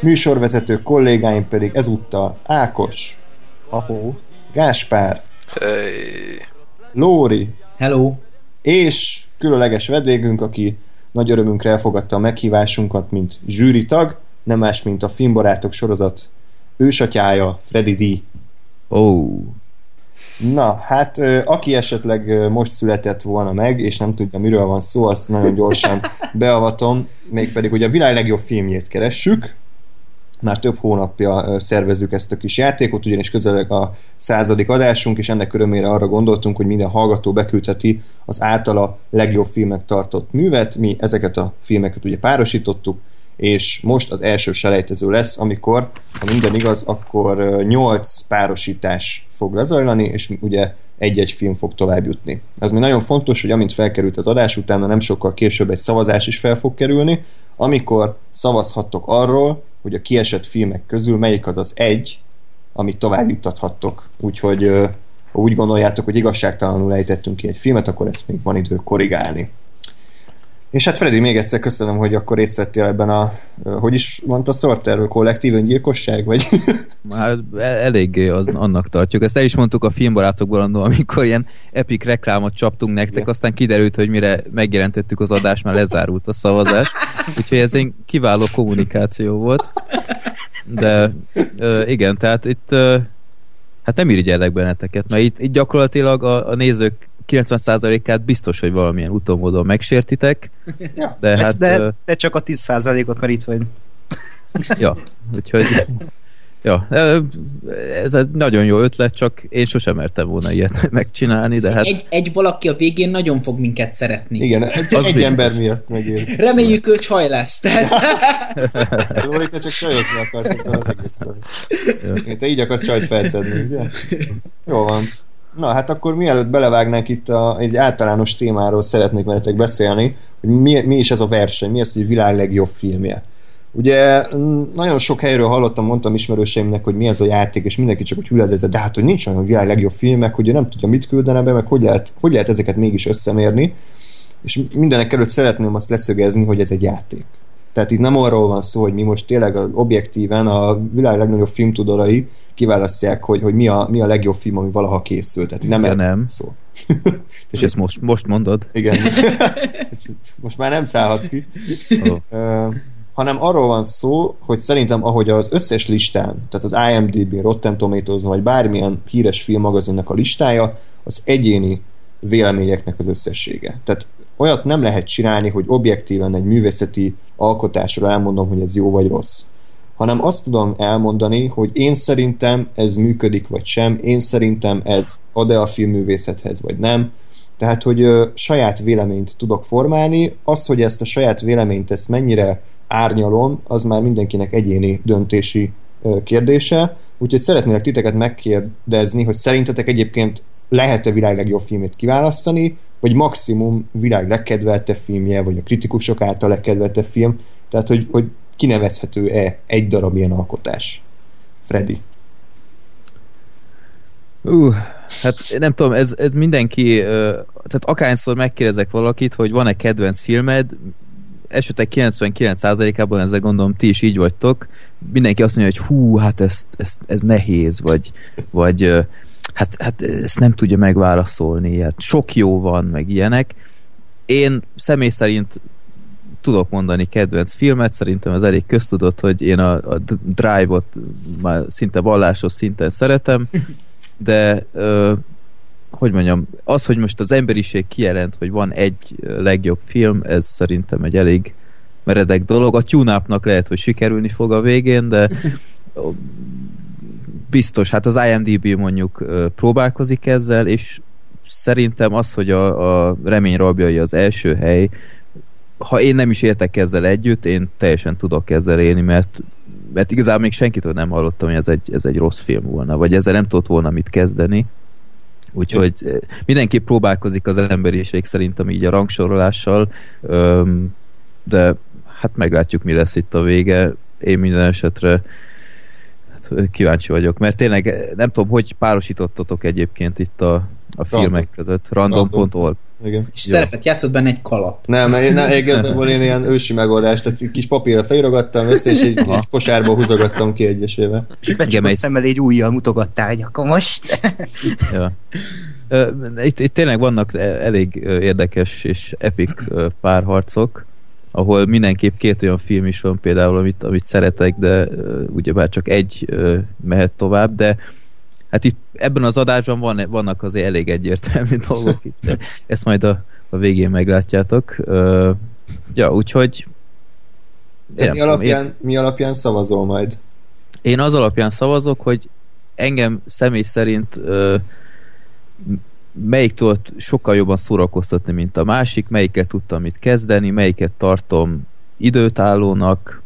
Műsorvezető kollégáim pedig ezúttal Ákos, Ahó. Gáspár, Hey. Lóri Hello. és különleges vendégünk, aki nagy örömünkre elfogadta a meghívásunkat, mint zsűritag, nem más, mint a Filmbarátok sorozat ősatyája, Freddy D. Ó, Na, hát aki esetleg most született volna meg, és nem tudja, miről van szó, azt nagyon gyorsan beavatom, mégpedig, hogy a világ legjobb filmjét keressük, már több hónapja szervezzük ezt a kis játékot, ugyanis közeleg a századik adásunk, és ennek örömére arra gondoltunk, hogy minden hallgató beküldheti az általa legjobb filmek tartott művet. Mi ezeket a filmeket ugye párosítottuk, és most az első selejtező lesz, amikor, ha minden igaz, akkor ö, 8 párosítás fog lezajlani, és ugye egy-egy film fog tovább jutni. Az még nagyon fontos, hogy amint felkerült az adás, utána nem sokkal később egy szavazás is fel fog kerülni, amikor szavazhattok arról, hogy a kiesett filmek közül melyik az az egy, amit tovább juttathattok. Úgyhogy ha úgy gondoljátok, hogy igazságtalanul ejtettünk ki egy filmet, akkor ezt még van idő korrigálni. És hát Freddy, még egyszer köszönöm, hogy akkor részt vettél ebben a, hogy is mondta Sorter, kollektív öngyilkosság, vagy? már el- eléggé az, annak tartjuk. Ezt el is mondtuk a filmbarátokból annól, amikor ilyen epic reklámot csaptunk nektek, Igen. aztán kiderült, hogy mire megjelentettük az adást, már lezárult a szavazás. Úgyhogy ez egy kiváló kommunikáció volt. De ö, igen, tehát itt ö, hát nem irigyellek benneteket, mert itt, itt gyakorlatilag a, a nézők 90%-át biztos, hogy valamilyen utómódon megsértitek, de hát de, de csak a 10%-ot, mert itt vagy. Ja, úgyhogy ja, ez egy nagyon jó ötlet, csak én sosem mertem volna ilyet megcsinálni, de hát Egy, egy valaki a végén nagyon fog minket szeretni. Igen, egy, Az egy biztos. ember miatt megér. Reméljük, ő csaj lesz. Tehát, Lóri, te csak csajozni akarsz, egész Te így akarsz csajt felszedni, ugye? Jó van. Na, hát akkor mielőtt belevágnánk itt a, egy általános témáról szeretnék veletek beszélni, hogy mi, mi is ez a verseny, mi az, hogy világ legjobb filmje. Ugye nagyon sok helyről hallottam, mondtam ismerőseimnek, hogy mi ez a játék, és mindenki csak úgy hüledezett, de hát, hogy nincs olyan világ legjobb filmek, hogy nem tudja, mit küldene be, meg hogy lehet, hogy lehet ezeket mégis összemérni. És mindenek előtt szeretném azt leszögezni, hogy ez egy játék. Tehát itt nem arról van szó, hogy mi most tényleg objektíven a világ legnagyobb filmtudorai kiválasztják, hogy, hogy mi, a, mi a legjobb film, ami valaha készült. Tehát nem De erről nem. szó. és ezt most, most mondod. Igen. Most már nem szállhatsz ki. Ö, hanem arról van szó, hogy szerintem ahogy az összes listán, tehát az IMDb, Rotten tomatoes vagy bármilyen híres filmmagazinnak a listája, az egyéni véleményeknek az összessége. Tehát olyat nem lehet csinálni, hogy objektíven egy művészeti alkotásra elmondom, hogy ez jó vagy rossz hanem azt tudom elmondani, hogy én szerintem ez működik vagy sem, én szerintem ez ad-e a filmművészethez vagy nem, tehát, hogy ö, saját véleményt tudok formálni, az, hogy ezt a saját véleményt ezt mennyire árnyalom, az már mindenkinek egyéni döntési ö, kérdése, úgyhogy szeretnélek titeket megkérdezni, hogy szerintetek egyébként lehet-e világ legjobb filmét kiválasztani, vagy maximum világ legkedveltebb filmje, vagy a kritikusok által legkedveltebb film, tehát, hogy, hogy kinevezhető-e egy darab ilyen alkotás? Freddy. Uh, hát nem tudom, ez, ez mindenki, tehát akárszor megkérdezek valakit, hogy van-e kedvenc filmed, esetek 99%-ában ezzel gondolom ti is így vagytok, mindenki azt mondja, hogy hú, hát ez, ez, ez nehéz, vagy, vagy hát, hát ezt nem tudja megválaszolni, hát sok jó van, meg ilyenek. Én személy szerint tudok mondani kedvenc filmet, szerintem ez elég köztudott, hogy én a, a Drive-ot már szinte vallásos szinten szeretem, de ö, hogy mondjam, az, hogy most az emberiség kijelent, hogy van egy legjobb film, ez szerintem egy elég meredek dolog. A tune lehet, hogy sikerülni fog a végén, de biztos, hát az IMDB mondjuk próbálkozik ezzel, és szerintem az, hogy a, a remény rabjai az első hely, ha én nem is értek ezzel együtt, én teljesen tudok ezzel élni, mert mert igazából még senkitől nem hallottam, hogy ez egy, ez egy rossz film volna, vagy ezzel nem tudott volna mit kezdeni. Úgyhogy eh, mindenképp próbálkozik az emberiség szerintem így a rangsorolással, de hát meglátjuk, mi lesz itt a vége. Én minden esetre hát, kíváncsi vagyok, mert tényleg eh, nem tudom, hogy párosítottatok egyébként itt a, a filmek között. Random.org. Igen. És Jó. szerepet játszott benne egy kalap. Nem, nem, igazából én ilyen ősi megoldást, tehát egy kis papírra feliragattam össze, és egy, egy kosárba húzogattam ki egyesével. És mely- szemmel egy újjal mutogattál, hogy akkor most... Ja. Itt, itt tényleg vannak e- elég érdekes és epik párharcok, ahol mindenképp két olyan film is van például, amit, amit szeretek, de ugyebár csak egy mehet tovább, de hát itt ebben az adásban van, vannak azért elég egyértelmű dolgok itt, ezt majd a, a végén meglátjátok. Ö, Ja, úgyhogy De mi tudom, én- alapján, mi alapján szavazol majd? én az alapján szavazok, hogy engem személy szerint m- melyik tudott sokkal jobban szórakoztatni, mint a másik, melyiket tudtam mit kezdeni, melyiket tartom időtállónak,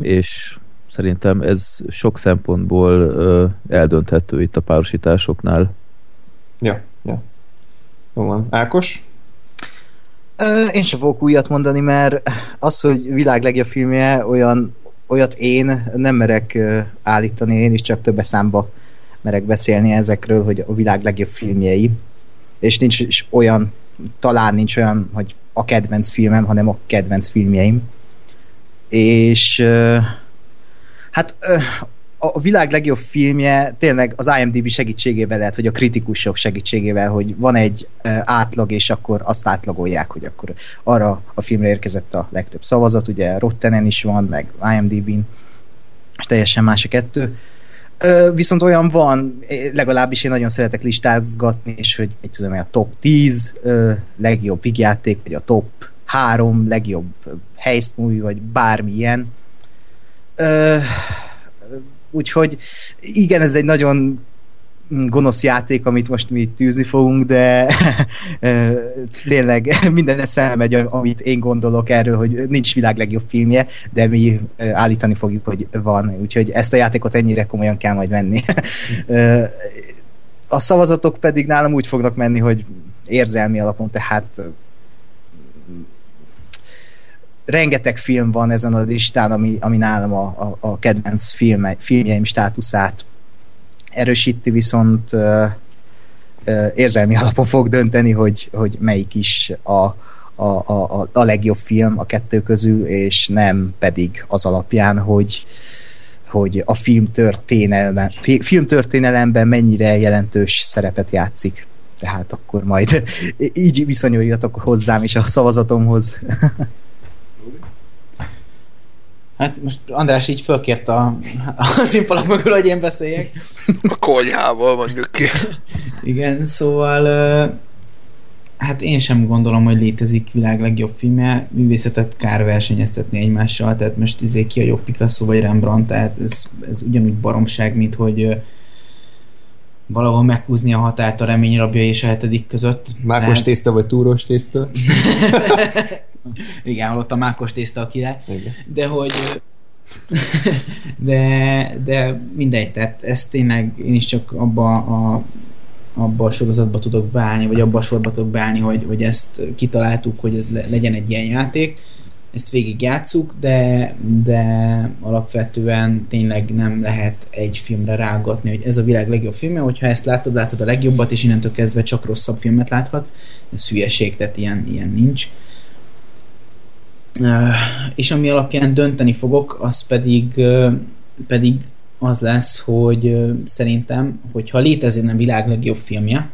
és szerintem ez sok szempontból ö, eldönthető itt a párosításoknál. Ja, ja. Jó van. Ákos? Ö, Én sem fogok újat mondani, mert az, hogy világ legjobb filmje, olyan, olyat én nem merek ö, állítani, én is csak többes számba merek beszélni ezekről, hogy a világ legjobb filmjei. És nincs is olyan, talán nincs olyan, hogy a kedvenc filmem, hanem a kedvenc filmjeim. És ö, hát a világ legjobb filmje tényleg az IMDb segítségével lehet, hogy a kritikusok segítségével, hogy van egy átlag, és akkor azt átlagolják, hogy akkor arra a filmre érkezett a legtöbb szavazat, ugye Rottenen is van, meg IMDb-n, és teljesen más a kettő. Viszont olyan van, legalábbis én nagyon szeretek listázgatni, és hogy mit tudom, a top 10 ö, legjobb vigjáték, vagy a top 3 legjobb helyszínúj, vagy bármilyen. Úgyhogy igen, ez egy nagyon gonosz játék, amit most mi tűzni fogunk, de tényleg minden eszembe megy, amit én gondolok erről, hogy nincs világ legjobb filmje, de mi állítani fogjuk, hogy van. Úgyhogy ezt a játékot ennyire komolyan kell majd venni. A szavazatok pedig nálam úgy fognak menni, hogy érzelmi alapon, tehát rengeteg film van ezen a listán, ami, ami nálam a, a, a kedvenc filme, filmjeim státuszát erősíti, viszont ö, ö, érzelmi alapon fog dönteni, hogy, hogy melyik is a, a, a, a- legjobb film a kettő közül, és nem pedig az alapján, hogy hogy a filmtörténelemben, fi- filmtörténelemben mennyire jelentős szerepet játszik. Tehát akkor majd így viszonyuljatok hozzám és a szavazatomhoz. Hát most András így fölkért a, a színfalak mögül, hogy én beszéljek. A konyhából mondjuk ki. Igen, szóval hát én sem gondolom, hogy létezik világ legjobb filmje. Művészetet kár versenyeztetni egymással, tehát most izé ki a jobb Picasso vagy Rembrandt, tehát ez, ez ugyanúgy baromság, mint hogy valahol meghúzni a határt a remény rabja és a hetedik között. Mákos Tehát- tészta vagy túros tészta? Igen, ott a mákos tészta a király. Igen. De hogy de, de mindegy, tehát ezt tényleg én is csak abba a, abba a sorozatba tudok beállni, vagy abba a sorba tudok beállni, hogy, hogy ezt kitaláltuk, hogy ez le, legyen egy ilyen játék. Ezt végig játsszuk, de, de alapvetően tényleg nem lehet egy filmre rágatni, hogy ez a világ legjobb filmje, hogyha ezt látod, látod a legjobbat, és innentől kezdve csak rosszabb filmet láthatsz. Ez hülyeség, tehát ilyen, ilyen nincs. És ami alapján dönteni fogok, az pedig, pedig az lesz, hogy szerintem, hogyha létezne a világ legjobb filmje,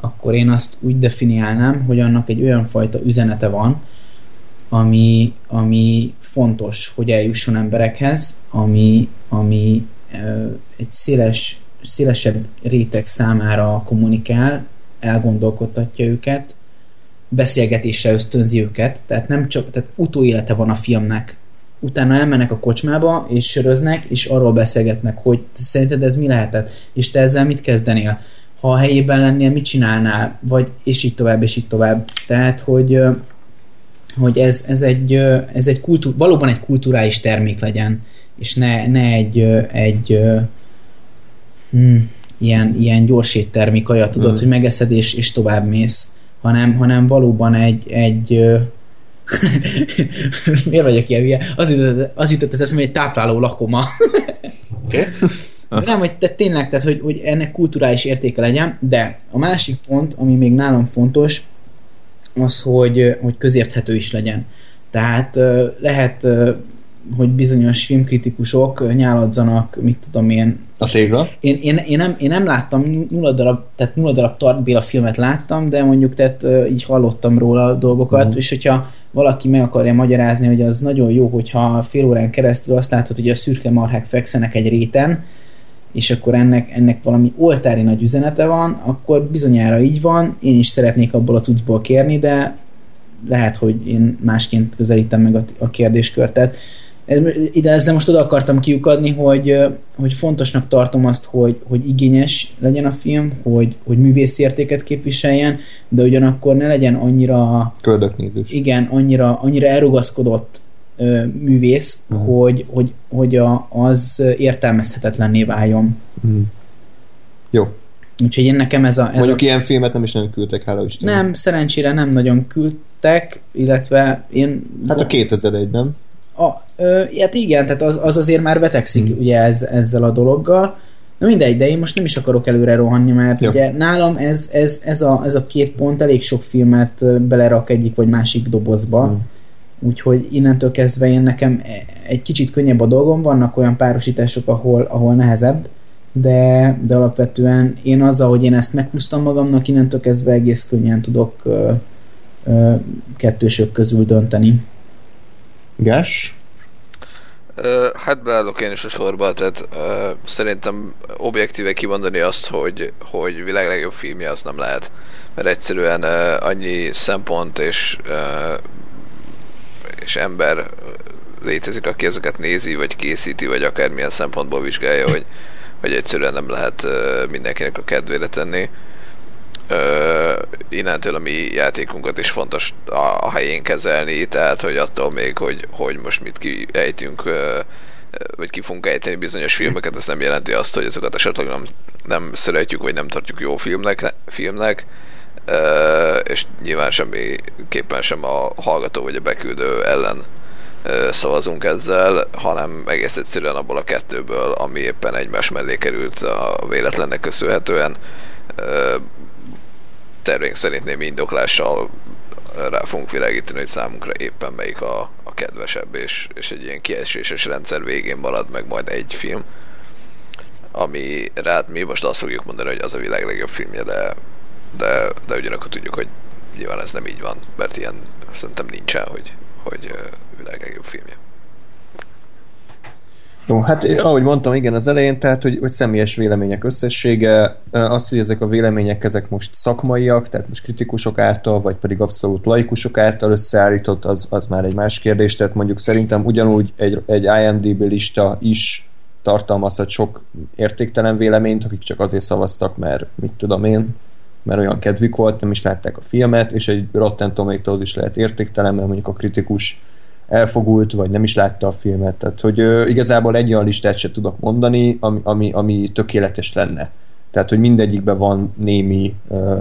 akkor én azt úgy definiálnám, hogy annak egy olyan fajta üzenete van, ami, ami fontos, hogy eljusson emberekhez, ami, ami egy széles, szélesebb réteg számára kommunikál, elgondolkodtatja őket, beszélgetésre ösztönzi őket, tehát nem csak, tehát utóélete van a filmnek. Utána elmennek a kocsmába, és söröznek, és arról beszélgetnek, hogy szerinted ez mi lehetett, és te ezzel mit kezdenél? Ha a helyében lennél, mit csinálnál? Vagy, és így tovább, és így tovább. Tehát, hogy, hogy ez, ez egy, ez egy kultúr, valóban egy kulturális termék legyen, és ne, ne egy, egy ö, hm, ilyen, ilyen gyors éttermi kaja, tudod, Mm. hogy megeszed és, és tovább mész, hanem, hanem valóban egy, egy miért vagyok ilyen hülye? Az jutott, az jutott az eszembe, hogy egy tápláló lakoma. De nem, hogy te tényleg, tehát, hogy, hogy ennek kulturális értéke legyen, de a másik pont, ami még nálam fontos, az, hogy, hogy közérthető is legyen. Tehát lehet, hogy bizonyos filmkritikusok nyáladzanak, mit tudom én, A tégla? én, én, én, nem, én nem láttam nulla darab, tehát nulla darab Tart Béla filmet láttam, de mondjuk tehát így hallottam róla dolgokat, uh-huh. és hogyha valaki meg akarja magyarázni, hogy az nagyon jó, hogyha fél órán keresztül azt látod, hogy a szürke marhák fekszenek egy réten, és akkor ennek, ennek valami oltári nagy üzenete van, akkor bizonyára így van, én is szeretnék abból a cuccból kérni, de lehet, hogy én másként közelítem meg a, a kérdéskört. Tehát ide ezzel most oda akartam kiukadni, hogy, hogy fontosnak tartom azt, hogy, hogy igényes legyen a film, hogy, hogy művészi értéket képviseljen, de ugyanakkor ne legyen annyira Köldöknézős. igen, annyira, annyira elrugaszkodott ö, művész, uh-huh. hogy, hogy, hogy a, az értelmezhetetlenné váljon. Mm. Jó. Úgyhogy én nekem ez a... Ez Mondjuk a ilyen filmet nem is nagyon küldtek, hála Isten. nem, szerencsére nem nagyon küldtek, illetve én... Hát a 2001, nem? A, ö, hát igen, tehát az, az azért már betegszik hmm. ugye ez, ezzel a dologgal. Na mindegy, de én most nem is akarok előre rohanni, mert Jó. ugye nálam ez, ez, ez, a, ez a két pont elég sok filmet belerak egyik vagy másik dobozba. Mhm. Úgyhogy innentől kezdve én nekem e- egy kicsit könnyebb a dolgom, vannak olyan párosítások, ahol, ahol nehezebb, de, de alapvetően én azzal, hogy én ezt meghúztam magamnak, innentől kezdve egész könnyen tudok ö, ö, kettősök közül dönteni. Gás? Hát beállok én is a sorba, tehát ö, szerintem objektíve kimondani azt, hogy, hogy világ legjobb filmje, az nem lehet. Mert egyszerűen ö, annyi szempont és, ö, és ember létezik, aki ezeket nézi, vagy készíti, vagy akármilyen szempontból vizsgálja, hogy, hogy egyszerűen nem lehet ö, mindenkinek a kedvére tenni. Ö, innentől a mi játékunkat is fontos a, a helyén kezelni, tehát hogy attól még, hogy, hogy most mit kiejtünk, ö, vagy ki fogunk ejteni bizonyos filmeket, ez nem jelenti azt, hogy azokat esetleg nem, nem szeretjük, vagy nem tartjuk jó filmnek, filmnek ö, és nyilván semmiképpen sem a hallgató vagy a beküldő ellen szavazunk ezzel, hanem egész egyszerűen abból a kettőből, ami éppen egymás mellé került a véletlennek köszönhetően. Ö, tervénk szerint némi indoklással rá fogunk világítani, hogy számunkra éppen melyik a, a kedvesebb, és, és egy ilyen kieséses rendszer végén marad meg majd egy film, ami hát mi most azt fogjuk mondani, hogy az a világ legjobb filmje, de, de, de ugyanakkor tudjuk, hogy nyilván ez nem így van, mert ilyen szerintem nincsen, hogy, hogy világ legjobb filmje. Jó, hát ahogy mondtam, igen, az elején, tehát, hogy, hogy személyes vélemények összessége, az, hogy ezek a vélemények, ezek most szakmaiak, tehát most kritikusok által, vagy pedig abszolút laikusok által összeállított, az, az már egy más kérdés, tehát mondjuk szerintem ugyanúgy egy, egy IMDB lista is tartalmazhat sok értéktelen véleményt, akik csak azért szavaztak, mert mit tudom én, mert olyan kedvük volt, nem is látták a filmet, és egy Rotten Tomatoes is lehet értéktelen, mert mondjuk a kritikus elfogult, vagy nem is látta a filmet. Tehát, hogy ö, igazából egy olyan listát sem tudok mondani, ami, ami, ami tökéletes lenne. Tehát, hogy mindegyikben van némi ö,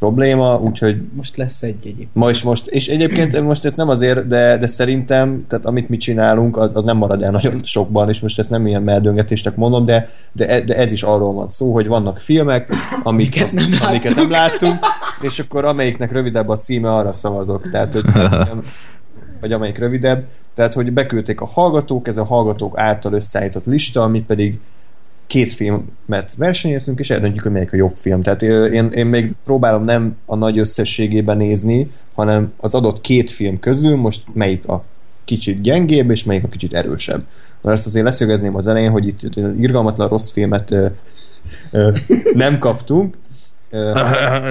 probléma, úgyhogy Most lesz egy egyéb. ma is most, és egyébként most ez nem azért, de, de szerintem, tehát amit mi csinálunk, az, az nem marad el nagyon sokban, és most ezt nem ilyen meldöngetésnek mondom, de, de, de ez is arról van szó, hogy vannak filmek, amik, nem amiket nem láttunk, és akkor amelyiknek rövidebb a címe, arra szavazok. Tehát, hogy nem, vagy amelyik rövidebb, tehát hogy beküldték a hallgatók, ez a hallgatók által összeállított lista, ami pedig két filmet versenyezünk, és eldöntjük, hogy melyik a jobb film. Tehát én, én még próbálom nem a nagy összességében nézni, hanem az adott két film közül most melyik a kicsit gyengébb, és melyik a kicsit erősebb. Mert ezt azért leszögezném az elején, hogy itt irgalmatlan rossz filmet ö, ö, nem kaptunk.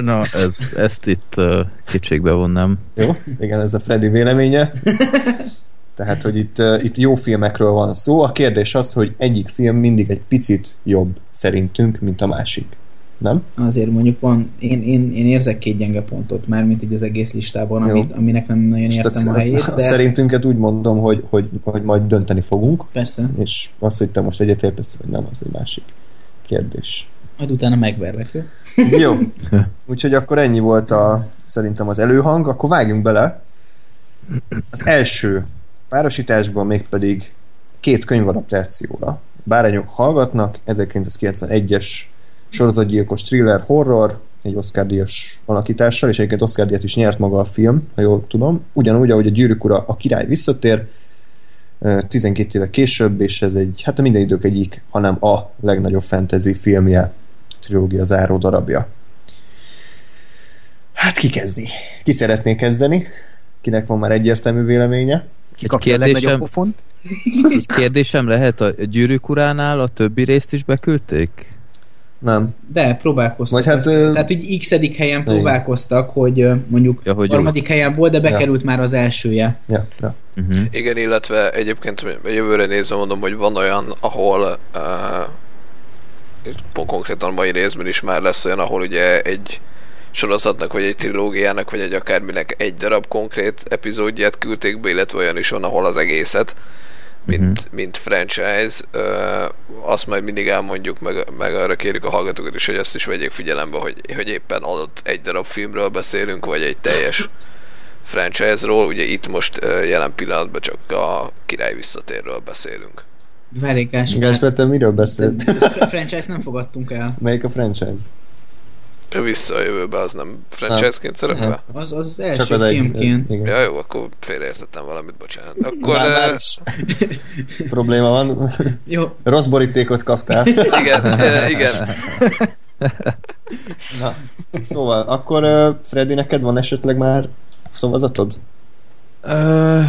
Na, ez, ezt itt kétségbe vonnám. jó, igen, ez a Freddy véleménye. Tehát, hogy itt, itt jó filmekről van szó. A kérdés az, hogy egyik film mindig egy picit jobb szerintünk, mint a másik. nem? Azért mondjuk van, én, én, én érzek két gyenge pontot, már mint így az egész listában, Jó. amit, aminek nem nagyon értem azt- a helyét, azt- de Szerintünket úgy mondom, hogy, hogy, hogy majd dönteni fogunk, persze, és az, hogy te most egyetértesz, vagy nem, az egy másik kérdés. Majd utána megverlek, jó? Jó. Úgyhogy akkor ennyi volt a, szerintem az előhang, akkor vágjunk bele. Az első párosításban mégpedig két könyvadaptációra. Bárányok hallgatnak, 1991-es sorozatgyilkos thriller horror, egy Oscar díjas alakítással, és egyébként Oscar díjat is nyert maga a film, ha jól tudom. Ugyanúgy, ahogy a Gyűrűk ura, a király visszatér, ö, 12 éve később, és ez egy, hát a minden idők egyik, hanem a legnagyobb fantasy filmje, trilógia záró darabja. Hát ki kezdi? Ki szeretné kezdeni? Kinek van már egyértelmű véleménye? Ki Egy kérdésem- pofont? Egy kérdésem lehet, a gyűrűk uránál a többi részt is beküldték? Nem. De próbálkoztak. Vagy hát, ö, Tehát, hogy x helyen próbálkoztak, hogy mondjuk Ja, hogy harmadik helyen volt, de Ja. bekerült már az elsője. Ja, ja. Uh-huh. Igen, illetve egyébként jövőre nézve mondom, hogy van olyan, ahol uh, konkrétan mai részben is már lesz olyan, ahol ugye egy sorozatnak, vagy egy trilógiának, vagy egy akárminek egy darab konkrét epizódját küldték be, illetve olyan is van, ahol az egészet, mint, Mhm. uh-huh. mint franchise. Azt majd mindig elmondjuk, meg, meg arra kérjük a hallgatókat is, hogy ezt is vegyék figyelembe, hogy, hogy éppen adott egy darab filmről beszélünk, vagy egy teljes franchise-ról. Ugye itt most jelen pillanatban csak a király visszatérről beszélünk. Várjék, Gáspár. Gáspár, te miről beszélt? Fr- franchise nem fogadtunk el. Melyik a franchise? Vissza a jövőbe az nem franchise-ként szerepel? Az az, az első Csak az egy. filmként. Igen. Ja jó, akkor félreértettem valamit, bocsánat. Akkor Már, már probléma van. Jó, Rossz borítékot kaptál. igen, igen. Na, szóval, akkor uh, Freddy, neked van esetleg már szavazatod? Uh,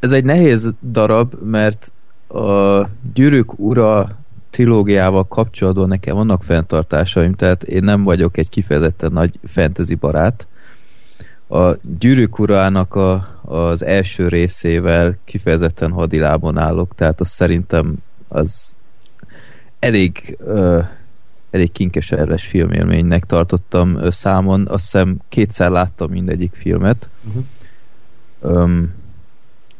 ez egy nehéz darab, mert a Gyűrűk ura trilógiával kapcsolatban nekem vannak fenntartásaim, tehát én nem vagyok egy kifejezetten nagy fantasy barát. A Gyűrűk urának a, az első részével kifejezetten hadilában állok, tehát azt szerintem az elég uh, elég kinkeserves filmélménynek tartottam ö, számon. Azt hiszem kétszer láttam mindegyik filmet. Um,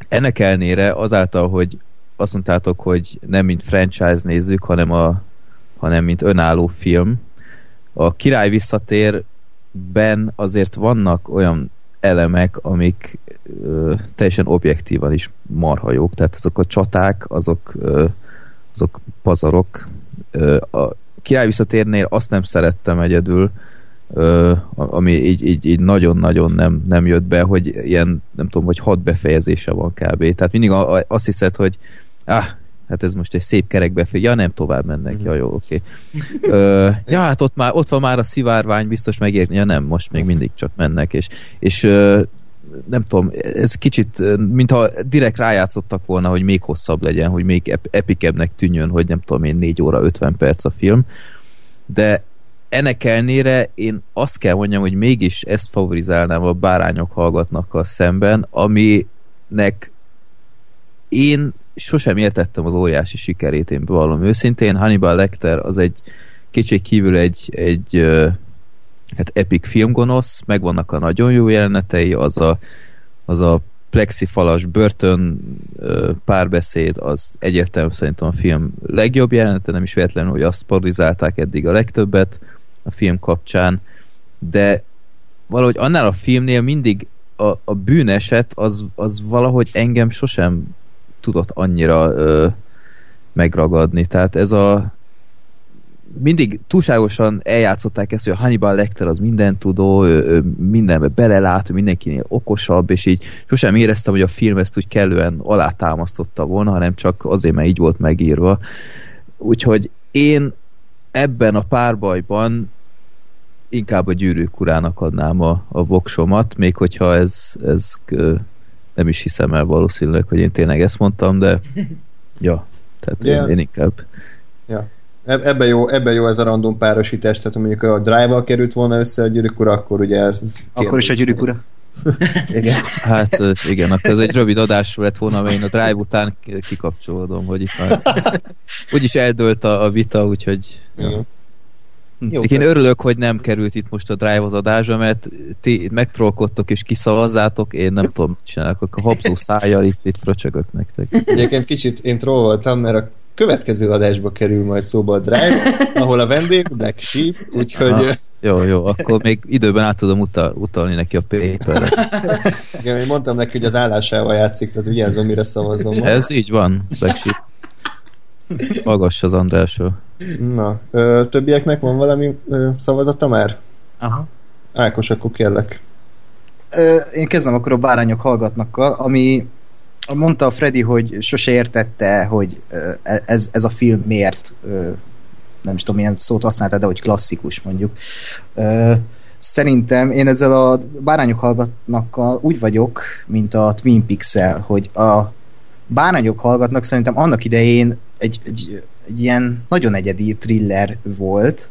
ennek ellenére azáltal, hogy azt mondtátok, hogy nem mint franchise nézzük, hanem, a, hanem mint önálló film. A Király visszatérben azért vannak olyan elemek, amik ö, teljesen objektívan is marha jók, tehát azok a csaták, azok, ö, azok pazarok. Ö, a Király visszatérnél azt nem szerettem egyedül, ö, ami így, így, így nagyon-nagyon nem, nem jött be, hogy ilyen, nem tudom, hogy hat befejezése van kb. Tehát mindig a, a, azt hiszed, hogy ah, hát ez most egy szép kerek befejezés, ja nem, tovább mennek, ja jó, oké. Ö, ja, hát ott, már, ott van már a szivárvány, biztos megérni, ja nem, most még mindig csak mennek, és, és ö, nem tudom, ez kicsit, mintha direkt rájátszottak volna, hogy még hosszabb legyen, hogy még ep- epikebbnek tűnjön, hogy nem tudom én, 4 óra 50 perc a film, de ennek ellenére én azt kell mondjam, hogy mégis ezt favorizálnám a bárányok hallgatnak a szemben, aminek én sosem értettem az óriási sikerét, én bevallom őszintén. Hannibal Lecter az egy kétség kívül egy, egy hát epic filmgonosz, megvannak a nagyon jó jelenetei, az a, az a plexifalas börtön párbeszéd, az egyértelműen szerintem a film legjobb jelenete, nem is véletlenül, hogy azt parodizálták eddig a legtöbbet a film kapcsán, de valahogy annál a filmnél mindig a, a bűneset az, az valahogy engem sosem tudott annyira ö, megragadni. Tehát ez a mindig túlságosan eljátszották ezt, hogy a Hannibal Lecter az minden tudó, ő, ő mindenbe belelát, mindenkinél okosabb, és így sosem éreztem, hogy a film ezt úgy kellően alátámasztotta volna, hanem csak azért, mert így volt megírva. Úgyhogy én ebben a párbajban inkább a gyűrűk urának adnám a, a voksomat, még hogyha ez, ez nem is hiszem el valószínűleg, hogy én tényleg ezt mondtam, de ja, tehát Yeah. én, én inkább Ja. Eb- Ebben jó, ebben jó ez a random párosítás, tehát mondjuk a Drive-val került volna össze a gyűrűk ura, akkor ugye... Akkor is a gyűrűk ura. Igen. Hát igen, akkor ez egy rövid adásról lett volna, mert én a drive után ki- kikapcsolódom, hogy itt már úgyis eldőlt a, a vita, úgyhogy Igen. Jó, Én örülök, hogy nem került itt most a Drive az adásra, mert ti megtrollkodtok és kiszavazzátok, én nem tudom, mit csinálok, a hopszó szájjal itt, itt fröcsögök nektek. Egyébként kicsit én troll voltam, mert a következő adásba kerül majd szóba a Drive, ahol a vendég Black Sheep, úgyhogy Ah, jó, jó, akkor még időben át tudom utal, utalni neki a paper igen, én mondtam neki, hogy az állásával játszik, tehát vigyázzon, mire szavazom. Ez így van, Black Sheep. Hallgass az Andrásról. Na, ö, többieknek van valami ö, szavazata már? Aha. Ákos, akkor kérlek. Ö, én kezdem akkor a bárányok hallgatnakkal, ami mondta a Freddy, hogy sose értette, hogy ö, ez, ez a film miért ö, nem is tudom, milyen szót használta, de hogy klasszikus mondjuk. Ö, szerintem én ezzel a bárányok hallgatnakkal úgy vagyok, mint a Twin Peaks-el, hogy a bárányok hallgatnak szerintem annak idején egy, egy, egy ilyen nagyon egyedi thriller volt,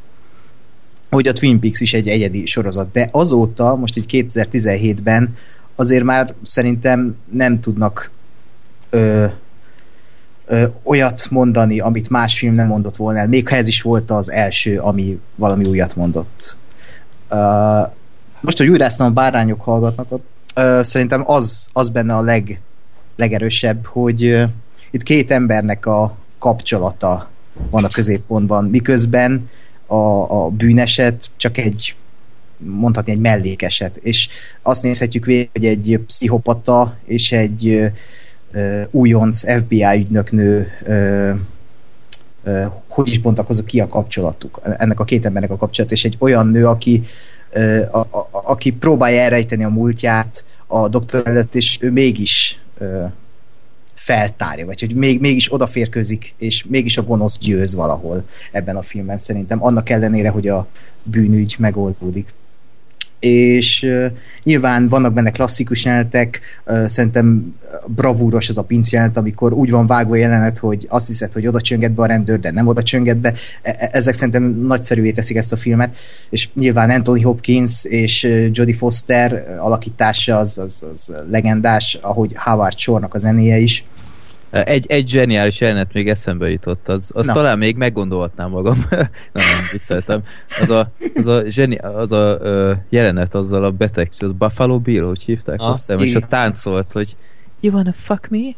hogy a Twin Peaks is egy egyedi sorozat, de azóta, most így 2017-ben azért már szerintem nem tudnak ö, ö, olyat mondani, amit más film nem mondott volna el, még ha ez is volt az első, ami valami újat mondott. Uh, most, hogy újráztam a bárányok hallgatnak, uh, szerintem az, az benne a leg, legerősebb, hogy uh, itt két embernek a kapcsolata van a középpontban, miközben a, a bűneset csak egy mondhatni egy mellékeset, és azt nézhetjük végig, hogy egy pszichopata és egy ö, újonc FBI ügynöknő ö, ö, hogy is bontakozik ki a kapcsolatuk, ennek a két embernek a kapcsolat, és egy olyan nő, aki, ö, a, a, aki próbálja elrejteni a múltját a doktor előtt, és ő mégis ö, feltárja, vagy hogy még, mégis odaférközik, és mégis a gonosz győz valahol ebben a filmben szerintem, annak ellenére, hogy a bűnügy megoldódik. És uh, nyilván vannak benne klasszikus jelenetek, uh, szerintem bravúros az a pinc amikor úgy van vágva jelenet, hogy azt hiszed, hogy oda csönget be a rendőr, de nem oda csönget be. E- ezek szerintem nagyszerűvé teszik ezt a filmet, és nyilván Anthony Hopkins és Jodie Foster alakítása az, az, az legendás, ahogy Howard Shore-nak a zenéje is. Egy, egy zseniális jelenet még eszembe jutott, az, az Na. talán még meggondolhatnám magam. nem, nem, vicceltem. Az a, az a, zseni, az a ö, jelenet azzal a beteg, az Buffalo Bill, hogy hívták Ah, azt hiszem, és ott táncolt, hogy You wanna fuck me?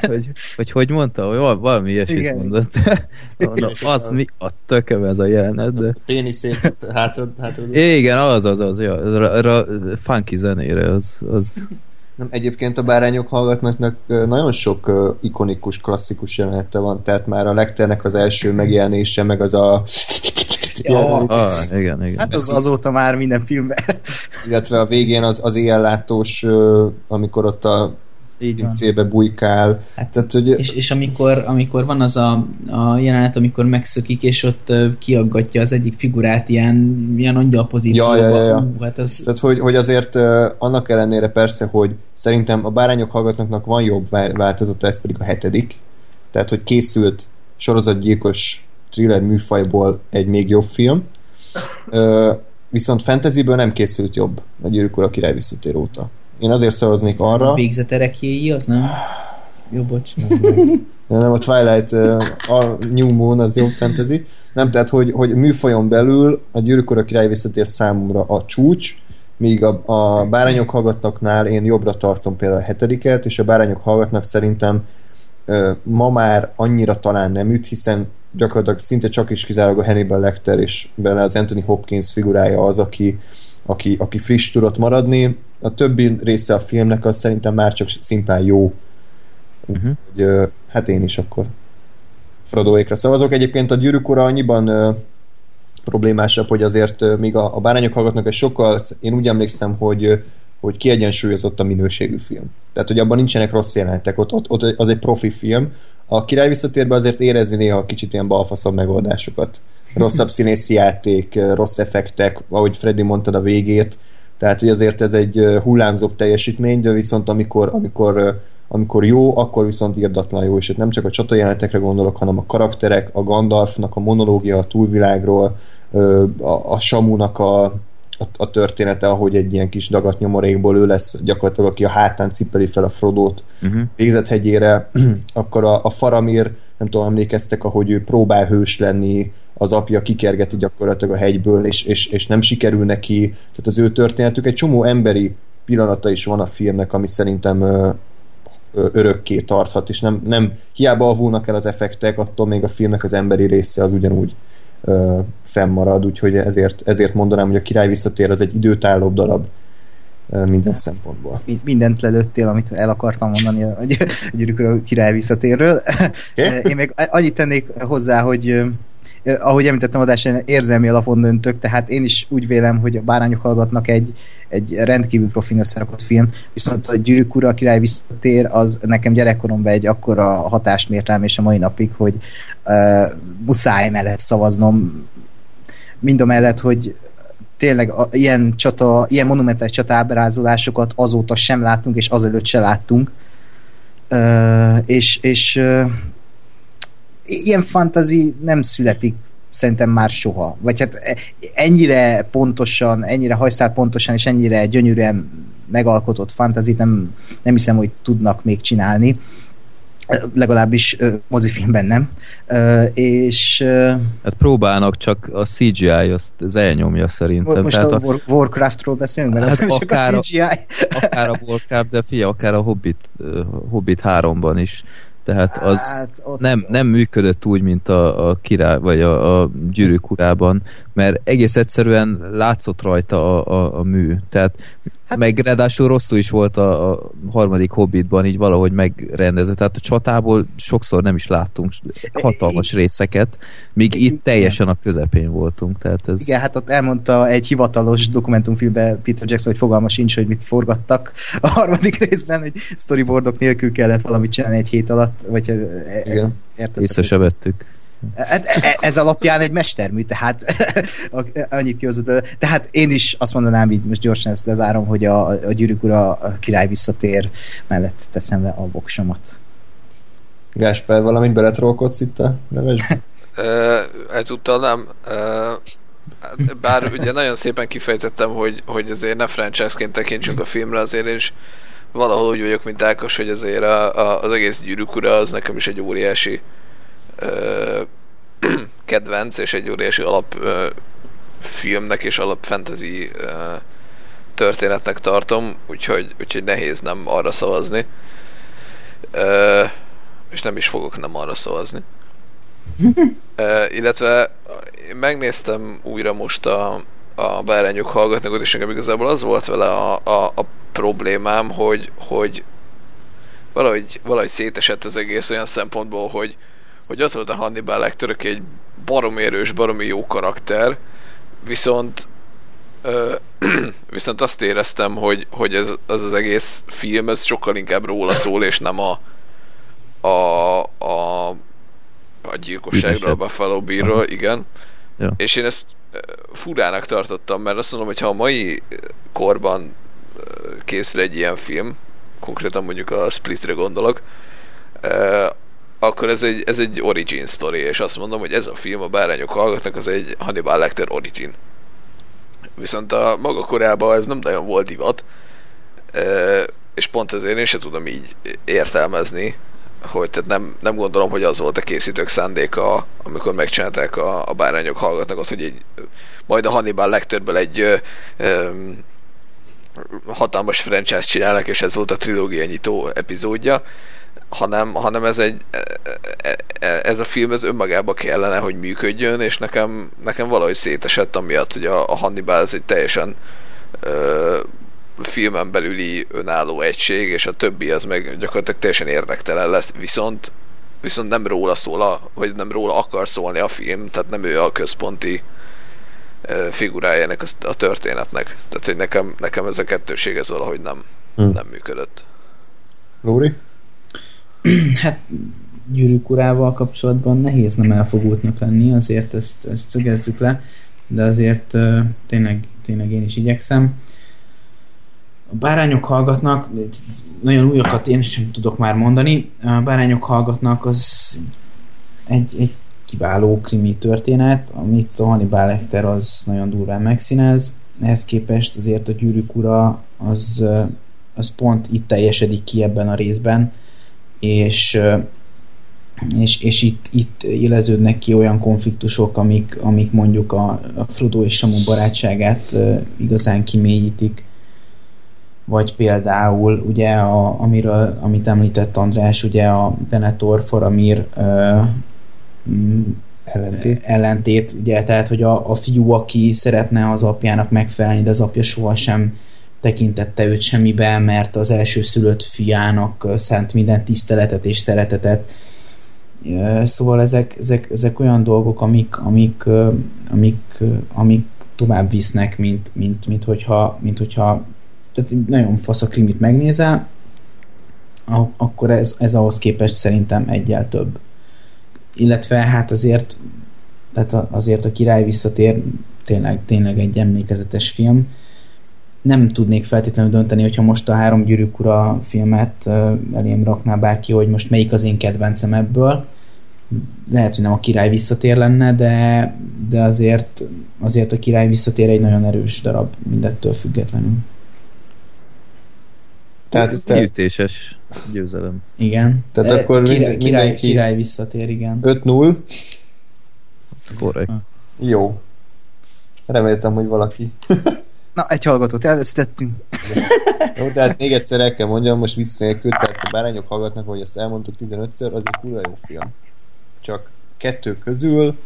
hogy, hogy hogy mondta, hogy val- valami ilyesmit Igen. mondott. Mondom, az mi a tököm ez a jelenet, de... Péniszét hátra, hátra. Igen, az, az, az, ja, az, az, az funky zenére, az, az Nem, egyébként a bárányok hallgatnak nagyon sok ö, ikonikus, klasszikus jelenete van, tehát már a Lecternek az első megjelenése, meg az a Ja, ah, igen, igen. Hát az azóta már minden filmben. illetve a végén az, az éjjellátós, ö, amikor ott a. pincébe bujkál. Hát, Tehát, hogy És, és amikor, amikor van az a, a jelenet, amikor megszökik, és ott ö, kiaggatja az egyik figurát ilyen, ilyen angyal pozícióba. Ja, ja, ja, ja. Ú, hát az, Tehát, hogy, hogy azért annak ellenére persze, hogy szerintem a bárányok hallgatnak van jobb vá- változata, ez pedig a hetedik. Tehát, hogy készült sorozatgyilkos thriller műfajból egy még jobb film. Uh, viszont fantasyből nem készült jobb a Gyűrűk Ura király visszatér óta. Én azért szavaznék arra, a végzeterekjéi, az nem? Jó, bocs. de nem a Twilight, a New Moon az jobb fantasy. Nem, tehát, hogy, hogy műfajon belül a Gyűrűk Ura király visszatér számomra a csúcs, míg a, a bárányok hallgatnaknál én jobbra tartom például a hetediket, és a bárányok hallgatnak szerintem ö, ma már annyira talán nem üt, hiszen gyakorlatilag szinte csak is kizárólag a Hannibal Lecter és benne az Anthony Hopkins figurája az, aki, aki, aki friss tudott maradni. A többi része a filmnek az szerintem már csak szimplán jó. Uh-huh. Úgyhogy, ö, hát én is akkor Frodoékra szavazok. Egyébként a gyűrűk ura annyiban ö, problémásabb, hogy azért ö, még a, a bárányok hallgatnak egy sokkal, én úgy emlékszem, hogy ö, hogy kiegyensúlyozott a minőségű film. Tehát, hogy abban nincsenek rossz jelenetek, ott, ott, ott az egy profi film. A király visszatérbe azért érezni néha kicsit ilyen balfaszabb megoldásokat. Rosszabb színészi játék, rossz effektek, ahogy Freddy mondtad a végét, tehát, hogy azért ez egy hullámzóbb teljesítmény, de viszont amikor, amikor amikor jó, akkor viszont írdatlan jó, és itt nem csak a csatajelenetekre gondolok, hanem a karakterek, a Gandalfnak a monológia a túlvilágról, a, a Samunak a, a, a története, ahogy egy ilyen kis dagat nyomorékból ő lesz gyakorlatilag, aki a hátán cipeli fel a Frodót Uh-huh. végzethegyére, akkor a, a Faramir, nem tudom, emlékeztek, ahogy ő próbál hős lenni, az apja kikergeti gyakorlatilag a hegyből, és, és, és nem sikerül neki. Tehát az ő történetük egy csomó emberi pillanata is van a filmnek, ami szerintem ö, ö, örökké tarthat, és nem, nem hiába avulnak el az effektek, attól még a filmnek az emberi része az ugyanúgy ö, fennmarad, úgyhogy ezért, ezért mondanám, hogy a király visszatér az egy időtállóbb darab ö, minden szempontból. Mi- Mindent lelőttél, amit el akartam mondani a a gyűrűk király visszatérről. Én még annyit tennék hozzá, hogy ahogy említettem adásán, érzelmi alapon döntök, tehát én is úgy vélem, hogy a bárányok hallgatnak egy, egy rendkívül profin összerakott film, viszont a gyűrűk ura a király visszatér, az nekem gyerekkoromban egy akkora hatást mért rám, és a mai napig, hogy uh, muszáj mellett szavaznom, mind a mellett, hogy tényleg a, ilyen csata, ilyen monumentális csatábrázolásokat azóta sem láttunk, és azelőtt se láttunk. Uh, és és uh, ilyen fantazi nem születik szerintem már soha. Vagy hát e- ennyire pontosan, ennyire hajszál pontosan, és ennyire gyönyörűen megalkotott fantazit nem, nem hiszem, hogy tudnak még csinálni. Legalábbis ö, mozifilmben nem. És Hát próbálnak, csak a CGI azt az elnyomja szerintem. most Tehát a a, War, Warcraftról beszélünk, mert Hát csak akár a a- CGI. akár a Warcraft, de figyelj, akár a Hobbit, Hobbit 3-ban is. Tehát az Hát nem, nem működött úgy, mint a, a király, vagy a, a gyűrűk urában, mert egész egyszerűen látszott rajta a, a, a mű. Tehát hát, meg ráadásul rosszul is volt a, a harmadik Hobbitban, így valahogy megrendezve. Tehát a csatából sokszor nem is láttunk hatalmas részeket, míg itt teljesen a közepén voltunk. Tehát ez... Igen, hát ott elmondta egy hivatalos dokumentumfilmben Peter Jackson, hogy fogalma sincs, hogy mit forgattak a harmadik részben, hogy storyboardok nélkül kellett valamit csinálni egy hét alatt, vagy e- Igen. érted? Észre se vettük. Hát e- Ez alapján egy mestermű, tehát annyit kihozott. Tehát én is azt mondanám, így most gyorsan ezt lezárom, hogy a, a gyűrűk ura a király visszatér mellett teszem le a voksomat. Gásper, valamit beletrolkodsz itt a nevesbe? Ezúttal nem. Bár ugye nagyon szépen kifejtettem, hogy, hogy azért ne franchise-ként tekintsünk a filmre, azért is valahol úgy vagyok, mint Ákos, hogy azért a, a, az egész gyűrűk ura az nekem is egy óriási ö, kedvenc, és egy óriási alap ö, filmnek és alap fantasy ö, történetnek tartom, úgyhogy, úgyhogy nehéz nem arra szavazni. Ö, és nem is fogok nem arra szavazni. Uh, illetve én megnéztem újra most a, a bárányok hallgatnak, és nekem igazából az volt vele a, a, a problémám, hogy, hogy valahogy, valahogy szétesett az egész olyan szempontból, hogy, hogy ott volt a Hannibal Lecter, aki egy baromi erős, baromi jó karakter, viszont ö, viszont azt éreztem, hogy, hogy ez az, az egész film, ez sokkal inkább róla szól, és nem a a, a, a gyilkosságról, a. Buffalo Bill-ről, igen. Ja. És én ezt furának tartottam, mert azt mondom, hogy ha a mai korban készül egy ilyen film, konkrétan mondjuk a Splitre gondolok, akkor ez egy, ez egy origin story, és azt mondom, hogy ez a film, a bárányok hallgatnak, az egy Hannibal Lecter origin. Viszont a maga korában ez nem nagyon volt divat, és pont ezért én sem tudom így értelmezni, hogy tehát nem, nem gondolom, hogy az volt a készítők szándéka, amikor megcsinálták a, a bárányok hallgatnak ott, hogy egy, majd a Hannibal Lecterből egy ö, ö, hatalmas franchise csinálnak, és ez volt a trilógia nyitó epizódja, hanem, hanem ez egy e- e- ez a film ez önmagába kellene, hogy működjön, és nekem, nekem valahogy szétesett amiatt, hogy a, a Hannibal ez egy teljesen ö, filmen belüli önálló egység, és a többi az meg gyakorlatilag teljesen érdektelen lesz, viszont viszont nem róla szól, a, vagy nem róla akar szólni a film, tehát nem ő a központi ö, figurája ennek a, a történetnek. Tehát, hogy nekem, nekem ez a kettőség ez valahogy nem, Hm. nem működött. Lóri? Hát gyűrűk urával kapcsolatban nehéz nem elfogultnak lenni, azért ezt, ezt szögezzük le, de azért ö, tényleg, tényleg én is igyekszem. A bárányok hallgatnak, nagyon újakat én sem tudok már mondani, a bárányok hallgatnak az egy, egy kiváló krimi történet, amit a Hannibal Lecter az nagyon durván megszínez, ehhez képest azért a gyűrűk ura az, az pont itt teljesedik ki ebben a részben, és ö, és, és itt, itt éleződnek ki olyan konfliktusok, amik, amik mondjuk a, a Frodo és Samu barátságát igazán kimélyítik. Vagy például, ugye, a, amiről, amit említett András, ugye a Venetor Faramir uh, ellentét. ellentét, ugye, tehát, hogy a, a fiú, aki szeretne az apjának megfelelni, de az apja sohasem tekintette őt semmibe, mert az első szülött fiának szánt minden tiszteletet és szeretetet. Szóval ezek, ezek, ezek olyan dolgok, amik, amik, amik, amik tovább visznek, mint, mint, mint, hogyha, mint hogyha tehát nagyon fasz a krimit megnézel, akkor ez, ez ahhoz képest szerintem egyel több illetve hát azért tehát azért a király visszatér tényleg, tényleg egy emlékezetes film. Nem tudnék feltétlenül dönteni, hogyha most a Három gyűrűk ura filmet elém rakná bárki, hogy most melyik az én kedvencem ebből. Lehet, hogy nem a király visszatér lenne, de, de azért, azért a király visszatér egy nagyon erős darab mindettől függetlenül. Tehát te... Kiütéses győzelem. Igen. Tehát e, akkor király, király, király visszatér, igen. 5-0. Ez korrekt. Jó. Reméltem, hogy valaki. Na, egy hallgatót elvesztettünk. Jó, tehát még egyszer el kell mondjam, most visszanélkül, tehát a bárányok hallgatnak, hogy ezt elmondtuk 15-ször, az egy kurva jó film. Csak kettő közül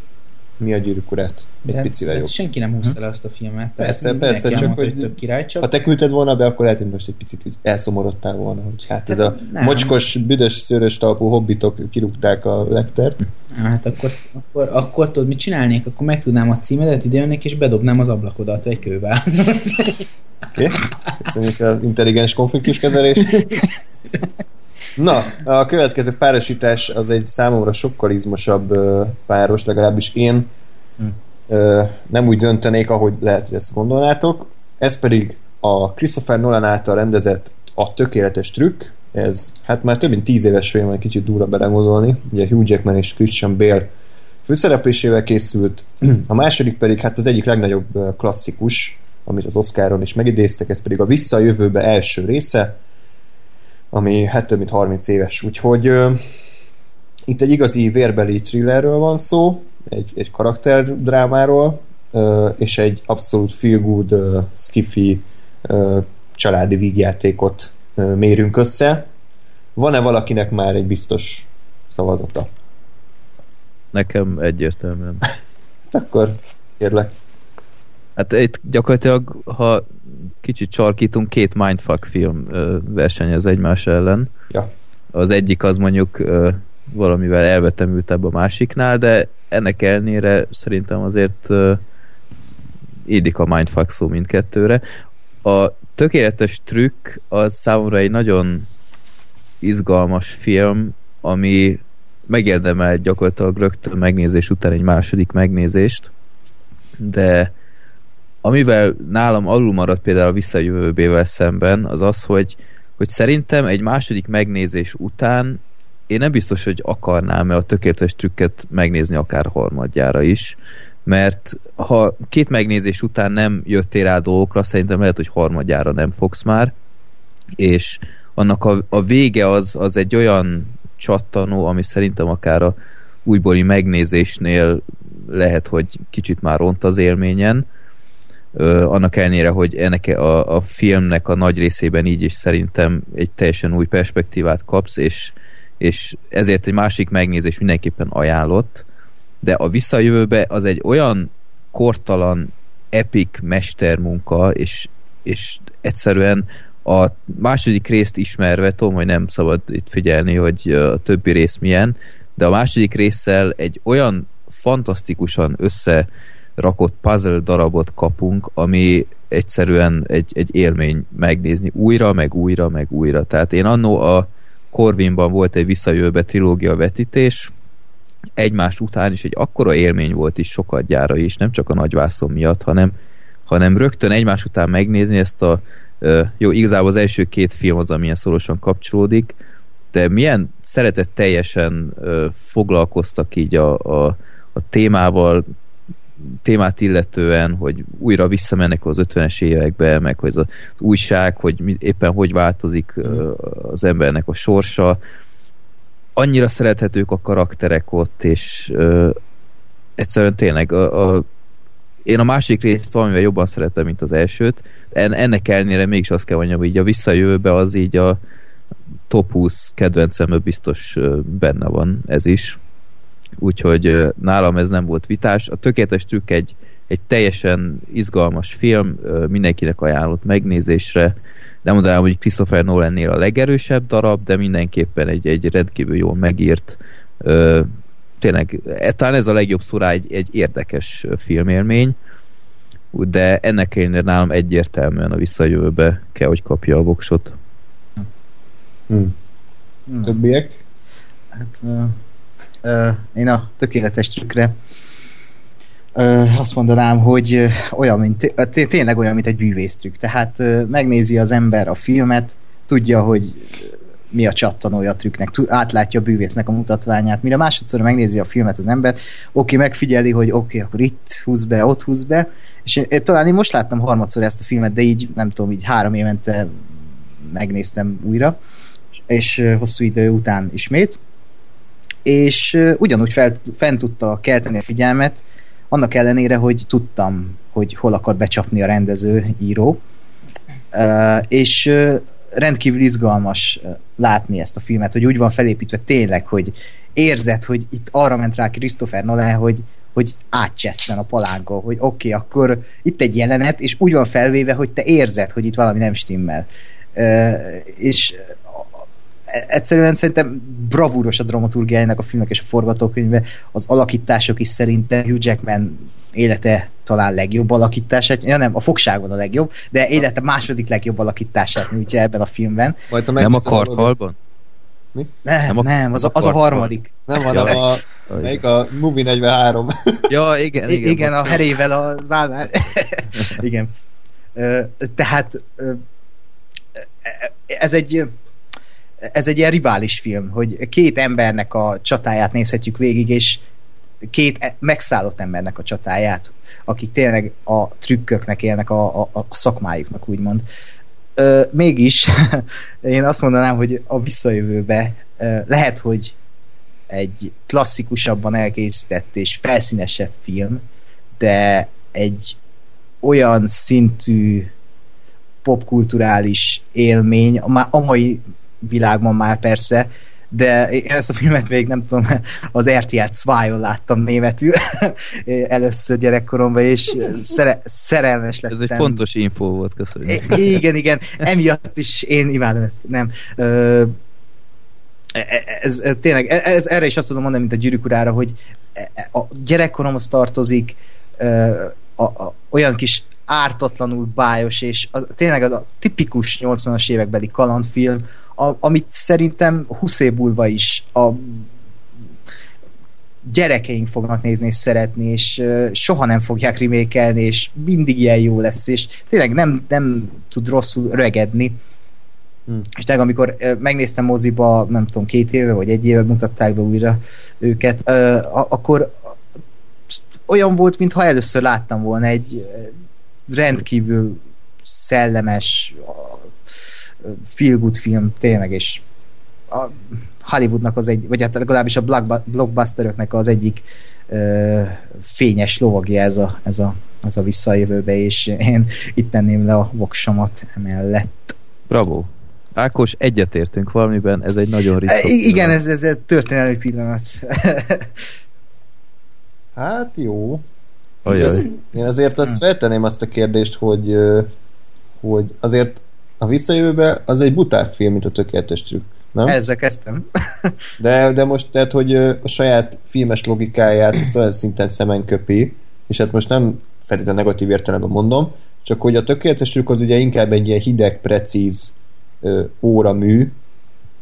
mi a gyűrűk urát. Egy de, picire de jobb. senki nem húzta le azt a filmet. Persze, persze, csak hogy, hogy több király, csak... ha te küldted volna be, akkor lehet, hogy most egy picit hogy elszomorodtál volna, hogy hát ez a nem. mocskos, büdös, szőrös talpú hobbitok kirúgták a lektert. Hát akkor, akkor, akkor tudod, mit csinálnék? Akkor megtudnám a címedet, idejönnék, és bedobnám az ablakodat egy kővel. Oké, okay. köszönjük az intelligens konfliktuskezelést. Na, a következő párosítás az egy számomra sokkal izmosabb páros, legalábbis én hm. nem úgy döntenék, ahogy lehet, hogy ezt gondolnátok. Ez pedig a Christopher Nolan által rendezett A tökéletes trükk. Ez hát már több mint tíz éves film, egy kicsit durva belegondolni. Ugye Hugh Jackman és Christian Bale főszereplésével készült. A második pedig hát az egyik legnagyobb klasszikus, amit az Oscaron is megidéztek, ez pedig a Visszajövőbe első része, ami hát több mint 30 éves, úgyhogy uh, itt egy igazi vérbeli thrillerről van szó, egy, egy karakterdrámáról, uh, és egy abszolút feel good, uh, skiffy uh, családi vígjátékot uh, mérünk össze. Van-e valakinek már egy biztos szavazata? Nekem egyértelműen. Akkor kérlek. Hát itt gyakorlatilag, ha kicsit csarkítunk, két mindfuck film versenyez egymás ellen. Ja. Az egyik az mondjuk valamivel elvetemültebb a másiknál, de ennek ellenére szerintem azért édik a mindfuck szó mindkettőre. A tökéletes trükk az számomra egy nagyon izgalmas film, ami megérdemel gyakorlatilag rögtön megnézés után egy második megnézést, de amivel nálam alul maradt például a visszajövőbével szemben, az az, hogy, hogy szerintem egy második megnézés után én nem biztos, hogy akarnám-e a tökéletes trükket megnézni akár harmadjára is, mert ha két megnézés után nem jöttél rá dolgokra, szerintem lehet, hogy harmadjára nem fogsz már, és annak a, a vége az, az egy olyan csattanó, ami szerintem akár a újbóli megnézésnél lehet, hogy kicsit már ront az élményen, annak ellenére, hogy ennek a, a filmnek a nagy részében így is szerintem egy teljesen új perspektívát kapsz, és, és ezért egy másik megnézés mindenképpen ajánlott, de a visszajövőbe az egy olyan kortalan, epic mestermunka, és, és egyszerűen a második részt ismerve, tudom, hogy nem szabad itt figyelni, hogy a többi rész milyen, de a második résszel egy olyan fantasztikusan össze rakott puzzle darabot kapunk, ami egyszerűen egy, egy élmény megnézni újra, meg újra, meg újra. Tehát én annó a Corvinban volt egy visszajövőbe trilógia vetítés, egymás után is egy akkora élmény volt is sokat gyára is, nem csak a nagyvászon miatt, hanem, hanem rögtön egymás után megnézni ezt a jó, igazából az első két film az, amilyen szorosan kapcsolódik, de milyen szeretett teljesen foglalkoztak így a, a, a témával, témát illetően, hogy újra visszamennek az 50-es évekbe, meg hogy az, az újság, hogy éppen hogy változik az embernek a sorsa. annyira szerethetők a karakterek ott, és ö, egyszerűen tényleg a, a, én a másik részt valamivel jobban szeretem, mint az elsőt. En, ennek ellenére mégis azt kell mondjam, hogy így a visszajövőbe az így a top 20 kedvencemből biztos benne van ez is. Úgyhogy nálam ez nem volt vitás. A tökéletes trükk egy, egy teljesen izgalmas film, mindenkinek ajánlott megnézésre. Nem mondanám, hogy Christopher Nolannél a legerősebb darab, de mindenképpen egy, egy rendkívül jól megírt tényleg, e- talán ez a legjobb szó egy, egy érdekes filmélmény, de ennek ellenére nálam egyértelműen a visszajövőbe kell, hogy kapja a voksot. Hm. Hmm. Többiek? Hát, én a tökéletes trükkre azt mondanám, hogy olyan, mint, tényleg olyan, mint egy bűvésztrükk. Tehát megnézi az ember a filmet, tudja, hogy mi a csattanója a trükknek, átlátja a bűvésznek a mutatványát. Mire másodszor megnézi a filmet az ember, oké, megfigyeli, hogy oké, akkor itt húz be, ott húz be, és én, én, talán én most láttam harmadszor ezt a filmet, de így nem tudom, így három évente megnéztem újra, és hosszú idő után ismét, és ugyanúgy fel, fent tudta kelteni a figyelmet, annak ellenére, hogy tudtam, hogy hol akar becsapni a rendező, író, és rendkívül izgalmas látni ezt a filmet, hogy úgy van felépítve tényleg, hogy érzed, hogy itt arra ment rá Christopher Nolan, hogy, hogy átcsesszen a palánkon, hogy oké, okay, akkor itt egy jelenet, és úgy van felvéve, hogy te érzed, hogy itt valami nem stimmel. Ö, és egyszerűen szerintem bravúros a dramaturgiájának a filmek és a forgatókönyve, az alakítások is szerintem Hugh Jackman élete talán legjobb alakítását, ja nem, a fogságon a legjobb, de élete második legjobb alakítását nyújtja ebben a filmben. Majd, ha Nem a karthalban? Nem, Nem nem, a- nem az, a, az a harmadik. Nem, hanem Ja. a, melyik a Movie 43. Ja, igen, Igen, igen. a herével az állán. igen. Tehát ez egy ez egy ilyen rivális film, hogy két embernek a csatáját nézhetjük végig, és két e- megszállott embernek a csatáját, akik tényleg a trükköknek élnek a, a, a szakmájuknak, úgymond. Ö, mégis én azt mondanám, hogy a visszajövőbe ö, lehet, hogy egy klasszikusabban elkészített és felszínesebb film, de egy olyan szintű popkulturális élmény, a, mai világban már persze, de én ezt a filmet még nem tudom, az RTL 2 láttam németül először gyerekkoromban, és szere, szerelmes lettem. Ez egy fontos info volt, köszönjük. I- igen, igen. Emiatt is én imádom ezt. Nem. Ö, ez, ez, ez tényleg, ez, erre is azt tudom mondani, mint a gyűrűk urára, hogy a gyerekkoromhoz tartozik a, a, olyan kis ártatlanul bájos, és a, tényleg az a tipikus 80-as évekbeli kalandfilm, a, amit szerintem 20 év múlva is a gyerekeink fognak nézni és szeretni, és uh, soha nem fogják remékelni, és mindig ilyen jó lesz, és tényleg nem, nem tud rosszul rögedni. Hmm. És tényleg amikor uh, megnéztem moziba, nem tudom, két éve vagy egy éve mutatták be újra őket, uh, akkor olyan volt, mintha először láttam volna egy rendkívül szellemes feel good film, tényleg, és a Hollywoodnak az egy, vagy hát legalábbis a blockbu- blockbusteröknek az egyik ö, fényes lovagja ez a, ez, a, ez a visszajövőbe, és én itt tenném le a voksomat emellett. Bravo. Ákos, egyetértünk valamiben, ez egy nagyon ritka. Igen, ez, ez egy történelmi pillanat. Hát jó. Ajaj. Én azért azt feltenném azt a kérdést, hogy, hogy azért a visszajövőbe az egy butább film, mint a tökéletes trükk. Nem? Ezzel kezdtem. De, de most tehát, hogy a saját filmes logikáját ezt olyan szinten szemen köpi, és ezt most nem feltétlenül negatív értelemben mondom, csak hogy a tökéletes trükk az ugye inkább egy ilyen hideg, precíz ö, óramű,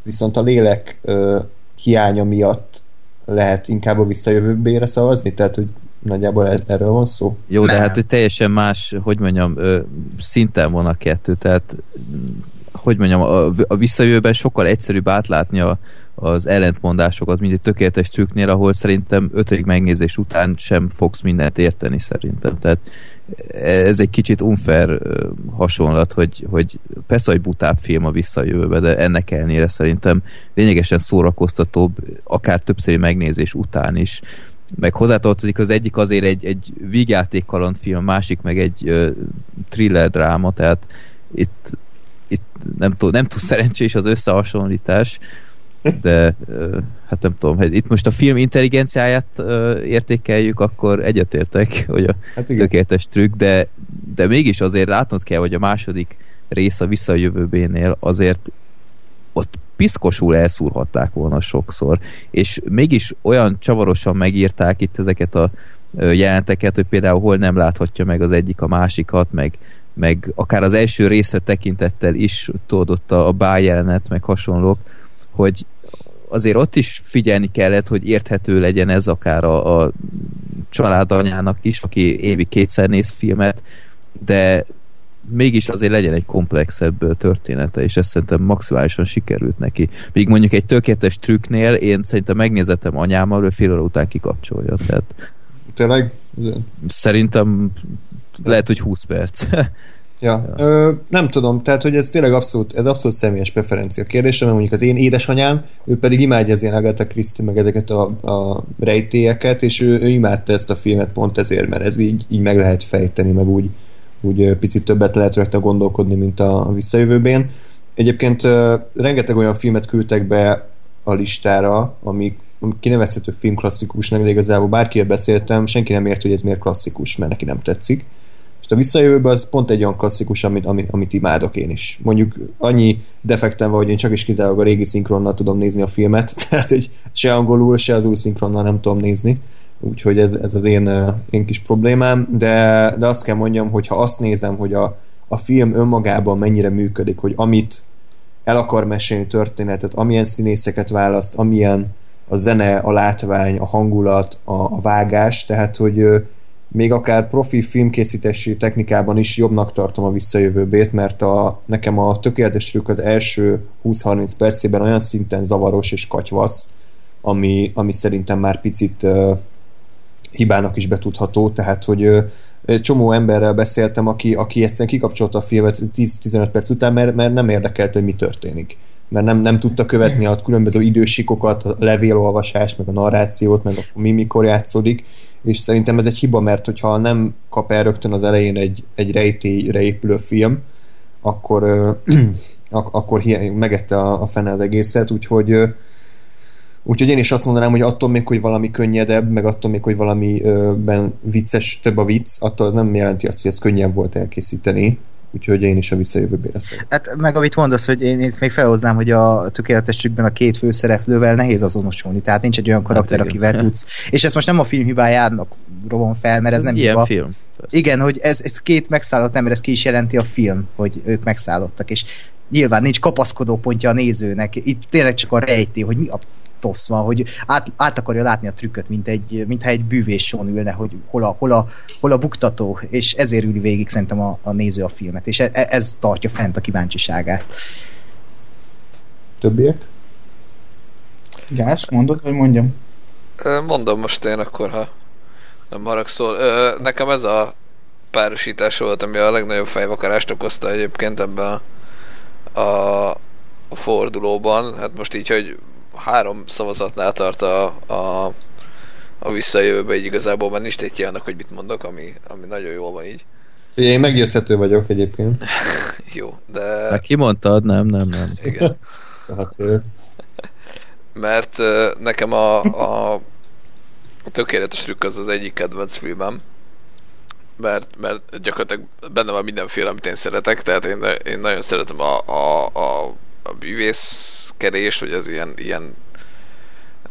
viszont a lélek ö, hiánya miatt lehet inkább a visszajövőbére szavazni, tehát hogy nagyjából er- erről van szó. Jó, de Nem. hát egy teljesen más, hogy mondjam, szinten van a kettő, tehát mm, hogy mondjam, a, a visszajövőben sokkal egyszerűbb átlátni a, az ellentmondásokat, mint egy tökéletes trükknél, ahol szerintem ötödik megnézés után sem fogsz mindent érteni szerintem. Tehát ez egy kicsit unfair hasonlat, hogy, hogy persze, hogy butább film a visszajövőbe, de ennek ellenére szerintem lényegesen szórakoztatóbb, akár többszöri megnézés után is. Meg hozzátartozik az egyik azért egy, egy vígjáték kalandfilm, másik meg egy uh, thriller dráma, tehát itt, itt nem, túl, nem túl szerencsés az összehasonlítás, de hát nem tudom, hogy itt most a film intelligenciáját értékeljük, akkor egyetértek, hogy a hát tökéletes trükk, de, de mégis azért látnod kell, hogy a második rész a visszajövőbénél azért ott piszkosul elszúrhatták volna sokszor, és mégis olyan csavarosan megírták itt ezeket a jelenteket, hogy például hol nem láthatja meg az egyik a másikat, meg, meg akár az első részre tekintettel is tudod ott a, a bájelenet, meg hasonlók, hogy azért ott is figyelni kellett, hogy érthető legyen ez akár a, a családanyának is, aki évi kétszer néz filmet, de mégis azért legyen egy komplexebb története, és ez szerintem maximálisan sikerült neki. Míg mondjuk egy tökéletes trükknél én szerintem megnézettem anyámmal, ő fél óra után kikapcsolja. Tehát Tényleg? Szerintem lehet, hogy 20 perc. Ja, ö, nem tudom, tehát hogy ez tényleg abszolút, ez abszolút személyes preferencia kérdése, mert mondjuk az én édesanyám, ő pedig imádja az ilyen Agatha Christie, meg ezeket a, a rejtélyeket, és ő, ő imádta ezt a filmet pont ezért, mert ez így, így meg lehet fejteni, meg úgy, úgy picit többet lehet rajta gondolkodni, mint a, visszajövőben. Egyébként rengeteg olyan filmet küldtek be a listára, ami kinevezhető filmklasszikusnak, de igazából bárkivel beszéltem, senki nem ért, hogy ez miért klasszikus, mert neki nem tetszik és a visszajövőben az pont egy olyan klasszikus, amit, amit, amit imádok én is. Mondjuk annyi defektem van, hogy én csak is kizárólag a régi szinkronnal tudom nézni a filmet, tehát hogy se angolul, se az új szinkronnal nem tudom nézni. Úgyhogy ez, ez az én, én kis problémám, de, de azt kell mondjam, hogy ha azt nézem, hogy a, a film önmagában mennyire működik, hogy amit el akar mesélni történetet, amilyen színészeket választ, amilyen a zene, a látvány, a hangulat, a, a vágás, tehát hogy még akár profi filmkészítési technikában is jobbnak tartom a visszajövőbét, mert a, nekem a tökéletes trükk az első 20-30 percében olyan szinten zavaros és katyvasz, ami, ami szerintem már picit uh, hibának is betudható, tehát hogy csomó emberrel beszéltem, aki, aki egyszerűen kikapcsolta a filmet 10-15 perc után, mert, mert nem érdekelt, hogy mi történik. Mert nem, nem tudta követni a különböző idősikokat, a levélolvasást, meg a narrációt, meg a mi mikor játszódik, és szerintem ez egy hiba, mert hogyha nem kap el rögtön az elején egy, egy rejtélyre épülő film, akkor, ak- akkor megette a, a fene az egészet, úgyhogy Úgyhogy én is azt mondanám, hogy attól még, hogy valami könnyedebb, meg attól még, hogy valamiben vicces, több a vicc, attól az nem jelenti azt, hogy ez könnyebb volt elkészíteni úgyhogy én is a visszajövőbe leszek. Hát meg amit mondasz, hogy én itt még felhoznám, hogy a tökéletes trükkben a két főszereplővel nehéz azonosulni, tehát nincs egy olyan hát karakter, hát akivel tudsz. És ezt most nem a film hibájának rovom fel, mert ez, ez nem ilyen hiba. film. Persze. Igen, hogy ez, ez két megszállott nem, ez ki is jelenti a film, hogy ők megszállottak, és nyilván nincs kapaszkodó pontja a nézőnek, itt tényleg csak a rejté, hogy mi a tosz van, hogy át, át akarja látni a trükköt, mint egy, mintha egy bűvéson ülne, hogy hol a, hol, a, hol a buktató, és ezért üli végig szerintem a, a néző a filmet, és ez, ez tartja fent a kíváncsiságát. Többiek? Gás, mondod, vagy mondjam? Mondom most én akkor, ha nem haragszol. Nekem ez a párosítás volt, ami a legnagyobb fejvakarást okozta egyébként ebben a, a, a fordulóban. Hát most így, hogy három szavazatnál tart a, a, a visszajövőbe, így igazából már nincs egy annak, hogy mit mondok, ami, ami nagyon jól van így. Én meggyőzhető vagyok egyébként. Jó, de... Hát kimondtad, nem, nem, nem. Igen. hát, Mert uh, nekem a, a, a tökéletes trükk az az egyik kedvenc filmem, mert, mert gyakorlatilag benne van mindenféle, amit én szeretek, tehát én, én nagyon szeretem a, a, a a bűvészkedést, vagy az ilyen, ilyen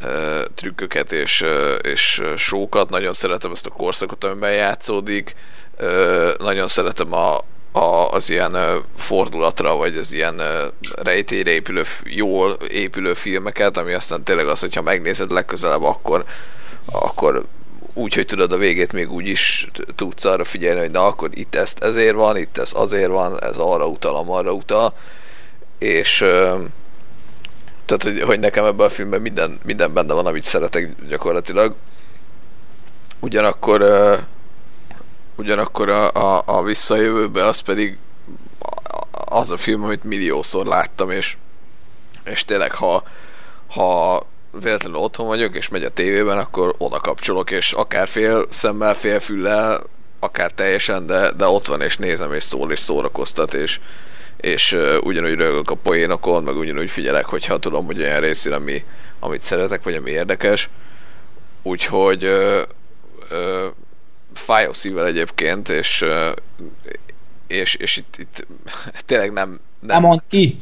uh, trükköket és, uh, és sókat. Nagyon szeretem ezt a korszakot, amiben játszódik. Uh, nagyon szeretem a, a, az ilyen uh, fordulatra, vagy az ilyen uh, rejtélyre épülő, jól épülő filmeket, ami aztán tényleg az, hogyha megnézed legközelebb, akkor, akkor úgy, hogy tudod a végét még úgy is tudsz arra figyelni, hogy na akkor itt ezt ezért van, itt ez azért van, ez arra utal, arra utal és Tehát, hogy, hogy nekem ebben a filmben minden, minden benne van, amit szeretek gyakorlatilag. Ugyanakkor ugyanakkor a, a, a visszajövőbe az pedig az a film, amit milliószor láttam, és, és tényleg, ha, ha véletlenül otthon vagyok, és megy a tévében, akkor oda kapcsolok, és akár fél szemmel, fél füllel, akár teljesen, de, de ott van, és nézem, és szól, és szórakoztat, és, és uh, ugyanúgy rögök a poénokon, meg ugyanúgy figyelek, hogyha tudom, hogy olyan részén, ami, amit szeretek, vagy ami érdekes. Úgyhogy uh, uh, fáj a szívvel egyébként, és, uh, és, és itt, itt tényleg nem, nem. Nem mond ki!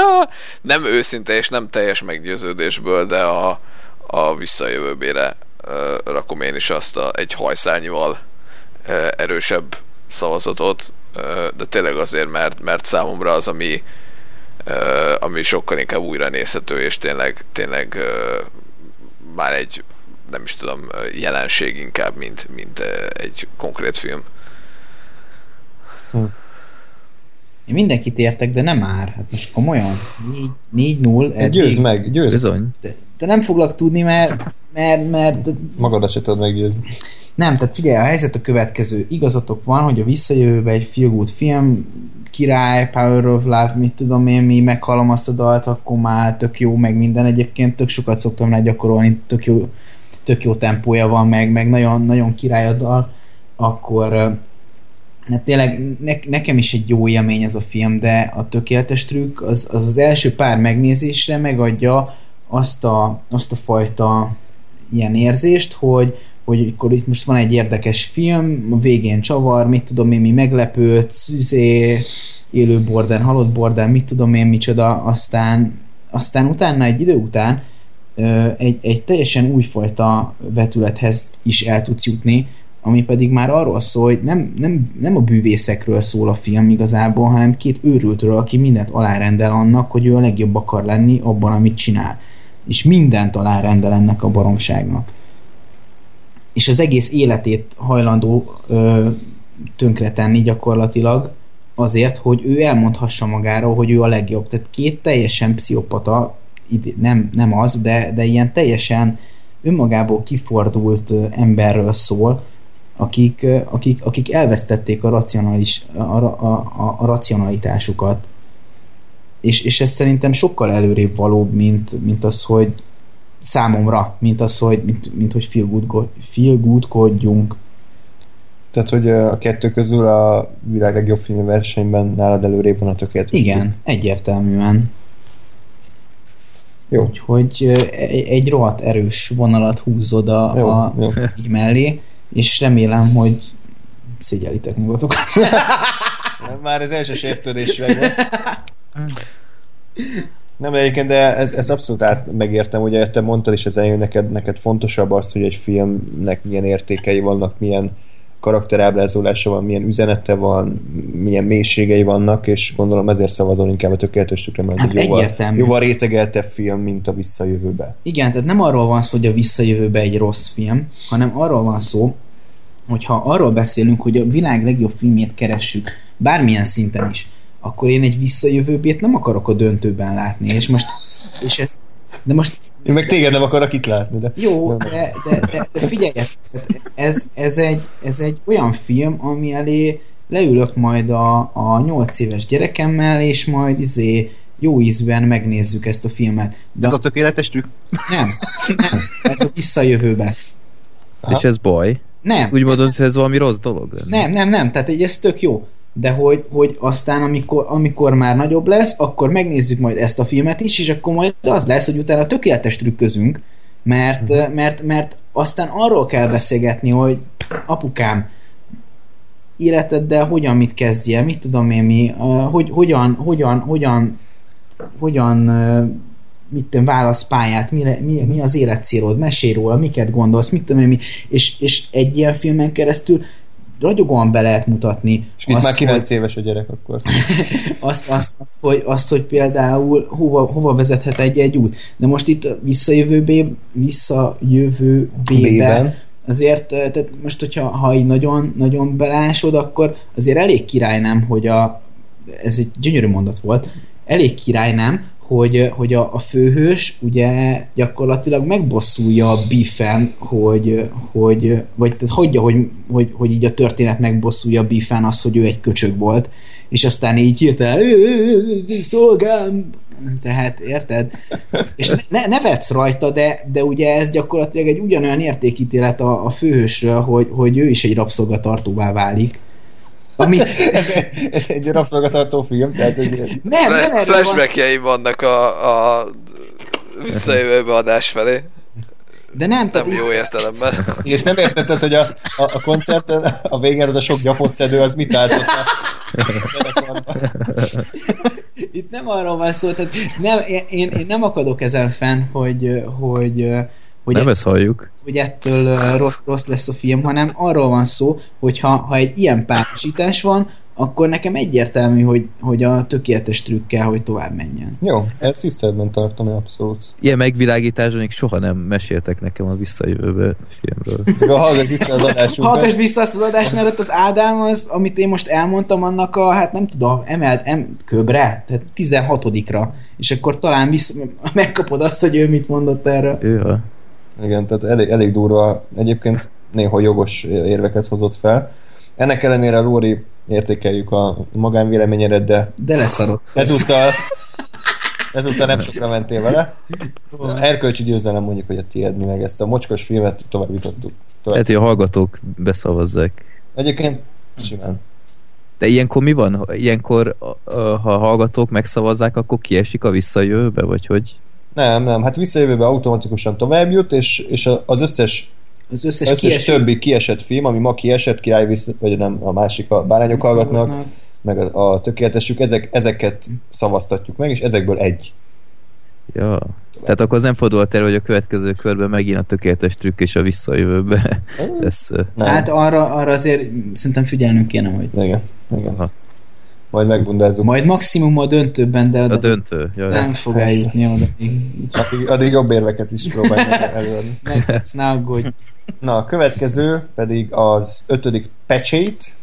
nem őszinte és nem teljes meggyőződésből, de a, a visszajövőbére uh, rakom én is azt a, egy hajszárnyival uh, erősebb szavazatot, de tényleg azért, mert, mert számomra az, ami, ami sokkal inkább újra nézhető, és tényleg, tényleg már egy nem is tudom, jelenség inkább, mint, mint egy konkrét film. Hm. Én mindenkit értek, de nem már. Hát most komolyan. 4-0. Hát győz meg, győz. Bizony. De, de nem foglak tudni, mert... mert, mert Magadat se tudod meggyőzni. Nem, tehát figyelj, a helyzet a következő. Igazatok van, hogy a visszajövőbe egy good film, király, Power of Love, mit tudom én, mi meghallom azt a dalt, akkor már tök jó, meg minden. Egyébként tök sokat szoktam rá gyakorolni, tök jó, tök jó tempója van, meg, meg nagyon, nagyon király a dal, akkor hát tényleg ne, nekem is egy jó élmény ez a film, de a tökéletes trükk az az, az első pár megnézésre megadja azt a, azt a fajta ilyen érzést, hogy, hogy akkor itt most van egy érdekes film, a végén csavar, mit tudom én, mi meglepőt, szüzé, élő bordán, halott bordán, mit tudom én, micsoda, aztán, aztán utána, egy idő után egy, egy teljesen újfajta vetülethez is el tudsz jutni, ami pedig már arról szól, hogy nem, nem, nem a bűvészekről szól a film igazából, hanem két őrültről, aki mindent alárendel annak, hogy ő a legjobb akar lenni abban, amit csinál. És mindent alárendel ennek a baromságnak. És az egész életét hajlandó ö, tönkretenni gyakorlatilag azért, hogy ő elmondhassa magáról, hogy ő a legjobb. Tehát két teljesen pszichopata, nem, nem az, de, de ilyen teljesen önmagából kifordult emberről szól, akik, akik, akik elvesztették a, racionalis, a, a, a, a racionalitásukat. És, és ez szerintem sokkal előrébb valóbb, mint, mint az, hogy számomra, mint az, hogy, mint, mint hogy feel, good, feel good Tehát, hogy a kettő közül a világ legjobb film versenyben nálad előrébb van a tökéletes. Igen, egyértelműen. Jó. Úgyhogy egy, egy rohadt erős vonalat húzod a, jó, a jó. így mellé, és remélem, hogy szégyelitek magatokat. Már az első sértődés meg Nem, egyébként, de ez, ez abszolút át megértem, ugye te mondtad is az elején, neked, neked fontosabb az, hogy egy filmnek milyen értékei vannak, milyen karakterábrázolása van, milyen üzenete van, milyen mélységei vannak, és gondolom ezért szavazol inkább a tökéletes tükre, mert hát jóval, jóval rétegeltebb film, mint a visszajövőbe. Igen, tehát nem arról van szó, hogy a visszajövőbe egy rossz film, hanem arról van szó, hogyha arról beszélünk, hogy a világ legjobb filmjét keressük, bármilyen szinten is, akkor én egy visszajövőbét nem akarok a döntőben látni, és most és ez, de most én meg téged nem akarok itt látni, de... Jó, de, de, de, de figyelj, ez, ez, egy, ez egy olyan film, ami elé leülök majd a, a 8 éves gyerekemmel, és majd izé jó ízűen megnézzük ezt a filmet. De ez a tökéletes trükk? Nem, nem, ez a visszajövőbe. Aha. És ez baj? Nem. Úgy mondod, hogy ez valami rossz dolog lenne. Nem, nem, nem, tehát ez tök jó de hogy, hogy aztán amikor, amikor már nagyobb lesz, akkor megnézzük majd ezt a filmet is, és akkor majd az lesz, hogy utána tökéletes trükközünk, mert, mm. mert, mert aztán arról kell beszélgetni, hogy apukám, életeddel hogyan mit kezdje, mit tudom én mi, hogy, hogyan, hogyan, hogyan, hogyan mit tudom, válasz pályát, mi, mi, mi az életcélod, mesélj róla, miket gondolsz, mit tudom én mi, és, és egy ilyen filmen keresztül ragyogóan be lehet mutatni. És itt már 9 hogy, éves a gyerek akkor. azt, azt, azt, hogy, azt, hogy például hova, hova vezethet egy-egy út. De most itt visszajövőbe, visszajövőbe azért, tehát most, hogyha ha így nagyon, nagyon belásod, akkor azért elég király nem, hogy a ez egy gyönyörű mondat volt, elég király nem, hogy, hogy a, a főhős ugye gyakorlatilag megbosszulja a Biffen, hogy, hogy vagy tehát hagyja, hogy, hogy, hogy így a történet megbosszulja a Biffen az, hogy ő egy köcsög volt, és aztán így hirtelen szolgám, tehát érted? És ne, nevetsz rajta, de, de ugye ez gyakorlatilag egy ugyanolyan értékítélet a, a főhősről, hogy, hogy ő is egy rabszolgatartóvá válik. Ami... ez, ez egy rabszolgatartó film, tehát egy... Nem, nem erről Flashbackjei vannak a, a visszajövőbe adás felé. De nem, Nem jó értelemben. És nem értetted, hogy a, a, a koncerten a végén az a sok gyapott szedő, az mit álltott Itt nem arról van szó, tehát nem, én, én, én nem akadok ezen fenn, hogy, hogy, hogy, Nem ezt halljuk. hogy ettől rossz, rossz lesz a film, hanem arról van szó, hogy ha, ha egy ilyen párosítás van, akkor nekem egyértelmű, hogy, hogy a tökéletes trükk kell, hogy tovább menjen. Jó, ezt tiszteletben tartom, én abszolút. Ilyen megvilágításon még soha nem meséltek nekem a visszajövőbe filmről. Csak a hallgass vissza az adásunkat. Hallgass vissza azt az adást, mert ott az Ádám az, amit én most elmondtam, annak a, hát nem tudom, emelt em, köbre, tehát 16-ra, és akkor talán vissza, megkapod azt, hogy ő mit mondott erről. Őha. Igen, tehát elég, elég durva. Egyébként néha jogos érveket hozott fel. Ennek ellenére, Lóri, értékeljük a magánvéleményedet, de De leszarok. ezúttal, ezúttal nem sokra mentél vele. Erkölcsi győzelem mondjuk, hogy a tiéd, mi meg ezt a mocskos filmet továbbítottuk. Tovább. Lehet, hogy a hallgatók beszavazzák. Egyébként simán. De ilyenkor mi van? Ilyenkor, a- a- ha a hallgatók megszavazzák, akkor kiesik a visszajövőbe, vagy hogy? Nem, nem, hát visszajövőbe automatikusan tovább jut, és, és az összes, Az összes, összes kieső- többi kiesett film, ami ma kiesett, király vissza, vagy nem, a másik a bárányok hallgatnak, meg a, a tökéletesük, ezek, ezeket szavaztatjuk meg, és ezekből egy. Ja. Tehát akkor az nem fordulhat el, hogy a következő körben megint a tökéletes trükk és a visszajövőbe lesz. Hát arra, arra azért szerintem figyelnünk kéne, hogy Igen, igen. Aha. Majd megbundázzuk. majd maximum a döntőben, de A döntő. Ja, nem fog eljutni oda. Addig, addig jobb érveket is próbálj meg előadni. Megtetsz, ne aggódj. Na, a következő pedig az ötödik Pecsét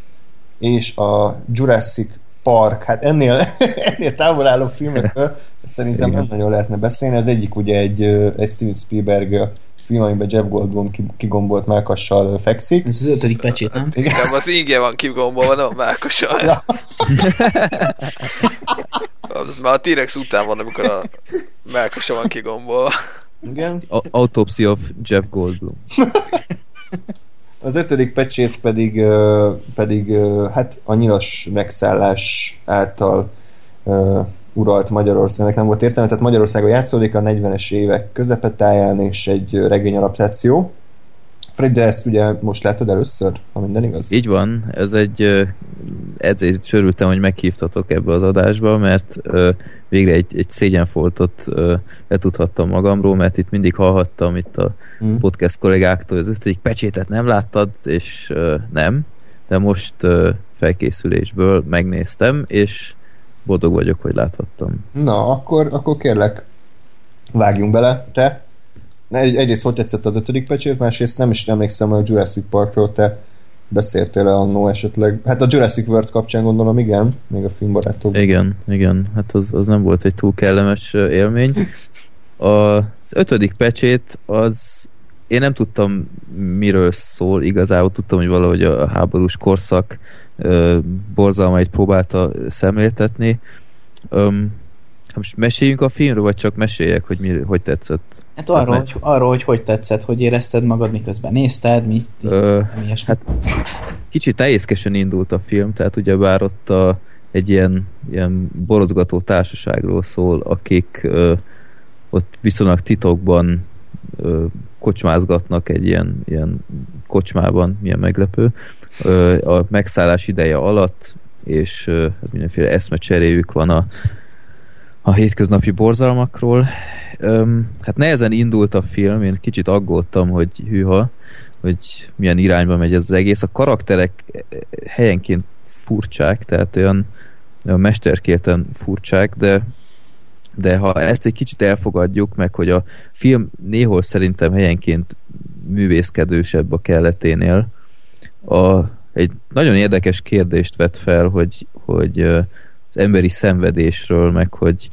és a Jurassic Park. Hát ennél, ennél távol álló filmekről szerintem nem nagyon lehetne beszélni. Az egyik ugye egy, egy Steven Spielberg film, amiben Jeff Goldblum ki- kigombolt melkassal ö, fekszik. Ez az ötödik pecsét, nem? Inkább az ingye van kigombolva, nem Márkosan. Ja. Az már a T-Rex után van, amikor a Melkosa van kigombolva. Igen. A- Autopsy of Jeff Goldblum. Az ötödik pecsét pedig, pedig hát a nyilas megszállás által uralt Magyarországnak nem volt értelme, tehát Magyarországon játszódik a 40-es évek közepetáján, és egy ö, regényadaptáció. Fred, de ezt ugye most látod először, ha minden igaz? Így van, ez egy ezért sörültem, hogy meghívtatok ebbe az adásba, mert végre egy, egy szégyenfoltot letudhattam magamról, mert itt mindig hallhattam itt a Hmm. podcast kollégáktól, az ötödik pecsétet nem láttad, és nem, de most felkészülésből megnéztem, és boldog vagyok, hogy láthattam. Na, akkor, akkor kérlek, vágjunk bele. Te? Egy, egyrészt hogy tetszett az ötödik pecsét, másrészt nem is emlékszem, hogy a Jurassic Parkról te beszéltél-e annó esetleg. Hát a Jurassic World kapcsán gondolom, igen, még a filmbarátok. Igen, igen, hát az, az nem volt egy túl kellemes élmény. A, az ötödik pecsét az én nem tudtam miről szól igazából, tudtam, hogy valahogy a háborús korszak ö, borzalmait próbálta szemléltetni. Öm, hát most meséljünk a filmről, vagy csak meséljek, hogy mi, hogy tetszett? Hát arról, Tehát hogy, arról, hogy hogy tetszett, hogy érezted magad, miközben nézted, mi, Ö, mi hát kicsit nehézkesen indult a film, tehát ugyebár ott a, egy ilyen, ilyen borozgató társaságról szól, akik ö, ott viszonylag titokban ö, kocsmázgatnak egy ilyen, ilyen kocsmában, milyen meglepő, ö, a megszállás ideje alatt, és ö, hát mindenféle eszmecseréjük van a, a hétköznapi borzalmakról. Öm, hát nehezen indult a film, én kicsit aggódtam, hogy hűha, hogy milyen irányba megy ez az egész. A karakterek helyenként furcsák, tehát olyan, olyan mesterkélten furcsák, de de ha ezt egy kicsit elfogadjuk, meg hogy a film néhol szerintem helyenként művészkedősebb a kelleténél, a, egy nagyon érdekes kérdést vet fel, hogy, hogy az emberi szenvedésről, meg hogy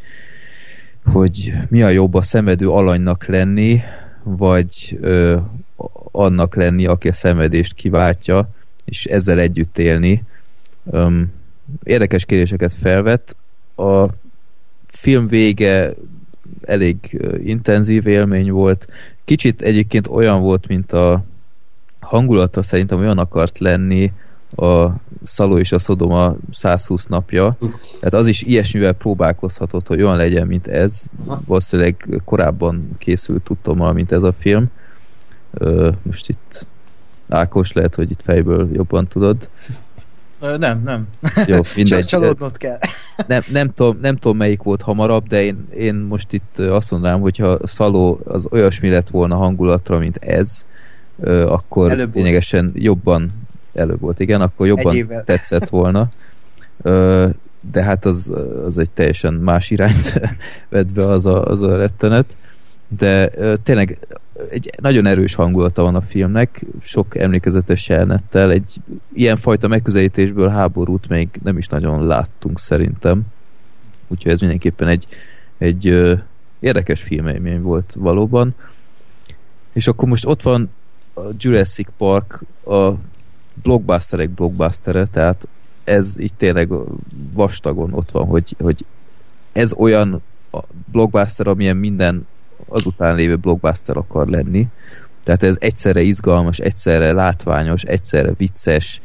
hogy mi a jobb a szemedő alanynak lenni, vagy ö, annak lenni, aki a szenvedést kiváltja, és ezzel együtt élni. Öm, érdekes kérdéseket felvet. A film vége elég intenzív élmény volt. Kicsit egyébként olyan volt, mint a hangulata szerintem olyan akart lenni a Szaló és a Szodoma 120 napja. Tehát az is ilyesmivel próbálkozhatott, hogy olyan legyen, mint ez. Valószínűleg korábban készült tudtommal, mint ez a film. Most itt Ákos lehet, hogy itt fejből jobban tudod. Nem, nem. Jó, mindegy. Csalódnod kell. nem, nem, tudom, nem tudom melyik volt hamarabb, de én, én most itt azt mondanám, hogyha Szaló az olyasmi lett volna hangulatra, mint ez, akkor Előbb volt. lényegesen jobban előbb volt, igen, akkor jobban tetszett volna. De hát az, az egy teljesen más irányt vett be az a, az a rettenet. De tényleg egy nagyon erős hangulata van a filmnek, sok emlékezetes jelenettel, egy ilyenfajta megközelítésből háborút még nem is nagyon láttunk szerintem. Úgyhogy ez mindenképpen egy, egy ö, érdekes filmélmény volt valóban. És akkor most ott van a Jurassic Park, a blockbusterek blockbustere, tehát ez így tényleg vastagon ott van, hogy, hogy ez olyan blockbuster, amilyen minden azután lévő blockbuster akar lenni. Tehát ez egyszerre izgalmas, egyszerre látványos, egyszerre vicces,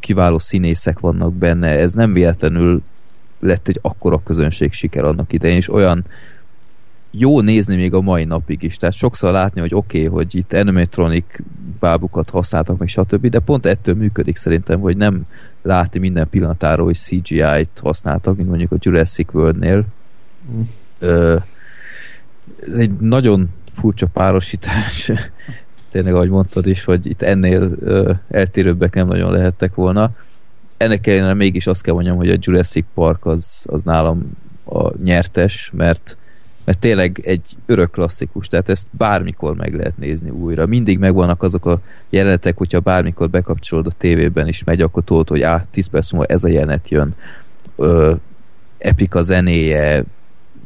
kiváló színészek vannak benne, ez nem véletlenül lett egy akkora közönség siker annak idején, és olyan jó nézni még a mai napig is. Tehát sokszor látni, hogy oké, okay, hogy itt animatronic bábukat használtak, meg stb., de pont ettől működik szerintem, hogy nem látni minden pillanatáról, hogy CGI-t használtak, mint mondjuk a Jurassic World-nél. Ö, egy nagyon furcsa párosítás. Tényleg, ahogy mondtad is, hogy itt ennél ö, eltérőbbek nem nagyon lehettek volna. Ennek ellenére mégis azt kell mondjam, hogy a Jurassic Park az, az nálam a nyertes, mert mert tényleg egy örök klasszikus, tehát ezt bármikor meg lehet nézni újra. Mindig megvannak azok a jelenetek, hogyha bármikor bekapcsolod a tévében is megy, akkor tudod, hogy á, 10 perc múlva ez a jelenet jön. Ö, epik a zenéje,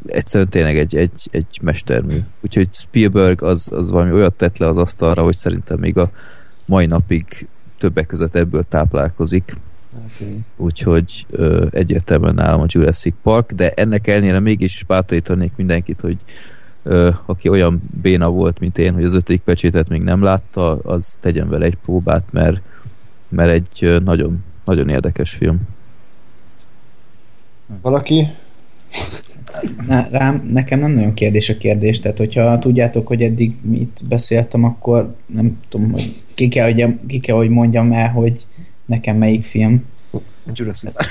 egyszerűen tényleg egy, egy, egy mestermű. Úgyhogy Spielberg az, az valami olyat tett le az asztalra, hogy szerintem még a mai napig többek között ebből táplálkozik. Hát. Úgyhogy ö, egyértelműen nálam a Jurassic Park, de ennek ellenére mégis bátorítanék mindenkit, hogy ö, aki olyan béna volt, mint én, hogy az ötödik pecsétet még nem látta, az tegyen vele egy próbát, mert, mert egy ö, nagyon, nagyon érdekes film. Valaki? Na, rám, nekem nem nagyon kérdés a kérdés, tehát hogyha tudjátok, hogy eddig mit beszéltem, akkor nem tudom, hogy ki kell, hogy, ki kell, hogy mondjam el, hogy nekem melyik film. Jurassic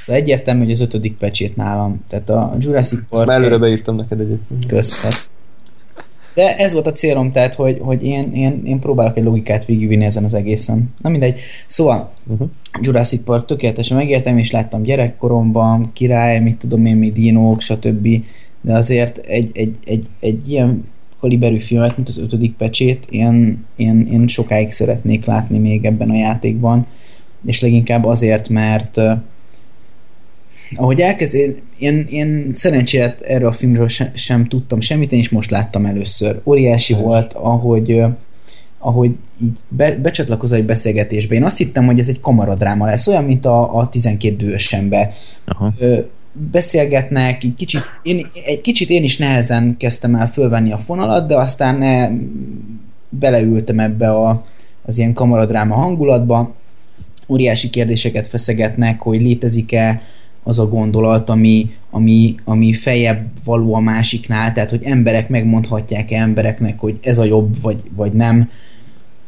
Szóval egyértelmű, hogy az ötödik pecsét nálam. Tehát a Jurassic Park... már előre beírtam neked egyébként. Kösz. hát. De ez volt a célom, tehát, hogy, hogy én, én, én próbálok egy logikát végigvinni ezen az egészen. Na mindegy. Szóval Uh-huh. Jurassic Park tökéletesen megértem, és láttam gyerekkoromban, király, mit tudom én, mi dinók, stb. De azért egy, egy, egy, egy ilyen kaliberű filmet, mint az ötödik pecsét, én, én, én sokáig szeretnék látni még ebben a játékban, és leginkább azért, mert ahogy elkezd, én, én, én szerencsére erről a filmről se, sem tudtam semmit, én is most láttam először. Óriási volt, ahogy ahogy így be, becsatlakozol egy beszélgetésbe. Én azt hittem, hogy ez egy kamaradráma lesz, olyan, mint a, a 12 dühös ember. Aha. Ö, beszélgetnek, egy kicsit, én, egy kicsit én is nehezen kezdtem el fölvenni a fonalat, de aztán ne, beleültem ebbe a, az ilyen kamaradráma hangulatba. Óriási kérdéseket feszegetnek, hogy létezik-e az a gondolat, ami, ami, ami feljebb való a másiknál, tehát hogy emberek megmondhatják-e embereknek, hogy ez a jobb, vagy, vagy nem.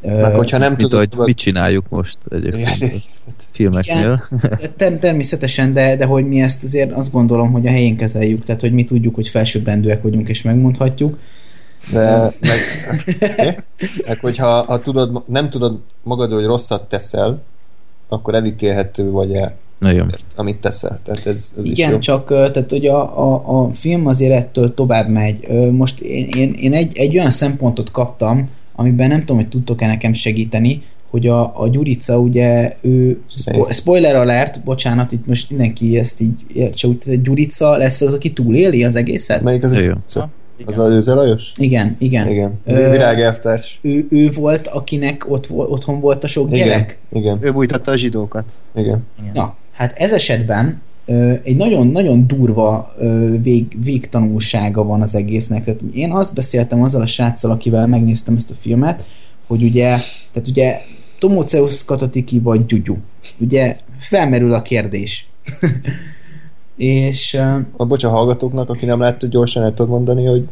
Meg hogyha nem tudod... hogy mit csináljuk most egyébként Igen. a filmeknél. Ter- természetesen, de, de hogy mi ezt azért azt gondolom, hogy a helyén kezeljük, tehát hogy mi tudjuk, hogy felsőbbrendűek vagyunk és megmondhatjuk. De meg, meg hogyha ha tudod, nem tudod magad, hogy rosszat teszel, akkor elítélhető vagy el, Nagyon. amit teszel. Tehát ez, ez is Igen, jó. csak tehát, hogy a, a, a film azért ettől tovább megy. Most én, én, én egy, egy olyan szempontot kaptam, amiben nem tudom, hogy tudtok-e nekem segíteni, hogy a, a Gyurica ugye, ő, spo- spoiler alert, bocsánat, itt most mindenki ezt így értse, úgy, hogy Gyurica lesz az, aki túléli az egészet? Melyik az? Jó, jó. Az a Őze Lajos? Igen, igen. Igen. Virágelvtárs. Ő, ő volt, akinek ott, otthon volt a sok Igen. gyerek? Igen. Ő bújtatta a zsidókat. Igen. Na, hát ez esetben ö, egy nagyon-nagyon durva ö, vég, végtanulsága van az egésznek. Tehát én azt beszéltem azzal a sráccal, akivel megnéztem ezt a filmet, hogy ugye, tehát ugye Tomoceusz Katatiki vagy Gyugyu. Ugye felmerül a kérdés. És ö, A bocs a hallgatóknak, aki nem látta, gyorsan el tudod mondani, hogy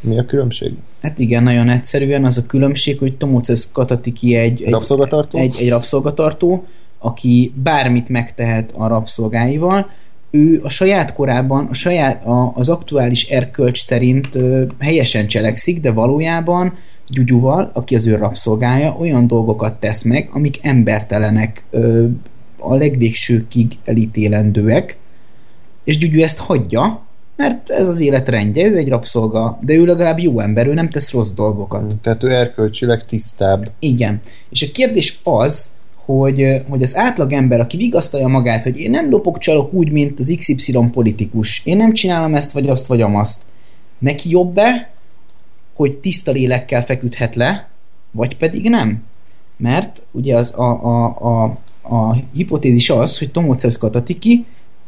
mi a különbség? hát igen, nagyon egyszerűen az a különbség, hogy Tomoceusz Katatiki egy, egy, Rabszolgatartó? egy, egy rabszolgatartó, aki bármit megtehet a rabszolgáival, ő a saját korában, a saját, a, az aktuális erkölcs szerint ö, helyesen cselekszik, de valójában Gyugyuval, aki az ő rabszolgája, olyan dolgokat tesz meg, amik embertelenek, ö, a legvégsőkig elítélendőek, és Gyugyu ezt hagyja, mert ez az élet rendje, ő egy rabszolga, de ő legalább jó ember, ő nem tesz rossz dolgokat. Tehát ő erkölcsileg tisztább. Igen. És a kérdés az, hogy, hogy az átlagember, aki vigasztalja magát, hogy én nem lopok csalok úgy, mint az XY politikus, én nem csinálom ezt, vagy azt, vagy amazt. Neki jobb-e, hogy tiszta lélekkel feküdhet le, vagy pedig nem? Mert ugye az a, a, a, a hipotézis az, hogy Tomoceusz Katatiki,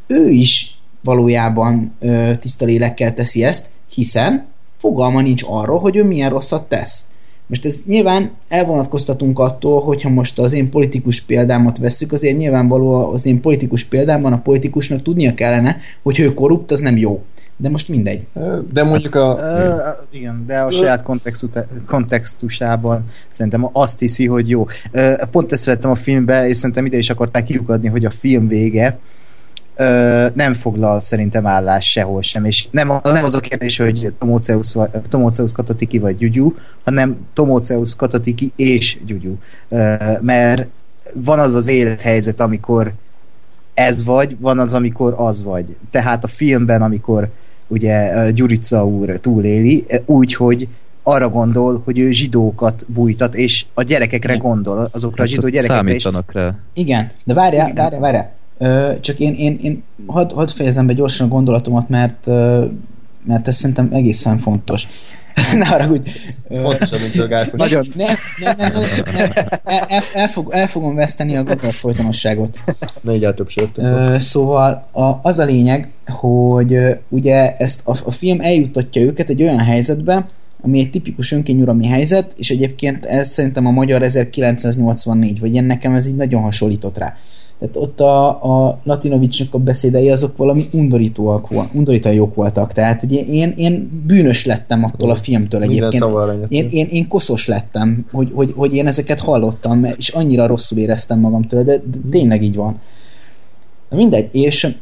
ő is valójában ö, tiszta lélekkel teszi ezt, hiszen fogalma nincs arról, hogy ő milyen rosszat tesz. Most ez nyilván elvonatkoztatunk attól, hogyha most az én politikus példámat vesszük, azért nyilvánvaló az én politikus példámban a politikusnak tudnia kellene, hogy ő korrupt, az nem jó. De most mindegy. De mondjuk a... Ö, igen, de a saját kontextu- kontextusában szerintem azt hiszi, hogy jó. Pont ezt szerettem a filmbe, és szerintem ide is akarták kiukadni, hogy a film vége ö, nem foglal szerintem állás sehol sem, és nem, nem az a kérdés, hogy Tomoceusz, vagy, Tomoceusz Katatiki vagy Gyugyu, hanem Tomoceusz Katatiki és Gyugyu. Ö, mert van az az élethelyzet, amikor ez vagy, van az, amikor az vagy. Tehát a filmben, amikor ugye Gyurica úr túléli, úgy, hogy arra gondol, hogy ő zsidókat bújtat, és a gyerekekre gondol, azokra a zsidó gyerekekre, és Számítanak rá. Igen, de várjál, várjál, várjál. Csak én, én, én hadd, hadd fejezem be gyorsan a gondolatomat, mert, mert ez szerintem egészen fontos. ne haragudj. Fontosabb, mint a Gárkos. Nagyon, nem, nem, nem, nem, nem. El, el, el, fog, el fogom veszteni a gondolat folytonosságot. Ne sört. Ö, szóval a, az a lényeg, hogy ugye ezt a, a film eljutatja őket egy olyan helyzetbe, ami egy tipikus önkényuralmi helyzet, és egyébként ez szerintem a magyar 1984, vagy én nekem ez így nagyon hasonlított rá. Tehát ott a, a Latinovicsnak a beszédei azok valami undorítóak, vol- undorítóan jók voltak. Tehát ugye én, én bűnös lettem attól a filmtől egyébként. aranyat. Én, én, én koszos lettem, hogy, hogy, hogy én ezeket hallottam, mert- és annyira rosszul éreztem magam tőle, de, de tényleg így van. Mindegy, és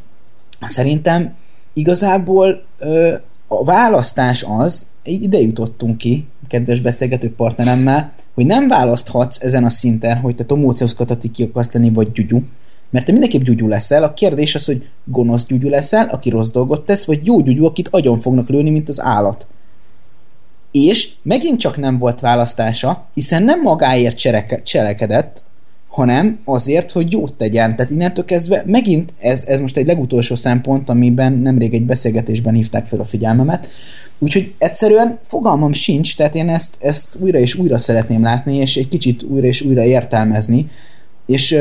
szerintem igazából ö, a választás az, ide jutottunk ki, kedves beszélgető partneremmel, hogy nem választhatsz ezen a szinten, hogy te Tomóceusz Katatiki akarsz lenni, vagy Gyugyu, mert te mindenképp Gyugyu leszel. A kérdés az, hogy gonosz Gyugyu leszel, aki rossz dolgot tesz, vagy jó Gyugyu, akit agyon fognak lőni, mint az állat. És megint csak nem volt választása, hiszen nem magáért csereke, cselekedett, hanem azért, hogy jót tegyen. Tehát innentől kezdve megint, ez, ez most egy legutolsó szempont, amiben nemrég egy beszélgetésben hívták fel a figyelmemet, úgyhogy egyszerűen fogalmam sincs, tehát én ezt, ezt újra és újra szeretném látni, és egy kicsit újra és újra értelmezni, és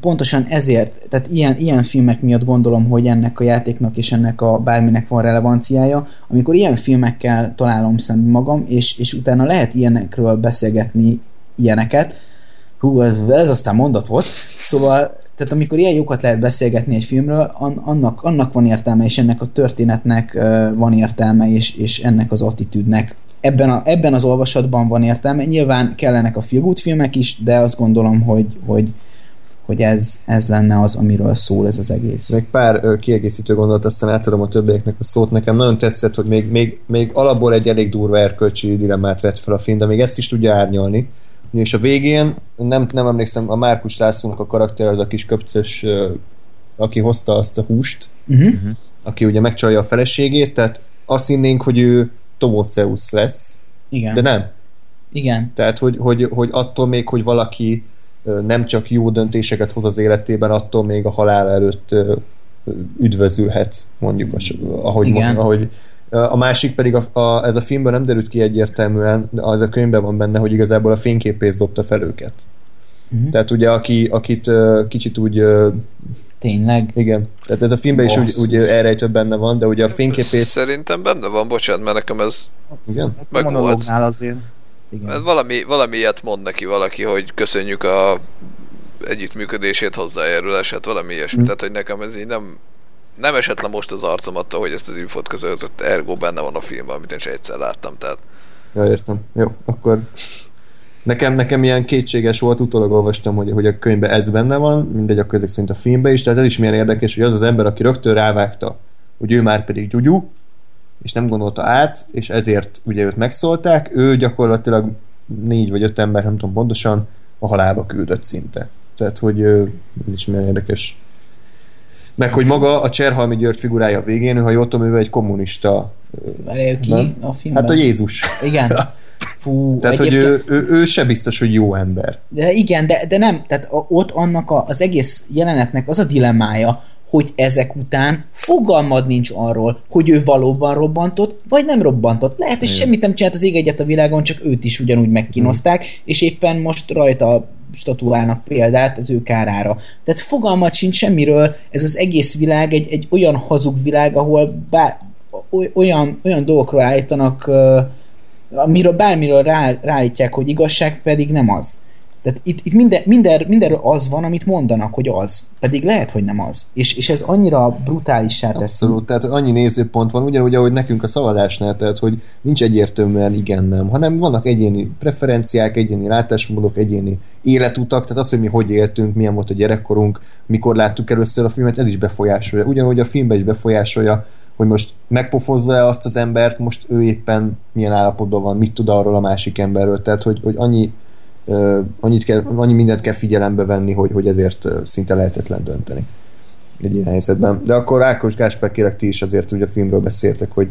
pontosan ezért, tehát ilyen, ilyen filmek miatt gondolom, hogy ennek a játéknak és ennek a bárminek van relevanciája, amikor ilyen filmekkel találom szembe magam, és, és utána lehet ilyenekről beszélgetni ilyeneket, hú, ez, ez aztán mondat volt, szóval tehát amikor ilyen jókat lehet beszélgetni egy filmről, an, annak, annak van értelme, és ennek a történetnek van értelme, és, és ennek az attitűdnek. Ebben, a, ebben az olvasatban van értelme. Nyilván kellenek a feel filmek is, de azt gondolom, hogy, hogy, hogy ez, ez lenne az, amiről szól ez az egész. Még pár ö, kiegészítő gondolat, aztán átadom a többieknek a szót. Nekem nagyon tetszett, hogy még, még, még alapból egy elég durva erkölcsi dilemmát vett fel a film, de még ezt is tudja árnyalni. És a végén, nem, nem emlékszem, a Márkus Lászlónak a karakter az a kis köpcös, ö, aki hozta azt a húst, Uh-huh. aki ugye megcsalja a feleségét, tehát azt hinnénk, hogy ő Tomoceusz lesz, Igen. de nem. Igen. Tehát, hogy, hogy, hogy attól még, hogy valaki nem csak jó döntéseket hoz az életében, attól még a halál előtt üdvözülhet, mondjuk, a, ahogy, Igen. mond, ahogy a másik pedig, a, a, ez a filmben nem derült ki egyértelműen, de az a könyvben van benne, hogy igazából a fényképész dobta fel őket. Mhm. Tehát ugye, aki, akit kicsit úgy, Tényleg. igen, tehát ez a filmben is úgy, úgy elrejtve benne van, de ugye a fényképész, Szerintem benne van, bocsánat, mert nekem ez igen, A Meg volt. azért. Igen. Hát valami, valami ilyet mond neki valaki, hogy köszönjük a együttműködését, hozzájárulást, valami ilyesmi. Mm. Tehát, hogy nekem ez így nem, nem esett le most az arcom attól, hogy ezt az infót közöltött, ergo benne van a filmben, amit én csak egyszer láttam. Tehát Ja, értem. Jó, akkor nekem, nekem ilyen kétséges volt, utólag olvastam, hogy, hogy a könyvben ez benne van, mindegy, akkor ezek szerint a filmben is, tehát ez is milyen érdekes, hogy az az ember, aki rögtön rávágta, hogy ő már pedig gyugyú, és nem gondolta át, és ezért ugye őt megszólták, ő gyakorlatilag négy vagy öt ember, nem tudom pontosan, a halálba küldött szinte. Tehát, hogy ez is milyen érdekes. Meg, hogy maga a Cserhalmi György figurája végén, ő, ha jól tudom, ő egy kommunista. Várjál ki nem? a filmben? Hát a Jézus. Igen. Fú, Tehát, hogy egyébként- ő, ő, ő se biztos, hogy jó ember. De igen, de, de nem, tehát ott annak a, az egész jelenetnek az a dilemmája, hogy ezek után fogalmad nincs arról, hogy ő valóban robbantott, vagy nem robbantott. Lehet, hogy Igen. semmit nem csinált az ég egyet a világon, csak őt is ugyanúgy megkínozták, és éppen most rajta statuálnak példát az ő kárára. Tehát fogalmat sincs semmiről, ez az egész világ egy, egy olyan hazug világ, ahol bár, oly- olyan, olyan dolgokról állítanak, amiről bármiről rá, ráállítják, hogy igazság, pedig nem az. Tehát itt, itt minden, minden, mindenről az van, amit mondanak, hogy az. Pedig lehet, hogy nem az. És, és ez annyira brutálissá teszi. Abszolút, tehát annyi nézőpont van, ugyanúgy, ahogy nekünk a szavazásnál, tehát hogy nincs egyértelműen igen-nem, hanem vannak egyéni preferenciák, egyéni látásmódok, egyéni életutak, tehát az, hogy mi hogy éltünk, milyen volt a gyerekkorunk, mikor láttuk először a filmet, ez is befolyásolja. Ugyanúgy a filmben is befolyásolja, hogy most megpofozza-e azt az embert, most ő éppen milyen állapotban van, mit tud arról a másik emberről, tehát hogy, hogy annyi, annyit kell, annyi mindent kell figyelembe venni, hogy, hogy ezért szinte lehetetlen dönteni egy ilyen helyzetben. De akkor Ákos Gáspár kérek ti is azért ugye a filmről beszéltek, hogy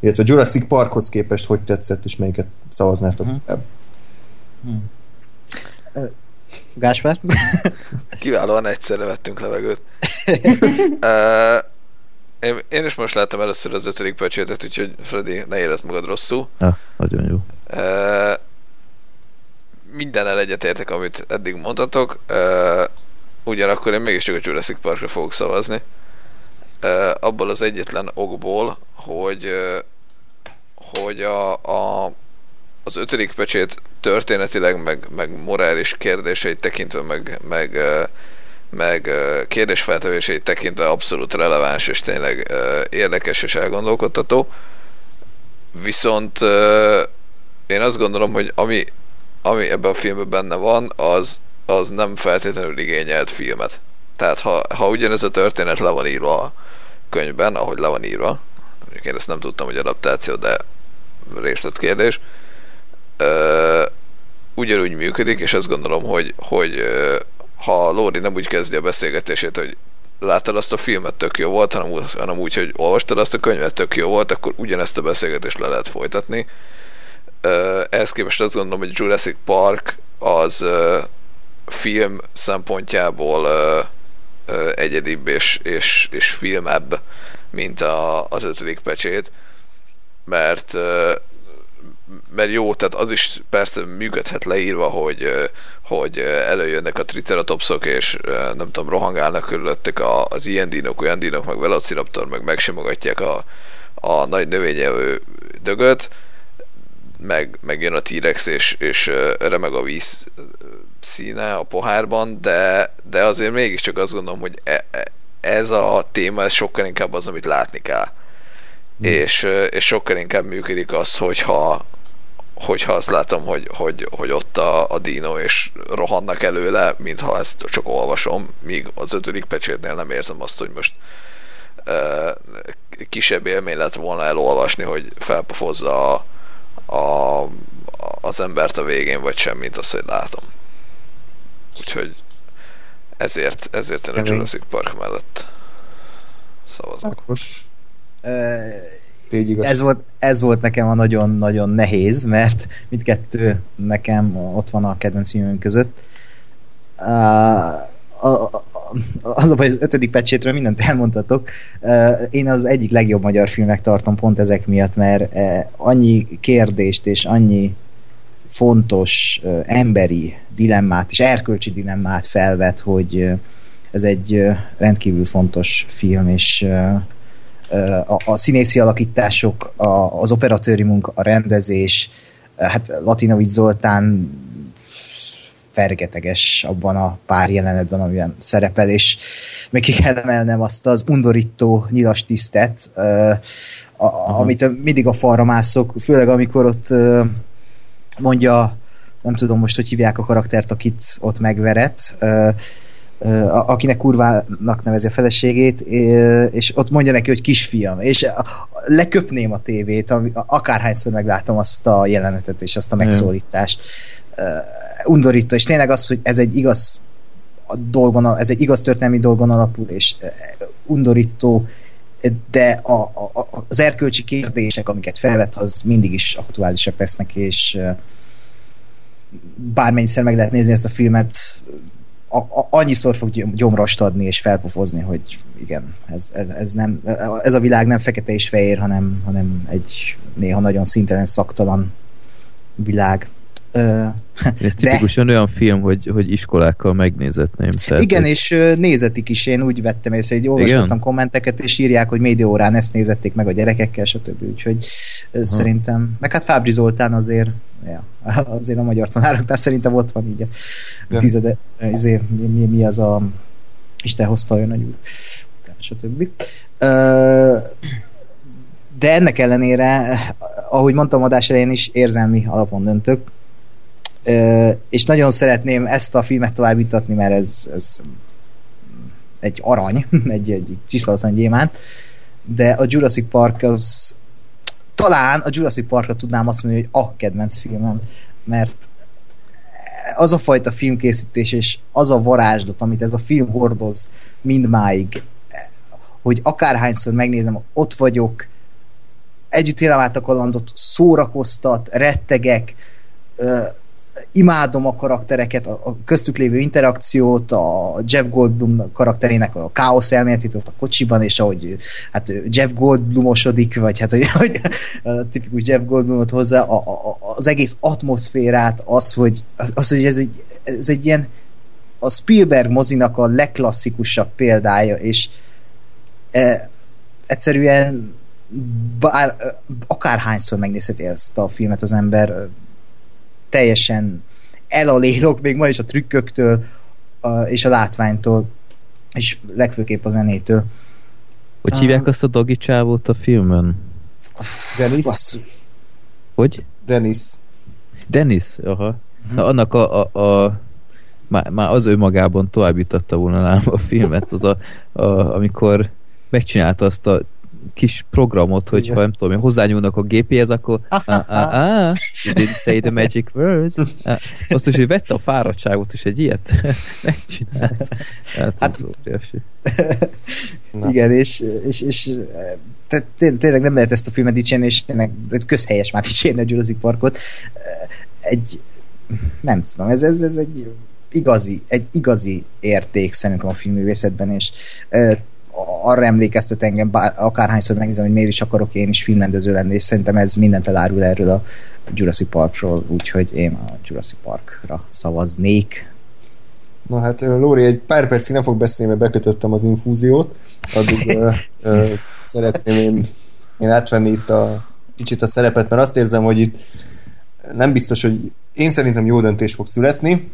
illetve Jurassic Parkhoz képest hogy tetszett, és melyiket szavaznátok Mhm. uh-huh. Gáspár? kiválóan egyszerre vettünk levegőt. uh, én, én is most láttam először az ötödik pecsétet, úgyhogy Freddy, ne érezd magad rosszul. Ja, nagyon jó. Uh, mindennel egyetértek, amit eddig mondtatok. Uh, ugyanakkor én mégiscsak a Jurassic Parkra fogok szavazni. Uh, abból az egyetlen okból, hogy uh, hogy a, a, az ötödik pecsét történetileg, meg, meg morális kérdéseit tekintve, meg, meg, meg kérdésfeltevéseit tekintve abszolút releváns, és tényleg érdekes és elgondolkodtató. Viszont én azt gondolom, hogy ami, ami ebben a filmben benne van, az, az nem feltétlenül igényelt filmet. Tehát ha, ha ugyanez a történet le van írva a könyvben, ahogy le van írva, én ezt nem tudtam, hogy adaptáció, de részletkérdés, ö, ugyanúgy működik, és azt gondolom, hogy, hogy ha Lóri nem úgy kezdi a beszélgetését, hogy láttad azt a filmet, tök jó volt, hanem hanem úgy, hogy olvastad azt a könyvet, tök jó volt, akkor ugyanezt a beszélgetést le lehet folytatni. Ehhez képest azt gondolom, hogy Jurassic Park az film szempontjából egyedibb és, és, és filmebb, mint a, az ötödik pecsét, mert mert jó, tehát az is persze működhet leírva, hogy, hogy előjönnek a triceratopsok, és nem tudom, rohangálnak körülöttük az ilyen dinok, olyan dinok, meg velociraptor, meg megsimogatják a, a nagy növényevő dögöt, meg, meg jön a T-rex, és, és remeg a víz színe a pohárban, de, de azért mégiscsak azt gondolom, hogy e, e, ez a téma ez sokkal inkább az, amit látni kell. Mm. És, és sokkal inkább működik az, hogyha hogyha azt látom, hogy, hogy, hogy ott a, a dino és rohannak előle, mintha ezt csak olvasom, míg az ötödik pecsétnél nem érzem azt, hogy most uh, kisebb élmény lett volna elolvasni, hogy felpofozza a, a, az embert a végén, vagy sem, mint azt, hogy látom. Úgyhogy ezért, ezért én a. Jurassic Park mellett szavazok. Igaz. ez volt, ez volt nekem a nagyon-nagyon nehéz, mert mindkettő nekem ott van a kedvenc filmünk között. Uh, a, az a baj, az ötödik pecsétről mindent elmondhatok. Én az egyik legjobb magyar filmnek tartom pont ezek miatt, mert annyi kérdést és annyi fontos emberi dilemmát és erkölcsi dilemmát felvet, hogy ez egy rendkívül fontos film, és a, a színészi alakítások, a, az operatőri munka, a rendezés, hát Latinovics Zoltán fergeteges abban a pár jelenetben, amiben szerepel, és még ki kell emelnem azt az undorító nyilas tisztet, a, amit mindig a falra mászok, főleg amikor ott mondja, nem tudom most, hogy hívják a karaktert, akit ott megveret, akinek kurvának nevezi a feleségét, és ott mondja neki, hogy kisfiam, és leköpném a tévét, akárhányszor meglátom azt a jelenetet és azt a megszólítást. Undorító, és tényleg az, hogy ez egy igaz dolgon, ez egy igaz történelmi dolgon alapul, és undorító, de a, a, az erkölcsi kérdések, amiket felvet, az mindig is aktuálisak lesznek, és bármennyiszer meg lehet nézni ezt a filmet, a, a, annyiszor fog gyomrost adni és felpofozni, hogy igen, ez, ez, ez, nem, ez a világ nem fekete és fehér, hanem, hanem egy néha nagyon szintelen, szaktalan világ. Ez tipikusan de... olyan film, hogy, hogy iskolákkal megnézetném. Tehát, igen, hogy... és nézetik is, én úgy vettem észre, hogy olvastam igen? kommenteket, és írják, hogy média órán ezt nézették meg a gyerekekkel, stb. Úgyhogy Aha. szerintem, meg hát Fábri Zoltán azért, ja, azért a magyar tanároknál szerintem ott van így a ja. tizede, izé, mi, mi, mi, az a Isten hozta olyan nagy úr, stb. De ennek ellenére, ahogy mondtam adás elején is, érzelmi alapon döntök, és nagyon szeretném ezt a filmet továbbítatni, mert ez, ez egy arany, egy, egy csiszlatlan gyémánt, de a Jurassic Park az talán a Jurassic Parkra tudnám azt mondani, hogy a kedvenc filmem, mert az a fajta filmkészítés és az a varázslat, amit ez a film hordoz mindmáig, hogy akárhányszor megnézem, ott vagyok, együtt élem át a kalandot, szórakoztat, rettegek, imádom a karaktereket, a köztük lévő interakciót, a Jeff Goldblum karakterének a káosz elméletét ott a kocsiban, és ahogy hát Jeff Goldblumosodik, vagy hát hogy, hogy tipikus Jeff Goldblumot hozzá, a, a, az egész atmoszférát, az, hogy, az, az, hogy ez egy, ez egy ilyen a Spielberg mozinak a legklasszikusabb példája, és e, egyszerűen bár, akárhányszor megnézheti ezt a filmet az ember, teljesen elalélok még ma is a trükköktől a, és a látványtól, és legfőképp a zenétől. Hogy hívják azt a dogi csávót a filmben? Dennis? Hogy? Dennis. Dennis? Aha. Na, annak a, a, a már, már az ő magában továbbította volna nálam a filmet, az a, a, amikor megcsinálta azt a kis programot, hogy ha nem tudom, hozzányúlnak a gépéhez, akkor ah, ah, ah, ah, you didn't say the magic word. Ah, azt is, hogy vette a fáradtságot, és egy ilyet megcsinált. Hát, hát ez óriási. Igen, és, és, és tehát tényleg nem lehet ezt a filmet dicsérni, és tényleg közhelyes már dicsérni a Jurassic Parkot. Egy, nem tudom, ez, ez, ez egy igazi, egy igazi érték szerintem a filmművészetben, és arra emlékeztet engem, bár, akárhányszor megnézem, hogy miért is akarok én is filmrendező lenni, és szerintem ez mindent elárul erről a Jurassic Parkról, úgyhogy én a Jurassic Parkra szavaznék. Na hát Lóri egy pár percig nem fog beszélni, mert bekötöttem az infúziót, addig ö, ö, szeretném én, én átvenni itt a kicsit a szerepet, mert azt érzem, hogy itt nem biztos, hogy én szerintem jó döntés fog születni,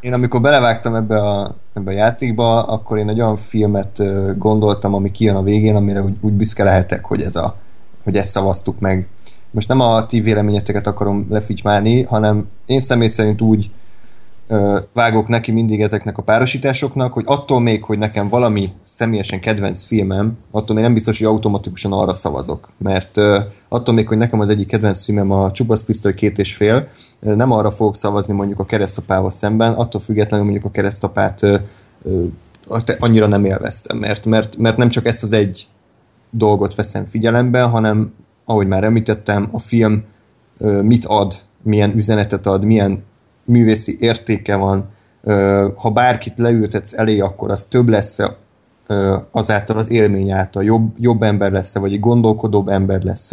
én amikor belevágtam ebbe a, ebbe a játékba, akkor én egy olyan filmet gondoltam, ami kijön a végén, amire úgy, úgy büszke lehetek, hogy, ez a, hogy ezt szavaztuk meg. Most nem a ti véleményeteket akarom lefitymálni, hanem én személy szerint úgy vágok neki mindig ezeknek a párosításoknak, hogy attól még, hogy nekem valami személyesen kedvenc filmem, attól még nem biztos, hogy automatikusan arra szavazok. Mert attól még, hogy nekem az egyik kedvenc filmem a Csupasz Pisztoly két és fél, nem arra fogok szavazni mondjuk a keresztapával szemben, attól függetlenül mondjuk a keresztapát annyira nem élveztem, mert, mert, mert nem csak ezt az egy dolgot veszem figyelembe, hanem ahogy már említettem, a film mit ad, milyen üzenetet ad, milyen művészi értéke van, ha bárkit leültetsz elé, akkor az több lesz azáltal az élmény által, jobb, jobb ember lesz vagy egy gondolkodóbb ember lesz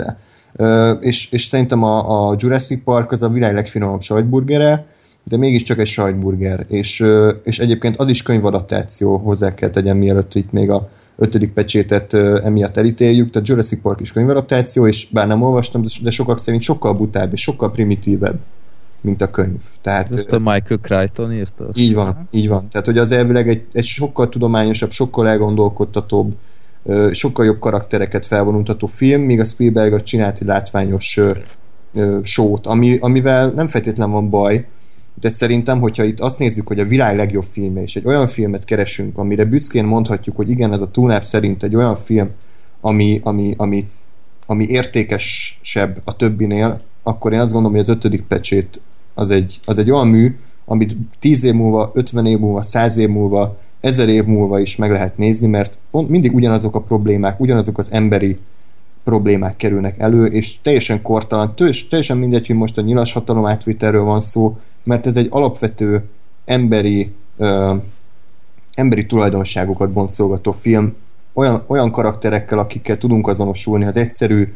és, és szerintem a, a Jurassic Park az a világ legfinomabb sajtburgere, de mégiscsak egy sajtburger, és, és egyébként az is könyvadaptáció, hozzá kell tegyem, mielőtt itt még a ötödik pecsétet emiatt elítéljük, tehát Jurassic Park is könyvadaptáció, és bár nem olvastam, de sokak szerint sokkal butább és sokkal primitívebb, mint a könyv. Tehát, Ezt a Michael Crichton írta? Így van, így van. Tehát, hogy az elvileg egy, egy sokkal tudományosabb, sokkal elgondolkodtatóbb, sokkal jobb karaktereket felvonultató film, míg a Spielberg a csinált egy látványos sót, ami, amivel nem feltétlen van baj, de szerintem, hogyha itt azt nézzük, hogy a világ legjobb filme, és egy olyan filmet keresünk, amire büszkén mondhatjuk, hogy igen, ez a túlnáp szerint egy olyan film, ami, ami, ami, ami értékesebb a többinél, akkor én azt gondolom, hogy az ötödik pecsét az egy, az egy olyan mű, amit 10 év múlva, 50 év múlva, 100 év múlva, 1000 év múlva is meg lehet nézni, mert mindig ugyanazok a problémák, ugyanazok az emberi problémák kerülnek elő, és teljesen kortalan, teljesen mindegy, hogy most a nyilas hatalom átvitelről van szó, mert ez egy alapvető emberi ö, emberi tulajdonságokat boncolgató film, olyan, olyan karakterekkel, akikkel tudunk azonosulni, az egyszerű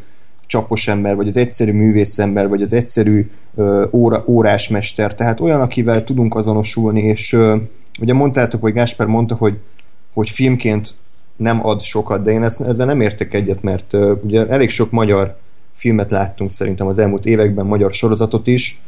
csapos ember, vagy az egyszerű művészember, vagy az egyszerű ö, óra, órásmester, tehát olyan, akivel tudunk azonosulni, és ö, ugye mondtátok, vagy Gásper mondta, hogy, hogy filmként nem ad sokat, de én ezt, ezzel nem értek egyet, mert ö, ugye elég sok magyar filmet láttunk szerintem az elmúlt években, magyar sorozatot is,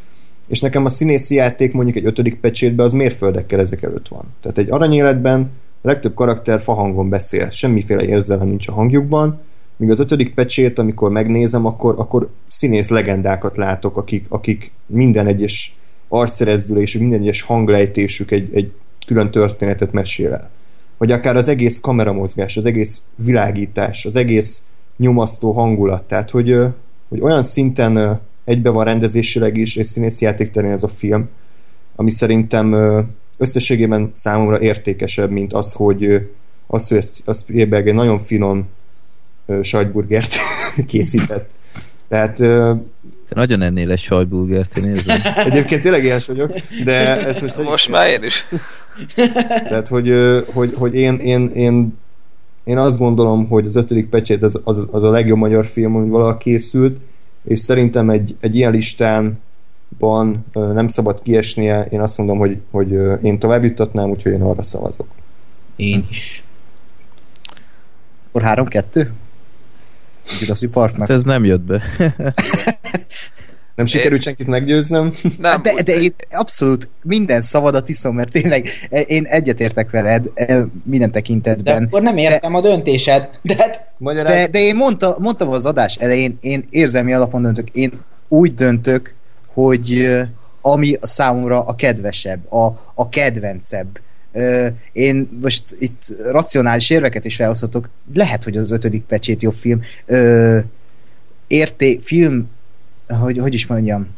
és nekem a színészi játék mondjuk egy ötödik pecsétben az mérföldekkel ezek előtt van. Tehát egy aranyéletben a legtöbb karakter fahangon beszél, semmiféle érzelem nincs a hangjukban, míg az ötödik pecsét, amikor megnézem, akkor, akkor színész legendákat látok, akik, akik minden egyes arcszerezdülés, minden egyes hanglejtésük egy, egy külön történetet mesél el. Vagy akár az egész kameramozgás, az egész világítás, az egész nyomasztó hangulat. Tehát, hogy, hogy olyan szinten egybe van rendezésileg is, és színészi játékterén ez a film, ami szerintem összességében számomra értékesebb, mint az, hogy az, hogy ezt, az Spielberg egy nagyon finom sajtburgert készített. Tehát te nagyon ennél egy sajtburgert, én érzem. Egyébként tényleg ilyes vagyok, de ez most... Most már én is. Tehát, hogy, hogy, hogy én, én, én, én azt gondolom, hogy az ötödik pecsét az, az, az a legjobb magyar film, ami valaha készült, és szerintem egy, egy ilyen listánban nem szabad kiesnie, én azt mondom, hogy, hogy én tovább juttatnám, úgyhogy én arra szavazok. Én is. Akkor 3-2? Jurassic Parknak. Hát ez nem jött be. Nem sikerült senkit meggyőznöm? Nem, de, de én abszolút minden szavadat iszom, mert tényleg én egyetértek veled minden tekintetben. De akkor nem értem de, a döntésed. De, hát... de, de én mondta, mondtam az adás elején, én érzelmi alapon döntök. Én úgy döntök, hogy ami a számomra a kedvesebb, a, a kedvencebb. Én most itt racionális érveket is felhozhatok. Lehet, hogy az ötödik pecsét jobb film. Érté, film hogy, hogy is mondjam,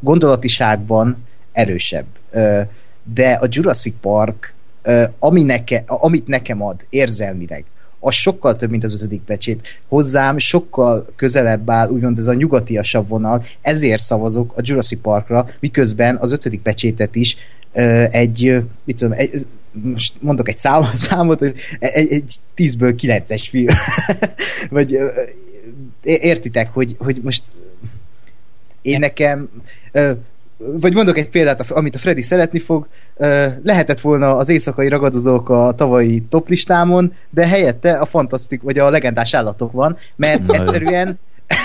gondolatiságban erősebb. De a Jurassic Park, ami neke, amit nekem ad érzelmileg, az sokkal több, mint az ötödik pecsét. Hozzám sokkal közelebb áll, úgymond ez a nyugatiasabb vonal, ezért szavazok a Jurassic Parkra, miközben az ötödik pecsétet is egy, mit tudom, egy, most mondok egy szám, számot, hogy egy, egy 10-ből 9-es film. Vagy értitek, hogy, hogy most én nekem vagy mondok egy példát, amit a Freddy szeretni fog, lehetett volna az éjszakai ragadozók a tavalyi toplistámon, de helyette a fantasztik, vagy a legendás állatok van, mert egyszerűen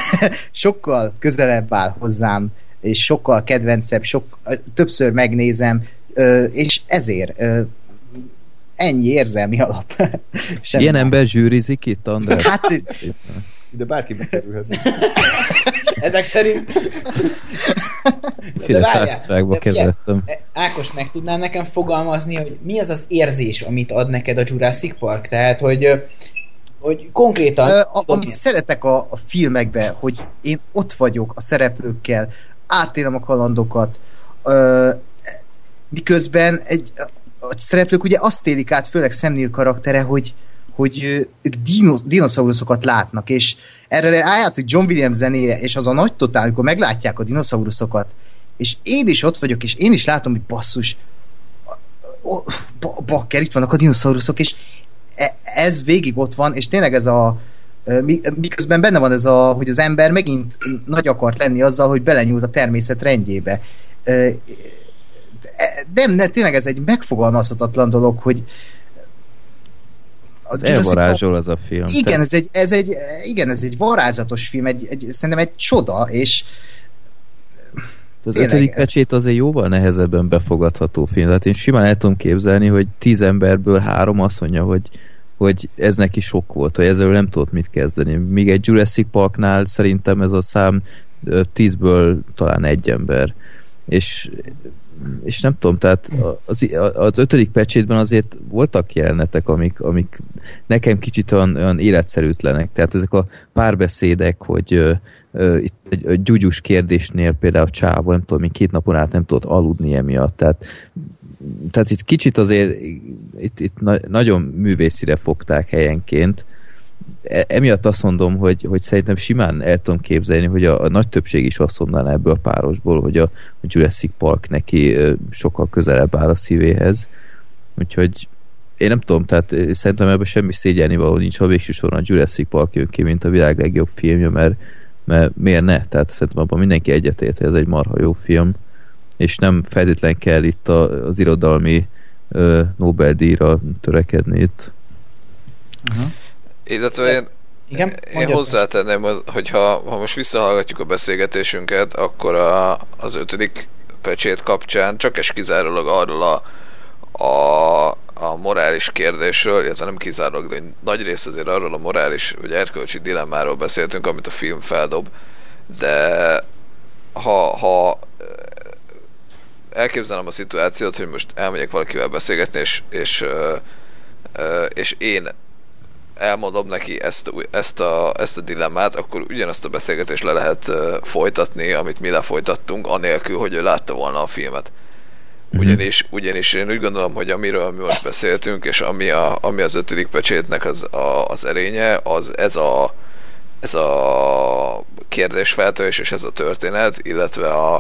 sokkal közelebb áll hozzám, és sokkal kedvencebb, sok, többször megnézem, és ezért ennyi érzelmi alap. Ilyen ember zsűrizik itt, András? Hát, de bárki bekerülhet. Ezek szerint... Féle társaságba keveredtem. Ákos, meg tudnál nekem fogalmazni, hogy mi az az érzés, amit ad neked a Jurassic Park? Tehát, hogy hogy konkrétan... Ö, a, amit szeretek a, a filmekben, hogy én ott vagyok a szereplőkkel, átélem a kalandokat, ö, miközben egy, a szereplők ugye azt élik át, főleg Szemnél karaktere, hogy, hogy ők dino, dinoszauruszokat látnak, és erre rájátszik John Williams zenére, és az a nagy totál, amikor meglátják a dinoszauruszokat, és én is ott vagyok, és én is látom, hogy basszus, bakker, itt vannak a dinoszauruszok, és e- ez végig ott van, és tényleg ez a miközben benne van ez a, hogy az ember megint nagy akart lenni azzal, hogy belenyúlt a természet rendjébe. De- Nem, ne, tényleg ez egy megfogalmazhatatlan dolog, hogy a Elvarázsol az a film. igen, ez egy, ez egy, igen, ez egy varázsatos film, egy, egy, szerintem egy csoda, és Az Tényleg. ötödik pecsét az egy jóval nehezebben befogadható film. Tehát én simán el tudom képzelni, hogy tíz emberből három azt mondja, hogy, hogy ez neki sok volt, hogy ezzel nem tudott mit kezdeni. Míg egy Jurassic Parknál szerintem ez a szám tízből talán egy ember. És és nem tudom, tehát az, az ötödik pecsétben azért voltak jelenetek, amik, amik nekem kicsit olyan, olyan életszerűtlenek. Tehát ezek a párbeszédek, hogy ö, ö, itt egy, egy gyugyus kérdésnél például a csávó, nem tudom, két napon át nem tudott aludni emiatt. Tehát, tehát itt kicsit azért itt, itt na, nagyon művészire fogták helyenként. E, emiatt azt mondom, hogy, hogy szerintem simán el tudom képzelni, hogy a, a nagy többség is azt mondaná ebből a párosból, hogy a, a Jurassic Park neki sokkal közelebb áll a szívéhez. Úgyhogy én nem tudom, tehát szerintem ebben semmi szégyelni való nincs, ha végső soron a Jurassic Park jön ki, mint a világ legjobb filmje, mert, mert miért ne? Tehát szerintem abban mindenki egyetért, hogy ez egy marha jó film, és nem feltétlen kell itt a, az irodalmi Nobel-díjra törekedni itt. Illetve én, Igen? én Mondjad. hozzátenném, az- hogyha ha most visszahallgatjuk a beszélgetésünket, akkor a, az ötödik pecsét kapcsán csak és kizárólag arról a, a, a morális kérdésről, illetve nem kizárólag, de nagy rész azért arról a morális vagy erkölcsi dilemmáról beszéltünk, amit a film feldob, de ha, ha eh, elképzelem a szituációt, hogy most elmegyek valakivel beszélgetni, és, és, ö, ö, és én elmondom neki ezt, ezt, a, ezt a dilemmát, akkor ugyanazt a beszélgetést le lehet folytatni, amit mi lefolytattunk, anélkül, hogy ő látta volna a filmet. Ugyanis, ugyanis én úgy gondolom, hogy amiről mi most beszéltünk, és ami, a, ami az ötödik pecsétnek az, a, az erénye, az ez a, ez a kérdésfeltevés és ez a történet, illetve a,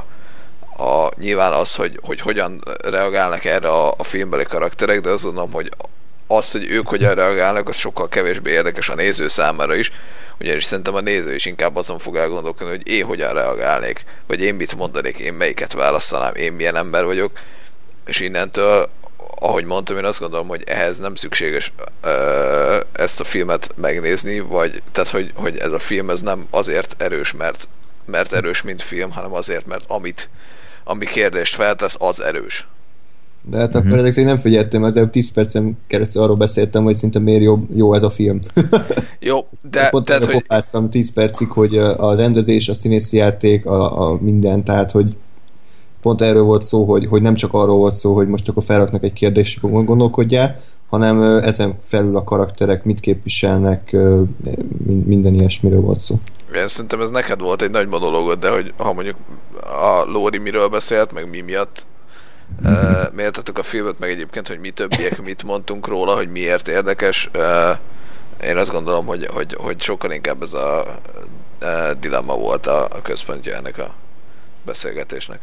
a, nyilván az, hogy, hogy hogyan reagálnak erre a, a filmbeli karakterek, de azt gondolom, hogy az, hogy ők hogyan reagálnak, az sokkal kevésbé érdekes a néző számára is, ugyanis szerintem a néző is inkább azon fog elgondolkodni, hogy én hogyan reagálnék, vagy én mit mondanék, én melyiket választanám, én milyen ember vagyok, és innentől, ahogy mondtam, én azt gondolom, hogy ehhez nem szükséges ö, ezt a filmet megnézni, vagy tehát, hogy, hogy ez a film ez nem azért erős, mert, mert erős, mint film, hanem azért, mert amit, ami kérdést feltesz, az erős. De hát akkor ezek szerint nem figyeltem, ezzel 10 percen keresztül arról beszéltem, hogy szinte miért jó, jó ez a film. Jó, de Pont tehát, hogy pofáztam 10 percig, hogy a rendezés, a színészi játék, a, a minden, tehát hogy pont erről volt szó, hogy, hogy nem csak arról volt szó, hogy most akkor felraknak egy kérdést, gondolkodjál, hanem ezen felül a karakterek mit képviselnek, minden ilyesmiről volt szó. Én szerintem ez neked volt egy nagy monológod, de hogy ha mondjuk a Lóri miről beszélt, meg mi miatt uh, méltattuk a filmet, meg egyébként, hogy mi többiek mit mondtunk róla, hogy miért érdekes. Uh, én azt gondolom, hogy, hogy, hogy sokkal inkább ez a uh, dilemma volt a, a központja ennek a beszélgetésnek.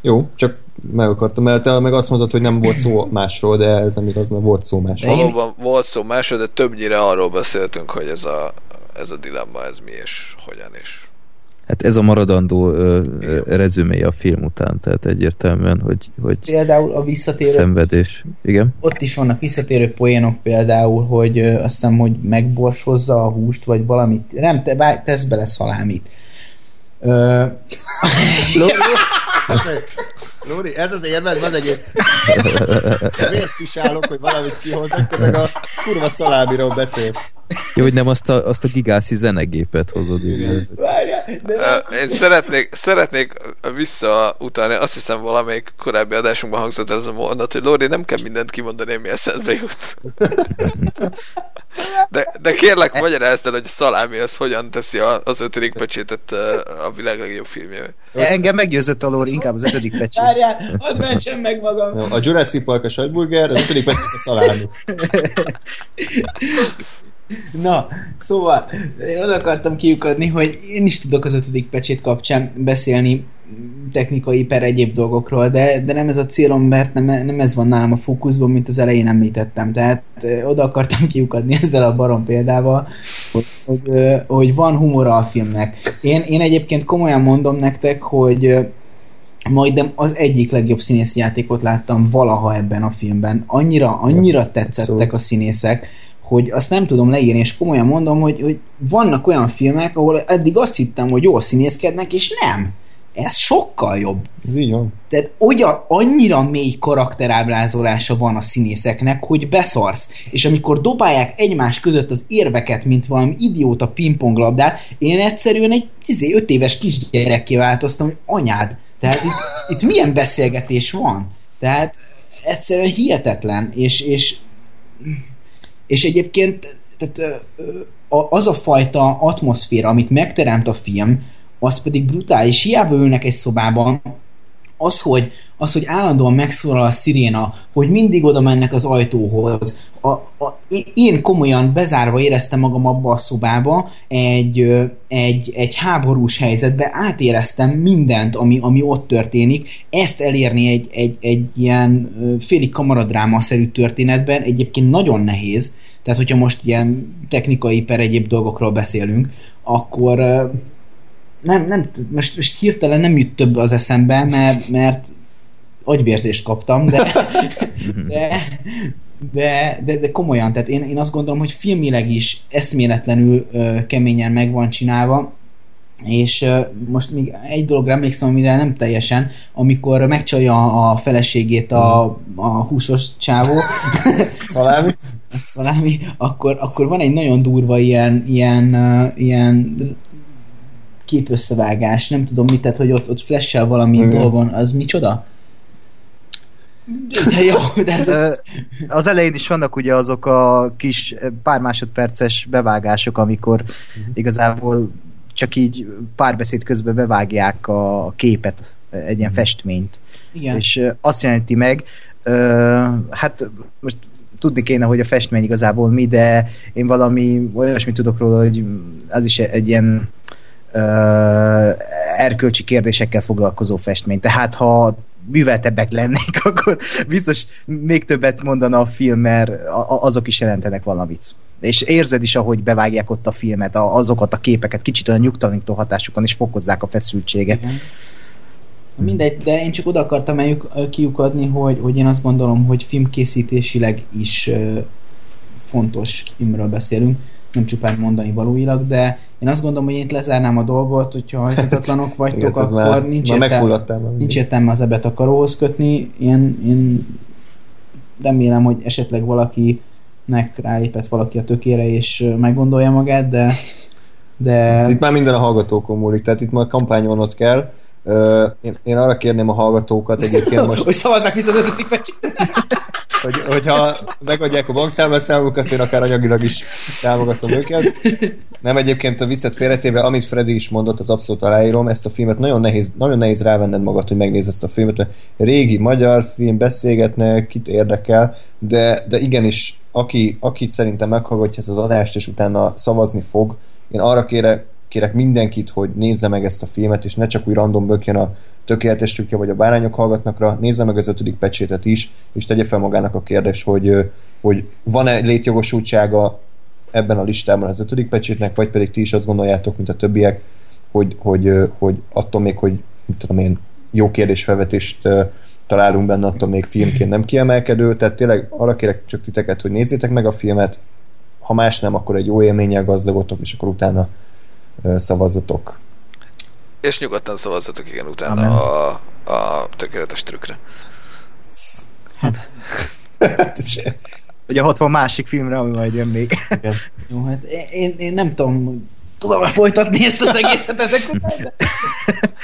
Jó, csak meg akartam, mert te meg azt mondtad, hogy nem volt szó másról, de ez nem igaz, mert volt szó másról. Valóban volt szó másról, de többnyire arról beszéltünk, hogy ez a, ez a dilemma, ez mi és hogyan is. Hát ez a maradandó ö, ö, rezümé a film után, tehát egyértelműen, hogy, hogy Például a visszatérő szenvedés. Igen? ott is vannak visszatérő poénok például, hogy ö, azt hiszem, hogy megborsozza a húst, vagy valamit. Nem, te, vág, tesz bele szalámit. Ö, Lóri, ez az érved, van egy Miért pisálok, hogy valamit kihozzak, te meg a kurva szalámiról beszél. Jó, hogy nem azt a, azt a gigászi zenegépet hozod. Igen. várjál, de Én szeretnék, szeretnék visszautalni, azt hiszem valamelyik korábbi adásunkban hangzott ez a mondat, hogy Lóri, nem kell mindent kimondani, ami eszedbe jut. De, de kérlek, magyarázd el, hogy a szalámi az hogyan teszi a, az ötödik pecsétet a világ legjobb filmjével. Engem meggyőzött a lór, inkább az ötödik pecsét. Várjál, hadd mentsem meg magam. A Jurassic Park a sajtburger, az ötödik pedig a szalámi. Na, szóval én oda akartam kiukadni, hogy én is tudok az ötödik pecsét kapcsán beszélni technikai per egyéb dolgokról, de, de nem ez a célom, mert nem, nem ez van nálam a fókuszban, mint az elején említettem. Tehát oda akartam kiukadni ezzel a barom példával, hogy, hogy, hogy van humora a filmnek. Én, én egyébként komolyan mondom nektek, hogy majdnem az egyik legjobb színészi játékot láttam valaha ebben a filmben. Annyira, annyira tetszettek a színészek, hogy azt nem tudom leírni, és komolyan mondom, hogy, hogy vannak olyan filmek, ahol eddig azt hittem, hogy jól színészkednek, és nem. Ez sokkal jobb. Ez így van. Tehát olyan, annyira mély karakterábrázolása van a színészeknek, hogy beszarsz. És amikor dobálják egymás között az érveket, mint valami idióta pingponglabdát, én egyszerűen egy 15 éves kisgyerekké változtam, hogy anyád. Tehát itt, itt milyen beszélgetés van? Tehát egyszerűen hihetetlen, és, és, és egyébként tehát, az a fajta atmoszféra, amit megteremt a film, az pedig brutális. Hiába ülnek egy szobában, az, hogy, az, hogy állandóan megszólal a sziréna, hogy mindig oda mennek az ajtóhoz. A, a, én komolyan bezárva éreztem magam abba a szobába, egy, egy, egy háborús helyzetbe átéreztem mindent, ami, ami ott történik. Ezt elérni egy, egy, egy ilyen félig kamaradráma-szerű történetben egyébként nagyon nehéz. Tehát, hogyha most ilyen technikai per egyéb dolgokról beszélünk, akkor nem, nem, most, most hirtelen nem jut több az eszembe, mert, mert agyvérzést kaptam, de, de, de, de, de komolyan, tehát én, én azt gondolom, hogy filmileg is eszméletlenül ö, keményen meg van csinálva, és ö, most még egy dologra emlékszem, amire nem teljesen, amikor megcsalja a feleségét a, a húsos csávó, Szalámi? szalámi, akkor, akkor van egy nagyon durva ilyen, ilyen, uh, ilyen képösszevágás, nem tudom mit, tehát hogy ott, ott flash valami Igen. dolgon, az micsoda? De jó, de Az elején is vannak ugye azok a kis pár másodperces bevágások, amikor igazából csak így párbeszéd közben bevágják a képet, egy ilyen festményt. igen. És azt jelenti meg, hát most tudni kéne, hogy a festmény igazából mi, de én valami olyasmit tudok róla, hogy az is egy ilyen ö, erkölcsi kérdésekkel foglalkozó festmény. Tehát ha műveltebbek lennék, akkor biztos még többet mondana a film, mert azok is jelentenek valamit. És érzed is, ahogy bevágják ott a filmet, azokat a képeket, kicsit olyan nyugtalanító hatásukon is fokozzák a feszültséget. Igen. Mindegy, de én csak oda akartam eljük, kiukadni, hogy, hogy én azt gondolom, hogy filmkészítésileg is fontos filmről beszélünk, nem csupán mondani valóilag, de én azt gondolom, hogy én itt lezárnám a dolgot, hogyha hajtatatlanok vagytok, Igen, akkor már, nincs, már értelme, nincs értelme az ebet a karóhoz kötni. Én, én remélem, hogy esetleg valakinek rálépett valaki a tökére, és meggondolja magát, de de Itt már minden a hallgatókon múlik, tehát itt már kampányolnod kell. Én, én arra kérném a hallgatókat egyébként most, hogy szavazzák vissza az ötödik pecsét. hogy, hogyha megadják a bankszámlaszámukat, én akár anyagilag is támogatom őket. Nem egyébként a viccet félretéve, amit Freddy is mondott, az abszolút aláírom, ezt a filmet nagyon nehéz, nagyon nehéz rávenned magad, hogy megnézd ezt a filmet, mert régi magyar film, beszélgetnek, kit érdekel, de, de igenis, aki, aki szerintem meghallgatja ezt az adást, és utána szavazni fog, én arra kérek, kérek mindenkit, hogy nézze meg ezt a filmet, és ne csak úgy random bökjön a tökéletes trükkje, vagy a bárányok hallgatnakra, nézze meg az ötödik pecsétet is, és tegye fel magának a kérdés, hogy, hogy van-e létjogosultsága ebben a listában az ötödik pecsétnek, vagy pedig ti is azt gondoljátok, mint a többiek, hogy, hogy, hogy attól még, hogy mit tudom én, jó kérdésfelvetést találunk benne, attól még filmként nem kiemelkedő, tehát tényleg arra kérek csak titeket, hogy nézzétek meg a filmet, ha más nem, akkor egy jó élménnyel gazdagodtok, és akkor utána ö, szavazzatok. És nyugodtan szavazzatok igen utána Amen. a, a tökéletes trükkre. Vagy a 60 másik filmre, ami majd jön még. Jó, hát én, én nem tudom, tudom folytatni ezt az egészet ezek után.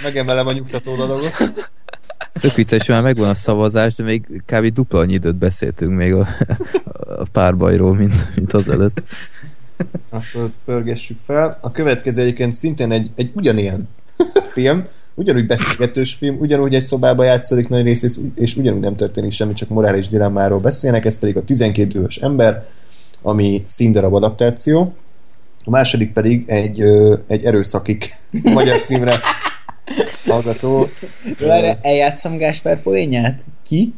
Megemelem a nyugtató dolgot. Tök vicces, már megvan a szavazás, de még kb. dupla annyi időt beszéltünk még a, a párbajról, mint, mint az előtt. Akkor pörgessük fel. A következő egyébként szintén egy, egy ugyanilyen film, ugyanúgy beszélgetős film, ugyanúgy egy szobába játszódik nagy rész, és, ugyanúgy nem történik semmi, csak morális dilemmáról beszélnek, ez pedig a 12 dühös ember, ami színdarab adaptáció. A második pedig egy, ö, egy erőszakik magyar címre hallgató. Várj, eljátszom Gáspár poénját? Kik?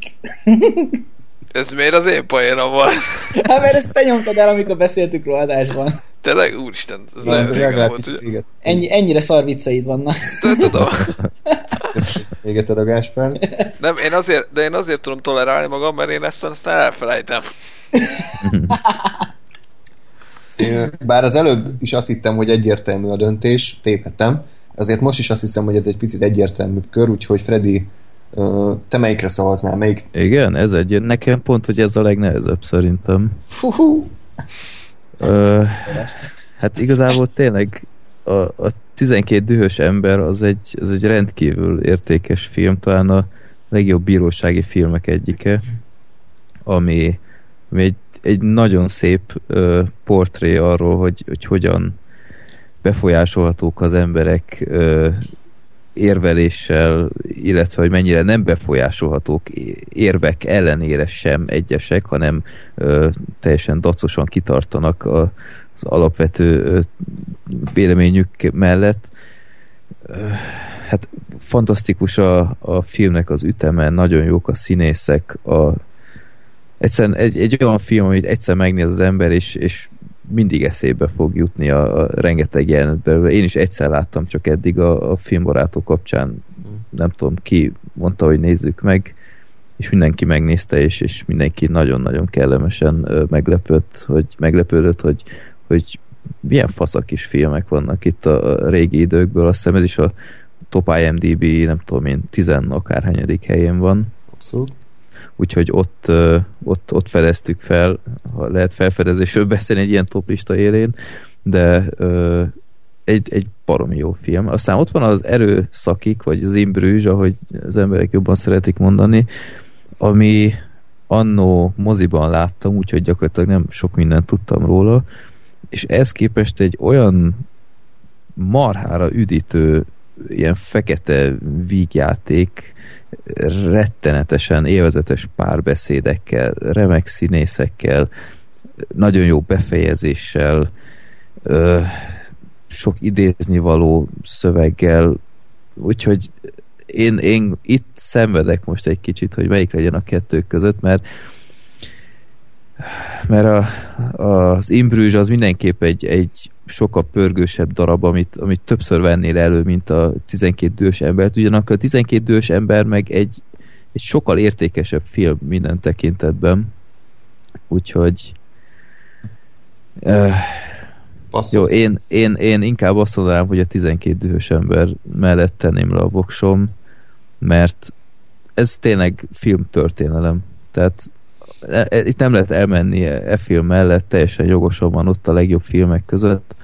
Ez miért az én poénom volt? Hát mert ezt te nyomtad el, amikor beszéltük róla adásban. Tényleg, úristen, ez Na, nagyon régen volt, ugye? éget. Ennyi, ennyire szar vicceid vannak. De Tudom. Égeted a Gáspár. Nem, én azért, de én azért tudom tolerálni magam, mert én ezt aztán elfelejtem. Én- Bár az előbb is azt hittem, hogy egyértelmű a döntés, tévedtem. Azért most is azt hiszem, hogy ez egy picit egyértelműbb kör, úgyhogy Freddy, te melyikre szavaznál? Melyik? Igen, ez egy, nekem pont, hogy ez a legnehezebb szerintem. Fuhu. Ö, hát igazából tényleg a, a 12 dühös ember az egy, az egy rendkívül értékes film, talán a legjobb bírósági filmek egyike, ami, ami egy, egy nagyon szép ö, portré arról, hogy, hogy hogyan befolyásolhatók az emberek ö, érveléssel, illetve hogy mennyire nem befolyásolhatók érvek ellenére sem egyesek, hanem ö, teljesen dacosan kitartanak a, az alapvető ö, véleményük mellett. Ö, Hát fantasztikus a, a filmnek az üteme, nagyon jók a színészek, a, egyszerűen egy, egy olyan film, amit egyszer megnéz az ember, és, és mindig eszébe fog jutni a, a rengeteg jelenet belőle. Én is egyszer láttam csak eddig a, a filmbarátok kapcsán, nem tudom ki mondta, hogy nézzük meg, és mindenki megnézte, és, és mindenki nagyon-nagyon kellemesen meglepődött, hogy, meglepődött, hogy, hogy milyen faszak is filmek vannak itt a régi időkből. Azt hiszem ez is a top IMDB, nem tudom én, tizen akárhányadik helyén van Abszolút. Úgyhogy ott, ott, ott fedeztük fel, ha lehet felfedezésről beszélni egy ilyen toplista élén, de egy, egy baromi jó film. Aztán ott van az erőszakik, vagy az imbrűzs, ahogy az emberek jobban szeretik mondani, ami annó moziban láttam, úgyhogy gyakorlatilag nem sok mindent tudtam róla, és ez képest egy olyan marhára üdítő ilyen fekete vígjáték, rettenetesen élvezetes párbeszédekkel, remek színészekkel, nagyon jó befejezéssel, ö, sok idézni való szöveggel, úgyhogy én, én itt szenvedek most egy kicsit, hogy melyik legyen a kettő között, mert mert a, az Imbrűzs az mindenképp egy, egy sokkal pörgősebb darab, amit, amit többször vennél elő, mint a 12 dős embert. Ugyanakkor a 12 dős ember meg egy, egy sokkal értékesebb film minden tekintetben. Úgyhogy uh, Basszus. jó, én, én, én inkább azt mondanám, hogy a 12 dühös ember mellett tenném le a voksom, mert ez tényleg filmtörténelem. Tehát itt nem lehet elmenni e, e film mellett, teljesen jogosan van ott a legjobb filmek között.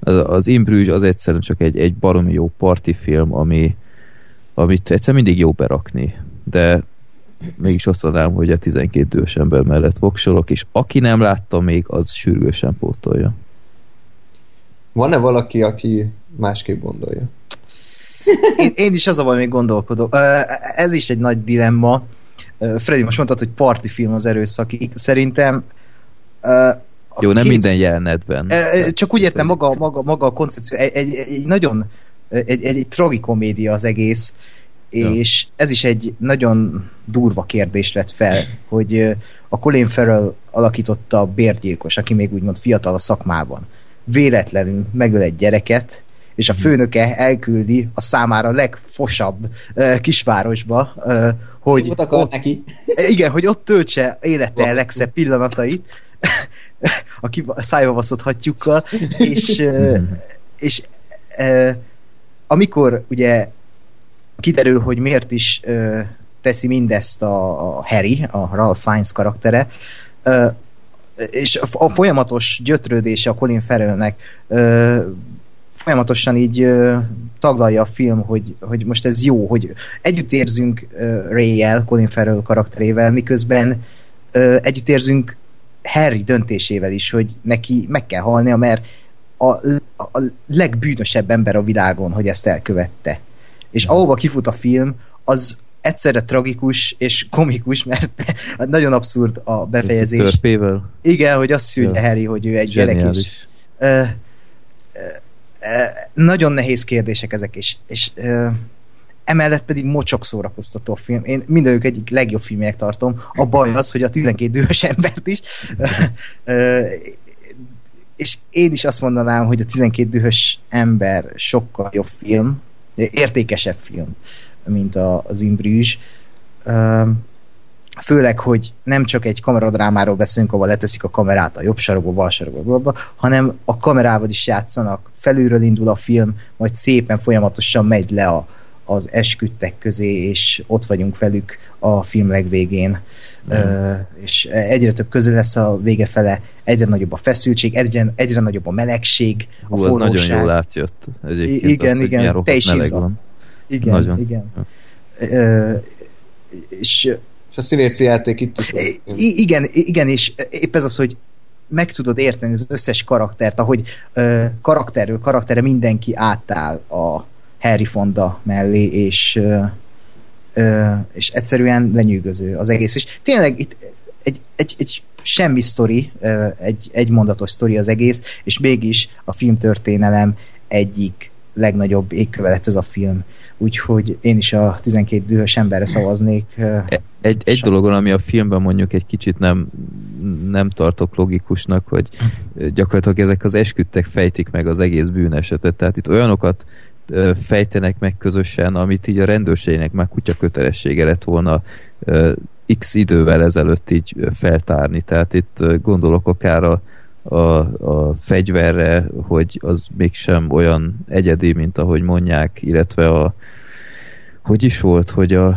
Az, az Imbrűzs az egyszerűen csak egy, egy baromi jó partifilm, ami, amit egyszer mindig jó berakni, de mégis azt mondanám, hogy a 12 dühös ember mellett voksolok, és aki nem látta még, az sürgősen pótolja. Van-e valaki, aki másképp gondolja? Én, én is az a baj, még gondolkodok. Ö, Ez is egy nagy dilemma. Freddy, most mondtad, hogy parti film az erőszakig. Szerintem a Jó, nem két- minden jelenetben. Ö, Csak úgy értem, maga, maga, maga a koncepció, egy, egy, egy nagyon egy, egy, egy tragikomédia az egész, és ez is egy nagyon durva kérdést vett fel, hogy a Colin Farrell alakította a bérgyilkos, aki még úgymond fiatal a szakmában. Véletlenül megöl egy gyereket, és a főnöke elküldi a számára legfosabb kisvárosba, hogy ott akar ott, neki. igen, hogy ott töltse élete legszebb pillanatait, a kiba- a szájba baszott hattyúkkal, és, ö, és amikor ugye kiderül, hogy miért is teszi mindezt a, a Harry, a Ralph Fiennes karaktere, és a, a folyamatos gyötrődése a Colin Farrellnek folyamatosan így taglalja a film, hogy, hogy most ez jó, hogy együtt érzünk ö, Ray-jel, Colin Farrell karakterével, miközben ö, együtt érzünk Harry döntésével is, hogy neki meg kell halnia, mert a, a legbűnösebb ember a világon, hogy ezt elkövette. És ahova kifut a film, az egyszerre tragikus és komikus, mert nagyon abszurd a befejezés. Törpével? Igen, hogy azt szülje ja. Harry, hogy ő egy gyerek is. Ö, ö, nagyon nehéz kérdések ezek is, és emellett pedig mocsok szórakoztató film. Én mindegyik egyik legjobb filmjek tartom. A baj az, hogy a 12 dühös embert is. és én is azt mondanám, hogy a 12 dühös ember sokkal jobb film, értékesebb film, mint az Imbruges. Főleg, hogy nem csak egy kameradrámáról beszélünk, ahol leteszik a kamerát a jobb sarokba, bal sarokba, hanem a kamerával is játszanak, felülről indul a film, majd szépen folyamatosan megy le a, az esküdtek közé, és ott vagyunk velük a film legvégén. Mm. És egyre több közül lesz a vége fele, egyre nagyobb a feszültség, egyre, egyre nagyobb a melegség, a Hú, forróság. nagyon jól átjött. Egyébként igen, az, igen, te is meleg van. Igen, nagyon. igen. Uh, és, és a színészi játék itt is. Igen, igen, és épp ez az, hogy meg tudod érteni az összes karaktert, ahogy uh, karakterről karakterre mindenki átáll a, Harry Fonda mellé, és, ö, ö, és egyszerűen lenyűgöző az egész. És tényleg itt egy, egy, egy semmi sztori, egy, egy mondatos sztori az egész, és mégis a filmtörténelem egyik legnagyobb égköve lett ez a film. Úgyhogy én is a 12 dühös emberre szavaznék. E, egy, egy dologon, ami a filmben mondjuk egy kicsit nem, nem tartok logikusnak, hogy gyakorlatilag ezek az esküdtek fejtik meg az egész bűnesetet. Tehát itt olyanokat fejtenek meg közösen, amit így a rendőrségnek már kutya kötelessége lett volna x idővel ezelőtt így feltárni. Tehát itt gondolok akár a, a, a fegyverre, hogy az mégsem olyan egyedi, mint ahogy mondják, illetve a hogy is volt, hogy a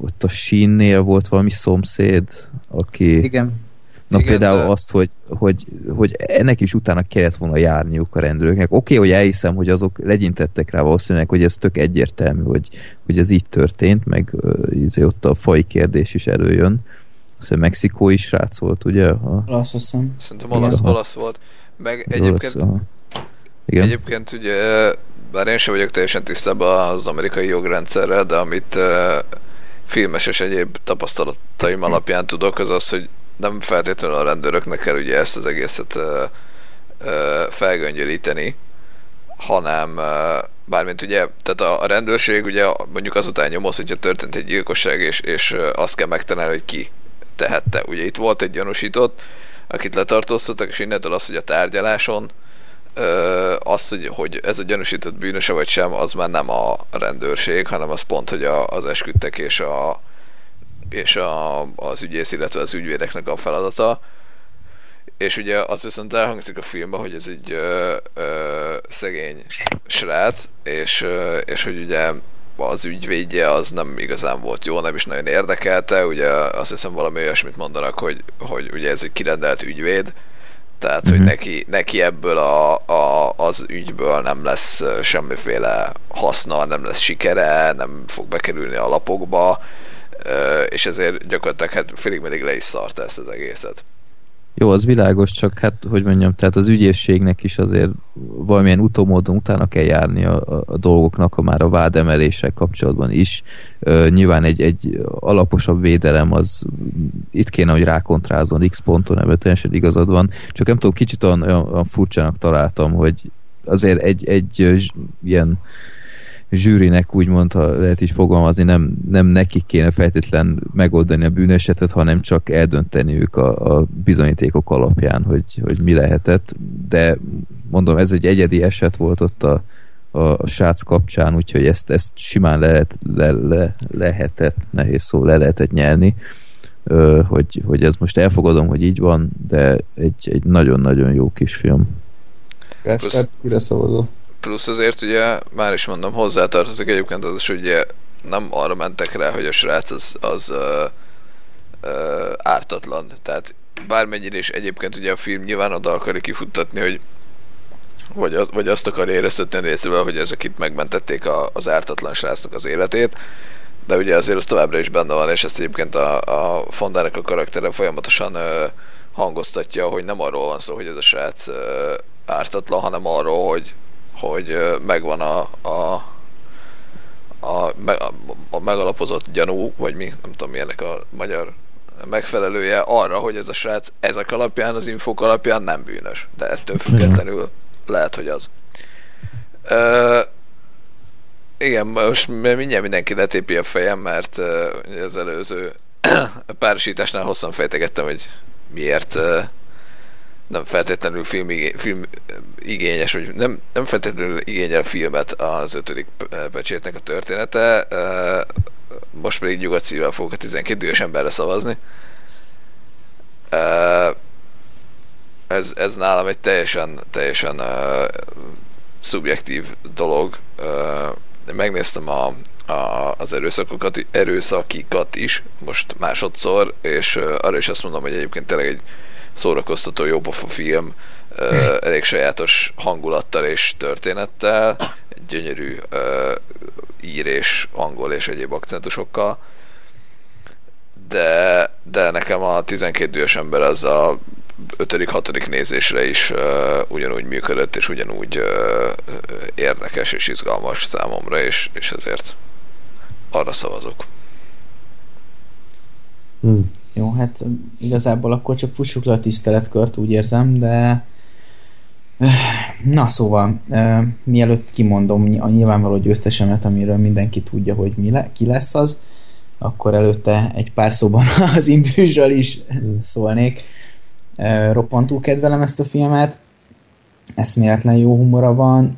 ott a sínnél volt valami szomszéd, aki Igen. Na Igen, például de... azt, hogy, hogy, hogy ennek is utána kellett volna járniuk a rendőröknek. Oké, okay, hogy elhiszem, hogy azok legyintettek rá valószínűleg, hogy ez tök egyértelmű, hogy, hogy ez így történt, meg uh, ott a fai kérdés is előjön. Azt mexikói srác volt, ugye? A... Olasz, azt hiszem. Szerintem olasz, olasz volt. Meg egyébként, olasz, Igen. egyébként ugye, bár én sem vagyok teljesen tisztában az amerikai jogrendszerrel, de amit uh, filmes és egyéb tapasztalataim alapján tudok, az az, hogy nem feltétlenül a rendőröknek kell ugye ezt az egészet ö, ö, felgöngyölíteni, hanem bármint ugye, tehát a, a rendőrség ugye mondjuk azután nyomoz, hogyha történt egy gyilkosság, és, és azt kell megtalálni, hogy ki tehette. Ugye itt volt egy gyanúsított, akit letartóztattak, és innentől az, hogy a tárgyaláson az, hogy, hogy ez a gyanúsított bűnöse vagy sem, az már nem a rendőrség, hanem az pont, hogy a, az esküdtek és a, és a, az ügyész, illetve az ügyvédeknek a feladata. És ugye az viszont elhangzik a filmben, hogy ez egy ö, ö, szegény srác, és, ö, és hogy ugye az ügyvédje az nem igazán volt jó, nem is nagyon érdekelte, ugye azt hiszem valami olyasmit mondanak, hogy, hogy ugye ez egy kirendelt ügyvéd, tehát, mm-hmm. hogy mhm. neki, neki ebből a, a, az ügyből nem lesz semmiféle haszna, nem lesz sikere, nem fog bekerülni a lapokba, és ezért gyakorlatilag hát félig meddig le is szarta ezt az egészet. Jó, az világos, csak hát, hogy mondjam, tehát az ügyészségnek is azért valamilyen utómódon utána kell járni a, a, a dolgoknak, ha már a vádemeléssel kapcsolatban is. Uh, nyilván egy, egy alaposabb védelem az itt kéne, hogy rákontrázon X ponton, ebben teljesen igazad van. Csak nem tudom, kicsit olyan, olyan furcsának találtam, hogy azért egy, egy ilyen zsűrinek úgymond, ha lehet így fogalmazni, nem, nem nekik kéne feltétlen megoldani a bűnesetet, hanem csak eldönteni ők a, a bizonyítékok alapján, hogy, hogy mi lehetett. De mondom, ez egy egyedi eset volt ott a, a, srác kapcsán, úgyhogy ezt, ezt simán lehet, le, le, lehetett, nehéz szó, le lehetett nyelni, ö, hogy, hogy ez most elfogadom, hogy így van, de egy, egy nagyon-nagyon jó kis film. Kire szavazol? Plusz azért ugye, már is mondom, hozzátartozik egyébként az is, ugye nem arra mentek rá, hogy a srác az, az uh, uh, ártatlan. Tehát bármennyire is egyébként ugye a film nyilván oda akarja kifuttatni, hogy vagy, vagy azt akar éreztetni a nézővel, hogy ezek itt megmentették a, az ártatlan srácnak az életét, de ugye azért az továbbra is benne van, és ezt egyébként a, a Fondának a karaktere folyamatosan uh, hangoztatja, hogy nem arról van szó, hogy ez a srác ártatlan, hanem arról, hogy, hogy megvan a, a, a, a megalapozott gyanú, vagy mi, nem tudom milyenek a magyar megfelelője arra, hogy ez a srác ezek alapján, az infók alapján nem bűnös. De ettől függetlenül lehet, hogy az. Ö, igen, most mindjárt mindenki letépi a fejem, mert az előző párosításnál hosszan fejtegettem, hogy miért nem feltétlenül film, film igényes, vagy nem, nem feltétlenül igényel filmet az ötödik pecsétnek a története. Uh, most pedig nyugodt szívvel fogok a 12 dühös emberre szavazni. Ez, ez nálam egy teljesen, teljesen szubjektív dolog. Megnéztem a, a, az erőszakokat, erőszakikat is most másodszor, és arra is azt mondom, hogy egyébként tényleg egy szórakoztató, jópofa film, uh, elég sajátos hangulattal és történettel, gyönyörű uh, ír és angol és egyéb akcentusokkal, de, de nekem a 12 dühös ember az a 5.-6. nézésre is uh, ugyanúgy működött, és ugyanúgy uh, érdekes és izgalmas számomra, és, és ezért arra szavazok. Hmm. Jó, hát igazából akkor csak fussuk le a tiszteletkört, úgy érzem, de na szóval, uh, mielőtt kimondom a nyilvánvaló győztesemet, amiről mindenki tudja, hogy mi le, ki lesz az, akkor előtte egy pár szóban az Imbrüzsről is szólnék roppantul kedvelem ezt a filmet, eszméletlen jó humora van,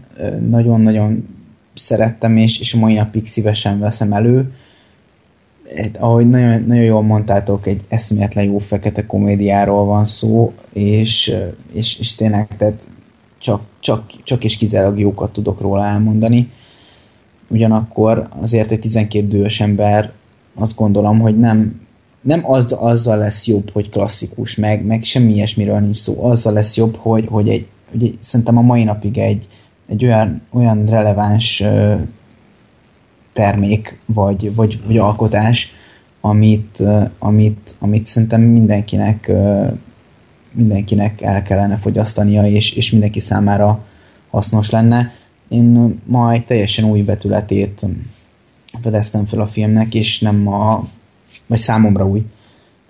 nagyon-nagyon szerettem, és, és mai napig szívesen veszem elő. Ahogy nagyon, nagyon jól mondtátok, egy eszméletlen jó fekete komédiáról van szó, és, és, és tényleg tehát csak, csak, csak és kizárólag jókat tudok róla elmondani. Ugyanakkor azért egy 12 dős ember azt gondolom, hogy nem nem az, azzal lesz jobb, hogy klasszikus, meg, meg semmi ilyesmiről nincs szó. Azzal lesz jobb, hogy, hogy, egy, hogy egy, szerintem a mai napig egy, egy olyan, olyan releváns termék, vagy, vagy, vagy alkotás, amit, amit, amit szerintem mindenkinek mindenkinek el kellene fogyasztania, és, és mindenki számára hasznos lenne. Én ma egy teljesen új betületét fedeztem fel a filmnek, és nem a vagy számomra új.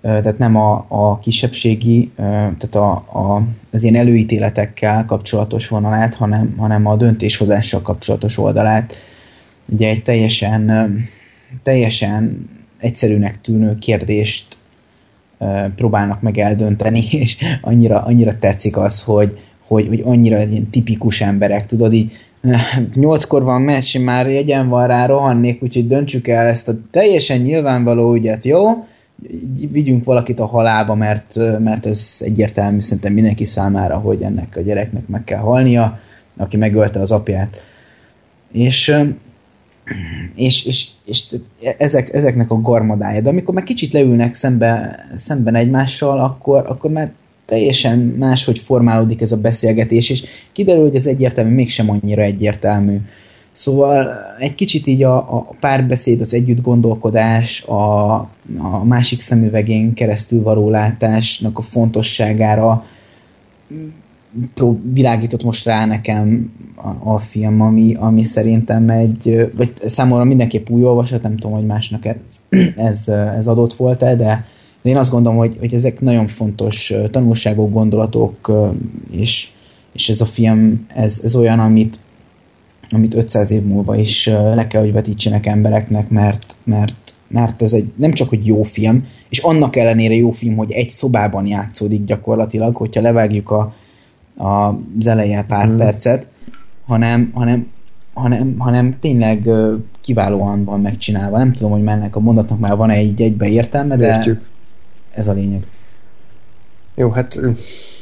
Tehát nem a, a kisebbségi, tehát a, a, az ilyen előítéletekkel kapcsolatos vonalát, hanem, hanem a döntéshozással kapcsolatos oldalát. Ugye egy teljesen, teljesen egyszerűnek tűnő kérdést próbálnak meg eldönteni, és annyira, annyira tetszik az, hogy, hogy, hogy annyira ilyen tipikus emberek, tudod, így nyolckor van meccs, már jegyen van rá, rohannék, úgyhogy döntsük el ezt a teljesen nyilvánvaló ügyet, jó? Vigyünk valakit a halálba, mert, mert ez egyértelmű szerintem mindenki számára, hogy ennek a gyereknek meg kell halnia, aki megölte az apját. És és, és, és ezek, ezeknek a garmadája. De amikor meg kicsit leülnek szembe, szemben egymással, akkor, akkor már teljesen máshogy formálódik ez a beszélgetés, és kiderül, hogy ez egyértelmű, mégsem annyira egyértelmű. Szóval egy kicsit így a, a párbeszéd, az együtt gondolkodás, a, a másik szemüvegén keresztül való látásnak a fontosságára világított most rá nekem a, a film, ami, ami szerintem egy, vagy számomra mindenképp új olvasat, nem tudom, hogy másnak ez, ez, ez adott volt-e, de, én azt gondolom, hogy, hogy ezek nagyon fontos tanulságok, gondolatok, és, és ez a film, ez, ez olyan, amit, amit 500 év múlva is le kell, hogy vetítsenek embereknek, mert, mert, mert ez egy nem csak, hogy jó film, és annak ellenére jó film, hogy egy szobában játszódik gyakorlatilag, hogyha levágjuk a, az eleje pár hmm. percet, hanem, hanem, hanem, hanem tényleg kiválóan van megcsinálva. Nem tudom, hogy mennek a mondatnak már van egy egybe értelme, de, Értjük ez a lényeg. Jó, hát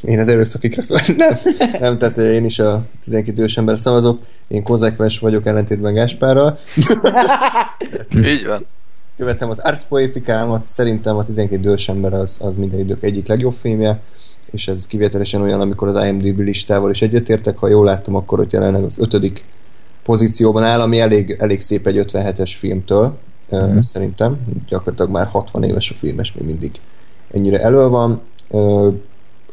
én az erőszakikra nem, nem, tehát én is a 12 ős ember szavazok, én konzekvens vagyok ellentétben Gáspárral. Így van. Követem az arcpoetikámat, szerintem a 12 ős ember az, az minden idők egyik legjobb filmje, és ez kivételesen olyan, amikor az IMDb listával is egyetértek, ha jól láttam, akkor hogy jelenleg az ötödik pozícióban áll, ami elég, elég szép egy 57-es filmtől, mm. szerintem. Gyakorlatilag már 60 éves a film, és még mindig ennyire elő van.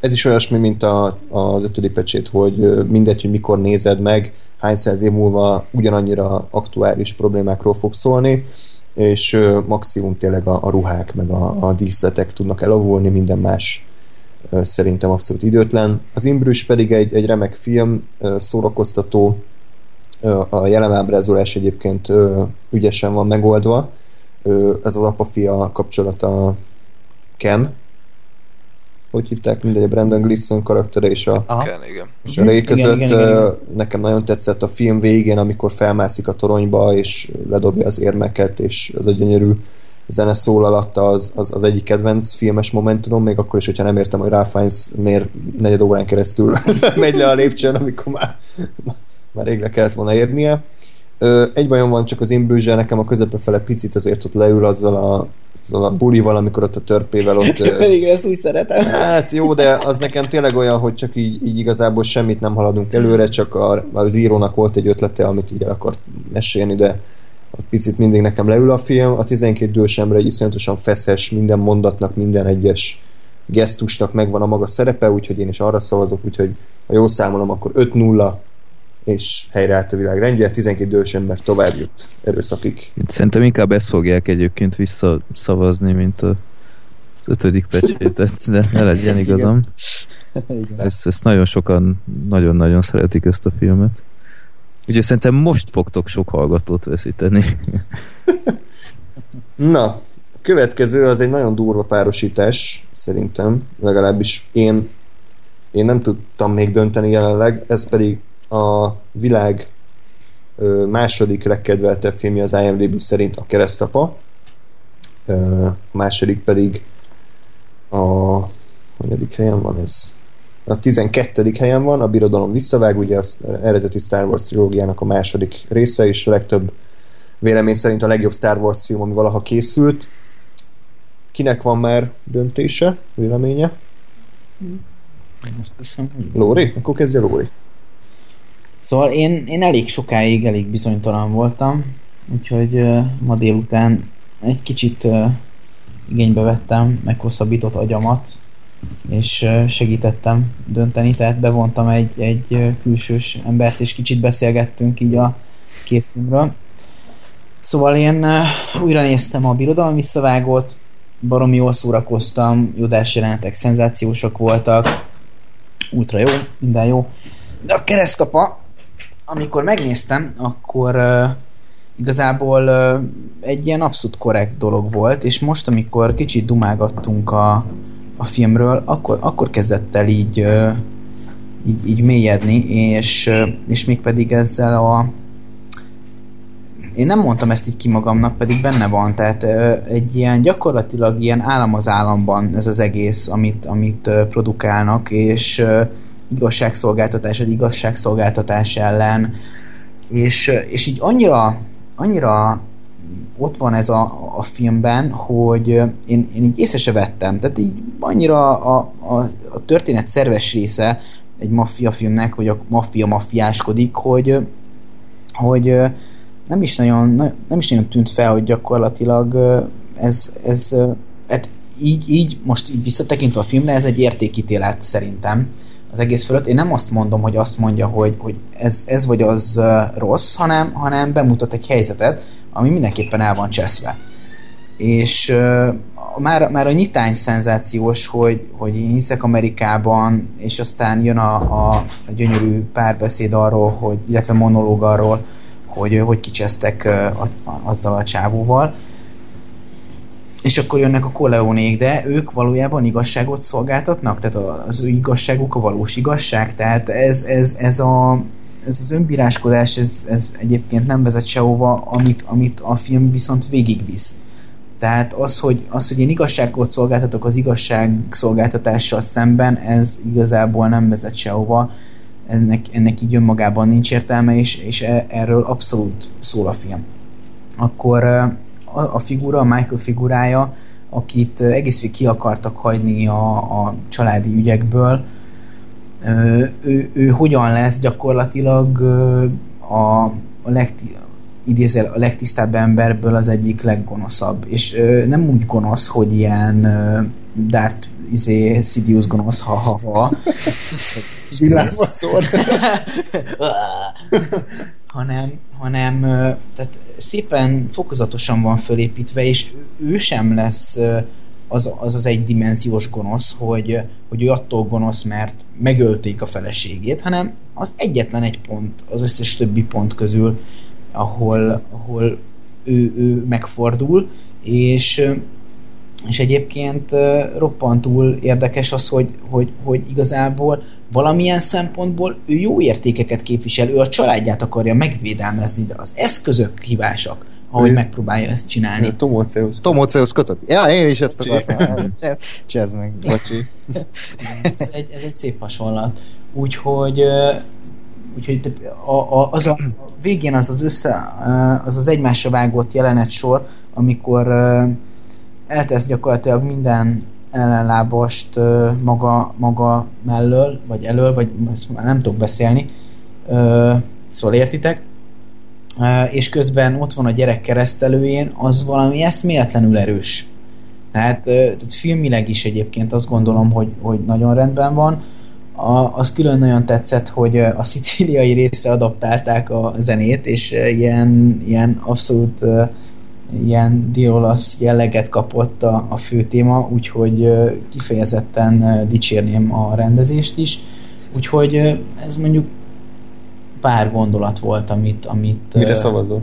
ez is olyasmi, mint a, az ötödik pecsét, hogy mindegy, hogy mikor nézed meg, hány száz év múlva ugyanannyira aktuális problémákról fog szólni, és maximum tényleg a, a ruhák, meg a, a díszletek tudnak elavulni, minden más szerintem abszolút időtlen. Az Imbrüs pedig egy, egy remek film, szórakoztató, a jelenábrázolás egyébként ügyesen van megoldva. Ez az apa-fia kapcsolata Ken, hogy hívták, mindegy, a Brandon Gleeson karaktere és a, Aha. Ken, igen. és a Ray között. Igen, igen, igen. Nekem nagyon tetszett a film végén, amikor felmászik a toronyba, és ledobja az érmeket, és az a gyönyörű zene szól alatta az, az, az egyik kedvenc filmes momentumom, még akkor is, hogyha nem értem, hogy Ralph Fiennes miért negyed órán keresztül megy le a lépcsőn, amikor már, már rég le kellett volna érnie. Egy bajom van csak az Imbrüzsel, nekem a közepe fele picit azért ott leül azzal a, azzal a bulival, amikor ott a törpével ott... Pedig ezt úgy szeretem. Hát jó, de az nekem tényleg olyan, hogy csak így, így igazából semmit nem haladunk előre, csak a, az írónak volt egy ötlete, amit így el akart mesélni, de picit mindig nekem leül a film. A 12 dős ember egy iszonyatosan feszes, minden mondatnak, minden egyes gesztusnak megvan a maga szerepe, úgyhogy én is arra szavazok, úgyhogy ha jól számolom, akkor 5-0 és helyreállt a világ rendje, 12 dős ember tovább jut erőszakig. Szerintem inkább ezt fogják egyébként visszaszavazni, mint a, az ötödik pecsétet, de ne legyen igazam. Ezt, ezt nagyon sokan nagyon-nagyon szeretik ezt a filmet. Úgyhogy szerintem most fogtok sok hallgatót veszíteni. Na, következő az egy nagyon durva párosítás, szerintem, legalábbis én, én nem tudtam még dönteni jelenleg, ez pedig a világ második legkedveltebb filmje az IMDb szerint a Keresztapa, a második pedig a hanyadik helyen van ez? A 12. helyen van, a Birodalom visszavág, ugye az eredeti Star Wars trilógiának a második része, és a legtöbb vélemény szerint a legjobb Star Wars film, ami valaha készült. Kinek van már döntése, véleménye? Azt hiszem, hogy- Lóri? Akkor kezdje Lóri. Szóval én, én elég sokáig elég bizonytalan voltam, úgyhogy uh, ma délután egy kicsit uh, igénybe vettem, meghosszabbított agyamat, és segítettem dönteni, tehát bevontam egy, egy külsős embert, és kicsit beszélgettünk így a két filmről. Szóval én újra néztem a Birodalom visszavágót, baromi jól szórakoztam, jodás jelenetek szenzációsak voltak, ultra jó, minden jó. De a keresztapa, amikor megnéztem, akkor igazából egy ilyen abszolút korrekt dolog volt, és most, amikor kicsit dumágattunk a, a filmről, akkor, akkor kezdett el így, így, így mélyedni, és, és mégpedig ezzel a én nem mondtam ezt így ki magamnak, pedig benne van, tehát egy ilyen gyakorlatilag ilyen állam az államban ez az egész, amit, amit produkálnak, és igazságszolgáltatás az igazságszolgáltatás ellen, és, és így annyira, annyira ott van ez a, a filmben, hogy én, én így észre se vettem, tehát így annyira a, a, a történet szerves része egy maffia filmnek, hogy a maffia maffiáskodik, hogy, hogy nem is nagyon, na- nem is nagyon tűnt fel, hogy gyakorlatilag ez, ez hát így, így, most így visszatekintve a filmre, ez egy értékítélet szerintem az egész fölött. Én nem azt mondom, hogy azt mondja, hogy, hogy ez, ez vagy az rossz, hanem, hanem bemutat egy helyzetet, ami mindenképpen el van cseszve. És ö, már, már a nyitány szenzációs, hogy, hogy én hiszek Amerikában, és aztán jön a, a, a gyönyörű párbeszéd arról, hogy, illetve monológ arról, hogy hogy kicsesztek ö, a, a, azzal a csávóval. És akkor jönnek a koleónék, de ők valójában igazságot szolgáltatnak? Tehát az ő igazságuk a valós igazság? Tehát ez, ez, ez, a, ez az önbíráskodás, ez, ez egyébként nem vezet sehova, amit, amit a film viszont végigvisz. Tehát az hogy, az, hogy én igazságot szolgáltatok az igazságszolgáltatással szemben, ez igazából nem vezet sehova, ennek, ennek így önmagában nincs értelme, és, és e- erről abszolút szól a film. Akkor a, a figura, a Michael figurája, akit egész végig ki akartak hagyni a, a családi ügyekből, ő, ő hogyan lesz gyakorlatilag a, a legti, idézel, a legtisztább emberből az egyik leggonoszabb. És nem úgy gonosz, hogy ilyen ö, Darth izé, Sidious gonosz, ha-ha-ha. Villámba szór. hanem, hanem tehát szépen fokozatosan van fölépítve, és ő- sem lesz az az, az egydimenziós gonosz, hogy, hogy ő attól gonosz, mert megölték a feleségét, hanem az egyetlen egy pont az összes többi pont közül, ahol, ahol ő, ő megfordul, és és egyébként roppantul érdekes az, hogy, hogy, hogy igazából valamilyen szempontból ő jó értékeket képvisel, ő a családját akarja megvédelmezni, de az eszközök hibásak, ahogy Ő- megpróbálja ezt csinálni. Tomóceusz. Tomóceusz kötött. Ja, én is ezt akartam. Csezd meg. Bocsi. ez egy, ez egy szép hasonlat. Úgyhogy, úgyhogy a, a, az a a végén az az össze, az az egymásra vágott jelenet sor, amikor eltesz gyakorlatilag minden ellenlábast maga, maga mellől, vagy elől, vagy nem tudok beszélni, szóval értitek, és közben ott van a gyerek keresztelőjén, az valami eszméletlenül erős. Tehát, tehát filmileg is egyébként azt gondolom, hogy, hogy nagyon rendben van. A, az külön nagyon tetszett, hogy a szicíliai részre adaptálták a zenét, és ilyen, ilyen abszolút ilyen diolasz jelleget kapott a, a fő téma, úgyhogy kifejezetten dicsérném a rendezést is. Úgyhogy ez mondjuk pár gondolat volt, amit, amit Mire szavazol?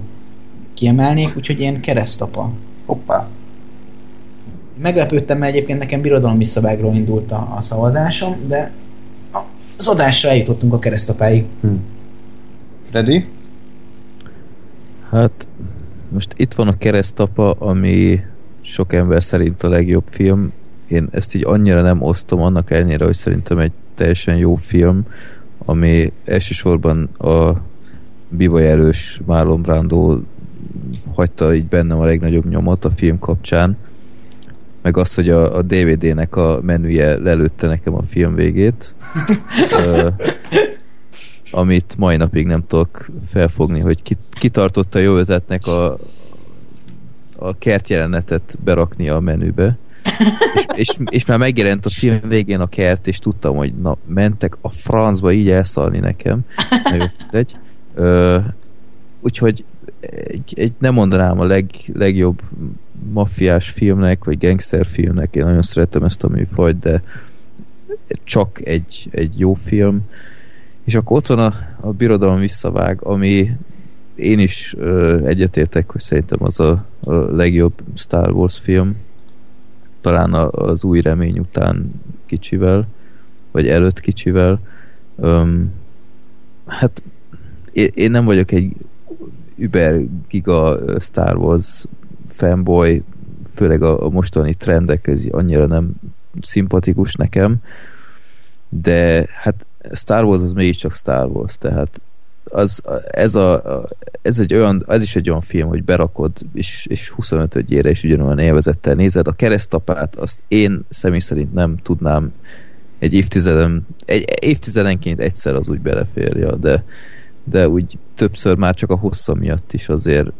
kiemelnék, úgyhogy én keresztapa. Hoppá. Meglepődtem, mert egyébként nekem birodalom visszavágról indult a, a szavazásom, de az adásra eljutottunk a keresztapáig. Freddy? Hát most itt van a keresztapa, ami sok ember szerint a legjobb film. Én ezt így annyira nem osztom, annak ellenére, hogy szerintem egy teljesen jó film, ami elsősorban a bivaj erős Marlon Brando hagyta így bennem a legnagyobb nyomot a film kapcsán, meg az, hogy a, a DVD-nek a menüje lelőtte nekem a film végét. Ö, amit mai napig nem tudok felfogni, hogy ki, kitartotta jó ötletnek a, a kertjelenetet berakni a menübe. És, és, és már megjelent a film végén a kert, és tudtam, hogy na, mentek a francba így elszalni nekem. Na jó, úgyhogy egy, egy, nem mondanám a leg, legjobb maffiás filmnek, vagy gangster filmnek, én nagyon szeretem ezt a műfajt, de csak egy, egy jó film. És akkor ott van a, a Birodalom visszavág, ami én is ö, egyetértek, hogy szerintem az a, a legjobb Star Wars film. Talán az új remény után kicsivel, vagy előtt kicsivel. Öm, hát én, én nem vagyok egy über giga Star Wars fanboy, főleg a, a mostani trendek ez annyira nem szimpatikus nekem, de hát Star Wars az mégiscsak Star Wars, tehát az, ez, a, ez, egy olyan, ez is egy olyan film, hogy berakod, és, és 25 ére is ugyanolyan élvezettel nézed. A keresztapát azt én személy szerint nem tudnám egy évtizeden, egy évtizedenként egyszer az úgy beleférja, de, de úgy többször már csak a hossza miatt is azért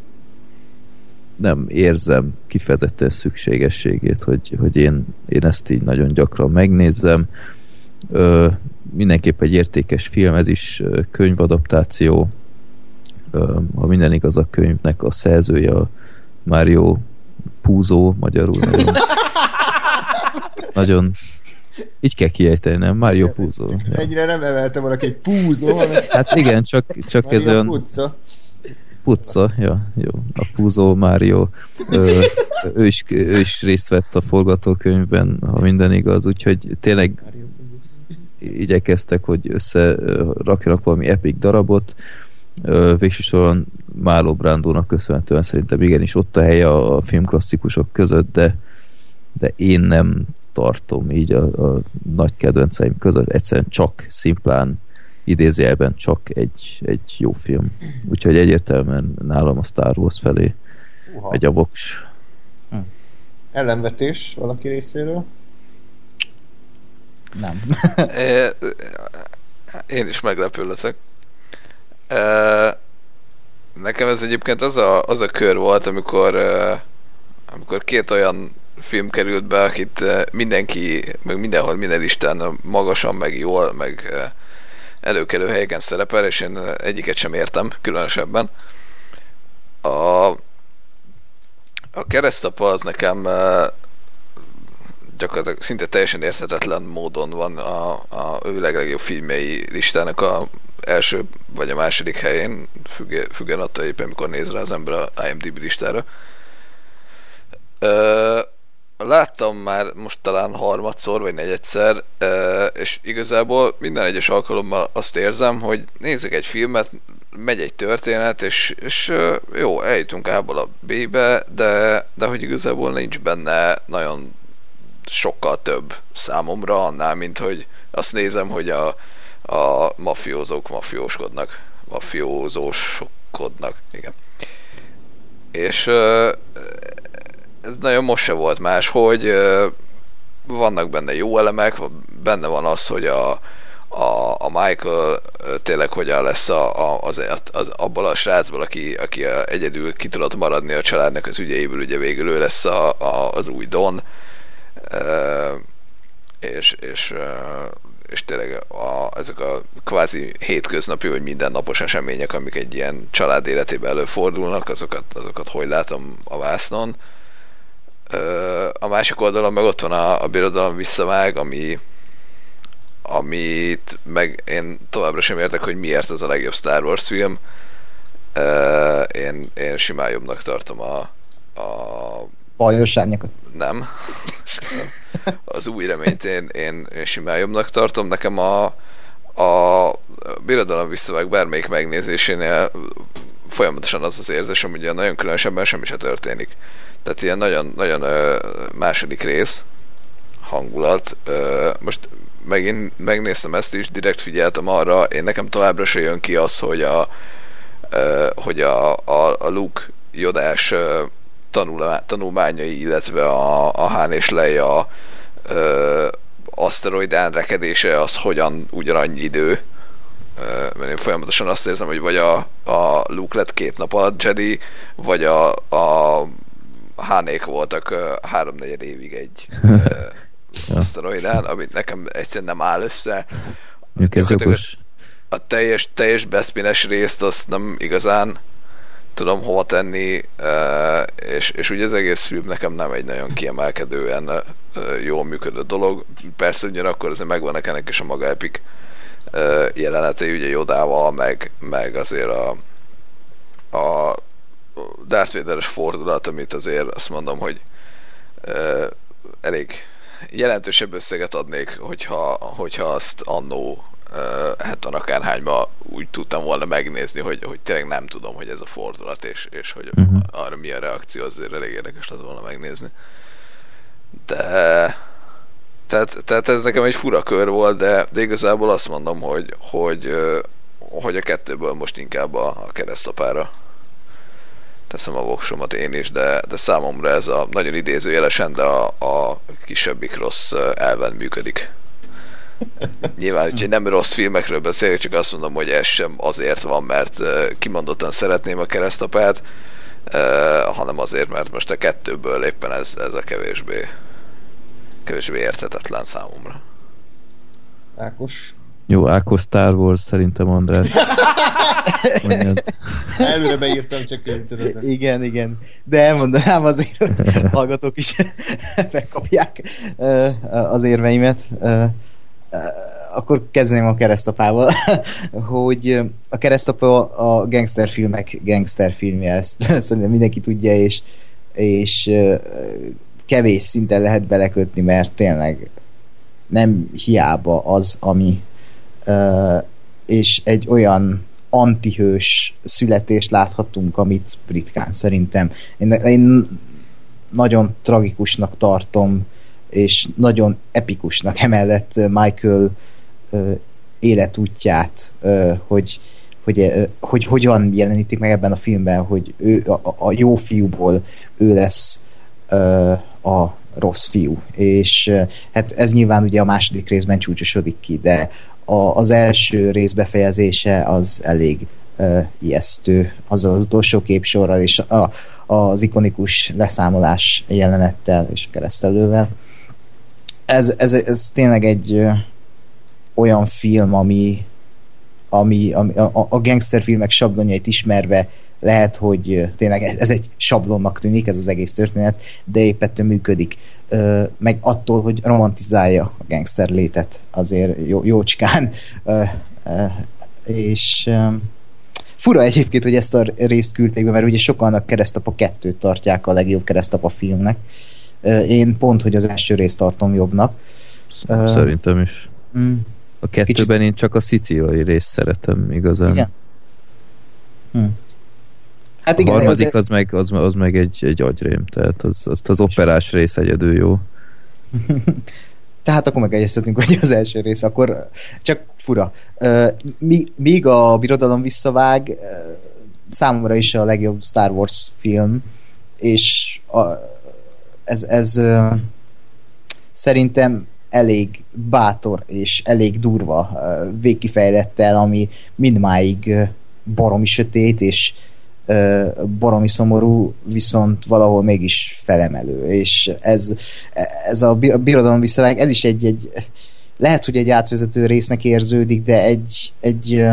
nem érzem kifejezetten szükségességét, hogy, hogy én, én ezt így nagyon gyakran megnézzem. Ö, mindenképp egy értékes film, ez is könyvadaptáció. Ha minden igaz, a könyvnek a szerzője a Mario Puzo, magyarul nagyon, nagyon így kell kiejteni, nem? Mario Puzo. Ja. Nem emelte valaki egy púzó, hanem Hát igen, csak, csak ez Maria olyan Pucca. Pucca, ja, jó. A Puzo Mário, ö, ő, is, ő is részt vett a forgatókönyvben, ha minden igaz, úgyhogy tényleg igyekeztek, hogy összerakjanak valami epic darabot. Végső soron Máló Brándónak köszönhetően szerintem igenis ott a helye a filmklasszikusok között, de, de én nem tartom így a, a nagy kedvenceim között. Egyszerűen csak szimplán idézőjelben csak egy, egy jó film. Úgyhogy egyértelműen nálam a Star Wars felé Uha. megy a voks. Ellenvetés valaki részéről? Nem. Én is meglepő leszek. Nekem ez egyébként az a, az a kör volt, amikor, amikor két olyan film került be, akit mindenki, meg mindenhol, minden listán magasan, meg jól, meg előkelő helyeken szerepel, és én egyiket sem értem, különösebben. A, a keresztapa az nekem gyakorlatilag szinte teljesen érthetetlen módon van a, a ő legjobb filmjei listának a első vagy a második helyén, függen attól éppen, mikor néz rá az ember a IMDb listára. Ö, láttam már most talán harmadszor vagy negyedszer, és igazából minden egyes alkalommal azt érzem, hogy nézek egy filmet, megy egy történet, és, és jó, eljutunk A-ból a B-be, de, de hogy igazából nincs benne nagyon sokkal több számomra annál, mint hogy azt nézem, hogy a, a mafiózók mafióskodnak. Mafiózóskodnak, igen. És ez nagyon most se volt más, hogy vannak benne jó elemek, benne van az, hogy a, a, a Michael tényleg hogyan lesz a, a, az, az, abból a srácból, aki, aki egyedül ki tudott maradni a családnak az ügyeiből, ugye végül ő lesz a, a, az új Don, és, és, és tényleg a, ezek a kvázi hétköznapi vagy mindennapos események, amik egy ilyen család életében előfordulnak, azokat, azokat hogy látom a vásznon. A másik oldalon meg ott van a, a birodalom visszavág, ami, amit meg én továbbra sem értek, hogy miért az a legjobb Star Wars film. Én, én simán jobbnak tartom a, a bajos árnyakat. Nem. Az új reményt én, én, én simán jobbnak tartom. Nekem a, a birodalom visszavág bármelyik megnézésénél folyamatosan az az érzésem, hogy nagyon különösebben semmi se történik. Tehát ilyen nagyon, nagyon második rész hangulat. Most megint megnéztem ezt is, direkt figyeltem arra, én nekem továbbra se jön ki az, hogy a, hogy a, a, a Luke jodás tanulmányai, illetve a, a Han és Leia ö, aszteroidán rekedése az hogyan ugyanannyi idő. Ö, mert én folyamatosan azt érzem, hogy vagy a, a Luke lett két nap alatt Jedi, vagy a, a Hánék voltak háromnegyed évig egy ö, aszteroidán, amit nekem egyszerűen nem áll össze. A teljes, teljes beszpines részt azt nem igazán tudom hova tenni, és, és ugye az egész film nekem nem egy nagyon kiemelkedően jól működő dolog. Persze ugyanakkor azért megvannak ennek is a maga epik jelenetei, ugye Jodával, meg, meg azért a, a Darth Vader-es fordulat, amit azért azt mondom, hogy elég jelentősebb összeget adnék, hogyha, hogyha azt annó hát akárhányba úgy tudtam volna megnézni, hogy, hogy tényleg nem tudom, hogy ez a fordulat, és, és hogy uh-huh. arra mi a reakció, azért elég érdekes lett volna megnézni. De tehát, tehát ez nekem egy fura kör volt, de, de igazából azt mondom, hogy, hogy, hogy a kettőből most inkább a, a keresztapára teszem a voksomat én is, de, de számomra ez a nagyon idézőjelesen, de a, a kisebbik rossz elven működik. Nyilván, hogy nem rossz filmekről beszélek, csak azt mondom, hogy ez sem azért van, mert kimondottan szeretném a keresztapát, hanem azért, mert most a kettőből éppen ez, ez a kevésbé, kevésbé érthetetlen számomra. Ákos? Jó, Ákos Star Wars szerintem András. Előre beírtam, csak tudod. Igen, igen. De elmondanám azért, hogy hallgatók is megkapják az érveimet akkor kezdeném a keresztapával, hogy a keresztapa a gangsterfilmek gangsterfilmje, ezt szerintem mindenki tudja, és, és kevés szinten lehet belekötni, mert tényleg nem hiába az, ami és egy olyan antihős születést láthatunk, amit ritkán szerintem. Én, én nagyon tragikusnak tartom és nagyon epikusnak emellett Michael életútját, hogy, hogy, hogy hogyan jelenítik meg ebben a filmben, hogy ő a, a jó fiúból ő lesz a rossz fiú. És hát ez nyilván ugye a második részben csúcsosodik ki, de a, az első rész befejezése az elég uh, ijesztő, az az utolsó képsorral, és a, az ikonikus leszámolás jelenettel és keresztelővel. Ez, ez, ez tényleg egy olyan film, ami, ami, ami a, a gangsterfilmek sablonjait ismerve lehet, hogy tényleg ez egy sablonnak tűnik, ez az egész történet, de épp ettől működik. Meg attól, hogy romantizálja a gangster létet azért jó, jócskán. És fura egyébként, hogy ezt a részt küldték be, mert ugye sokan a keresztapa kettőt tartják a legjobb keresztapa filmnek. Én pont, hogy az első részt tartom jobbnak. Szerintem is. mm, A kettőben én csak a szicíliai részt szeretem igazán. Igen. Hm. Hát A igen, harmadik az, az meg, az, az meg egy, egy agyrém, tehát az, az, az operás rész egyedül jó. tehát akkor megegyeztetünk, hogy az első rész, akkor csak fura. Míg a Birodalom visszavág számomra is a legjobb Star Wars film, és a, ez, ez szerintem elég bátor és elég durva végkifejlettel, ami mindmáig baromi sötét és baromi szomorú, viszont valahol mégis felemelő, és ez, ez a bi- a birodalom visszavág, ez is egy, egy lehet, hogy egy átvezető résznek érződik, de egy, egy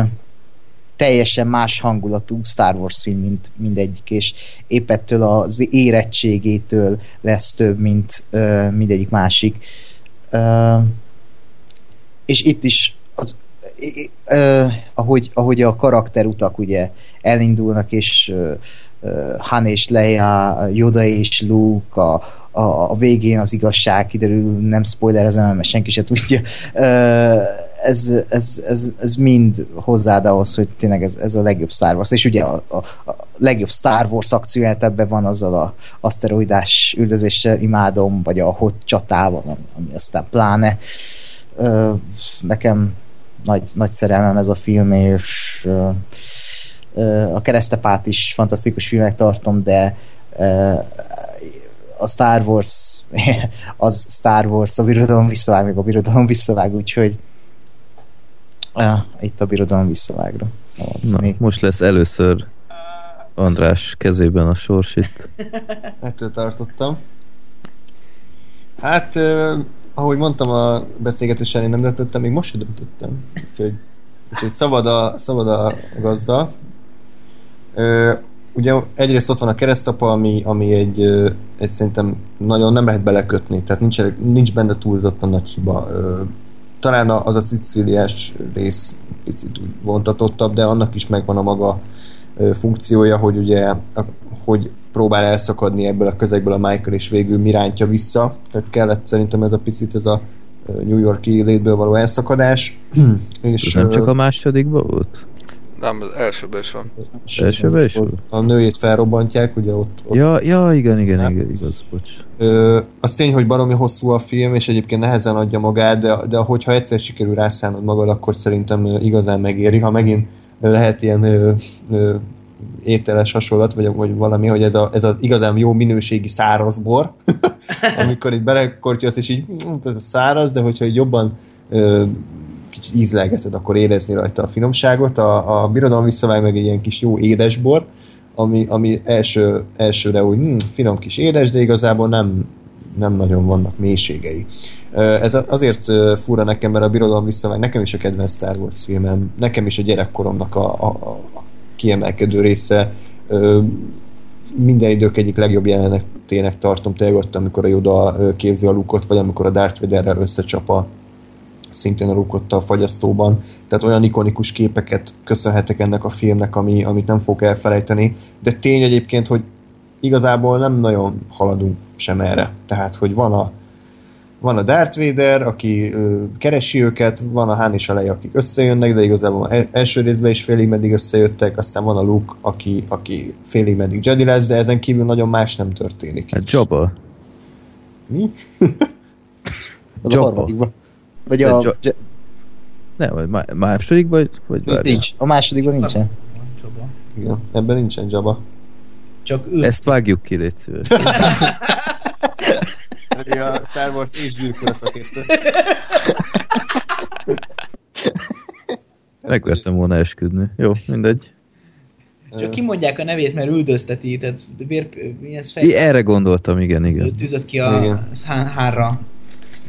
teljesen más hangulatú Star Wars film, mint mindegyik, és épp ettől az érettségétől lesz több, mint ö, mindegyik másik. Ö, és itt is az, ö, ahogy, ahogy a karakterutak ugye elindulnak, és ö, Han és Leia, Yoda és Luke, a, a, a végén az igazság kiderül, nem spoilerezem, mert senki se tudja. Ö, ez, ez, ez, ez mind hozzáad ahhoz, hogy tényleg ez, ez a legjobb Star Wars. És ugye a, a, a legjobb Star Wars akció ebben van azzal a aszteroidás üldözéssel imádom, vagy a hot csatával, ami aztán pláne. Ö, nekem nagy, nagy szerelmem ez a film, és ö, ö, a keresztepát is fantasztikus filmek tartom, de ö, a Star Wars az Star Wars, a birodalom visszavág, meg a birodalom visszavág, úgyhogy uh, itt a birodalom visszavágra. Na, most lesz először András kezében a sors itt. Ettől tartottam. Hát, uh, ahogy mondtam a beszélgetés elején nem döntöttem, még most sem döntöttem. Úgyhogy, úgyhogy szabad, a, szabad a gazda. Uh, ugye egyrészt ott van a keresztapa, ami, ami egy, ö, egy szerintem nagyon nem lehet belekötni, tehát nincs, nincs benne túlzottan nagy hiba. Ö, Talán az a szicíliás rész picit úgy vontatottabb, de annak is megvan a maga funkciója, hogy ugye hogy próbál elszakadni ebből a közegből a Michael, és végül mi rántja vissza. Tehát kellett szerintem ez a picit ez a New Yorki létből való elszakadás. és, Ez nem csak a másodikban volt? Nem, az elsőben is van. elsőben is ott A nőjét felrobbantják, ugye ott, ott Ja, ja igen, igen, Nem. igen, igaz, bocs. Ö, az tény, hogy baromi hosszú a film, és egyébként nehezen adja magát, de, de hogyha egyszer sikerül rászánod magad, akkor szerintem igazán megéri. Ha megint lehet ilyen ö, ö, ételes hasonlat, vagy, vagy valami, hogy ez, a, ez az igazán jó minőségi száraz bor, amikor így belekortyasz, és így "Mm, ez a száraz, de hogyha így jobban ö, kicsit ízlelgeted, akkor érezni rajta a finomságot. A, a birodalom visszavág meg egy ilyen kis jó édesbor, ami, ami első, elsőre úgy hm, finom kis édes, de igazából nem, nem nagyon vannak mélységei. Ez azért fura nekem, mert a Birodalom visszavág nekem is a kedvenc Star Wars filmem, nekem is a gyerekkoromnak a, a, a kiemelkedő része. Minden idők egyik legjobb jelenetének tartom tényleg ott, amikor a Yoda képzi a lukot, vagy amikor a Darth Vaderrel összecsap a szintén Luke a fagyasztóban. Tehát olyan ikonikus képeket köszönhetek ennek a filmnek, ami, amit nem fogok elfelejteni. De tény egyébként, hogy igazából nem nagyon haladunk sem erre. Tehát, hogy van a, van a Darth Vader, aki ö, keresi őket, van a Han és a Leia, akik összejönnek, de igazából el- első részben is félig meddig összejöttek, aztán van a Luke, aki, aki félig meddig Jedi lesz, de ezen kívül nagyon más nem történik. Hát Jabba. Mi? Az Jabba. a harmadikban. Vagy a... Ja, Nem, vagy má- másodikban, vagy, vagy nincs. A másodikban nincsen. Igen, ebben nincsen Jabba. Csak ő Ezt vágjuk ki, légy a Star Wars és gyűlkör szakértő. Megvertem volna esküdni. Jó, mindegy. Csak kimondják a nevét, mert üldözteti, tehát vér, mi ez fej? I, erre gondoltam, igen, igen. Tűzött ki a Igen. há- hárra.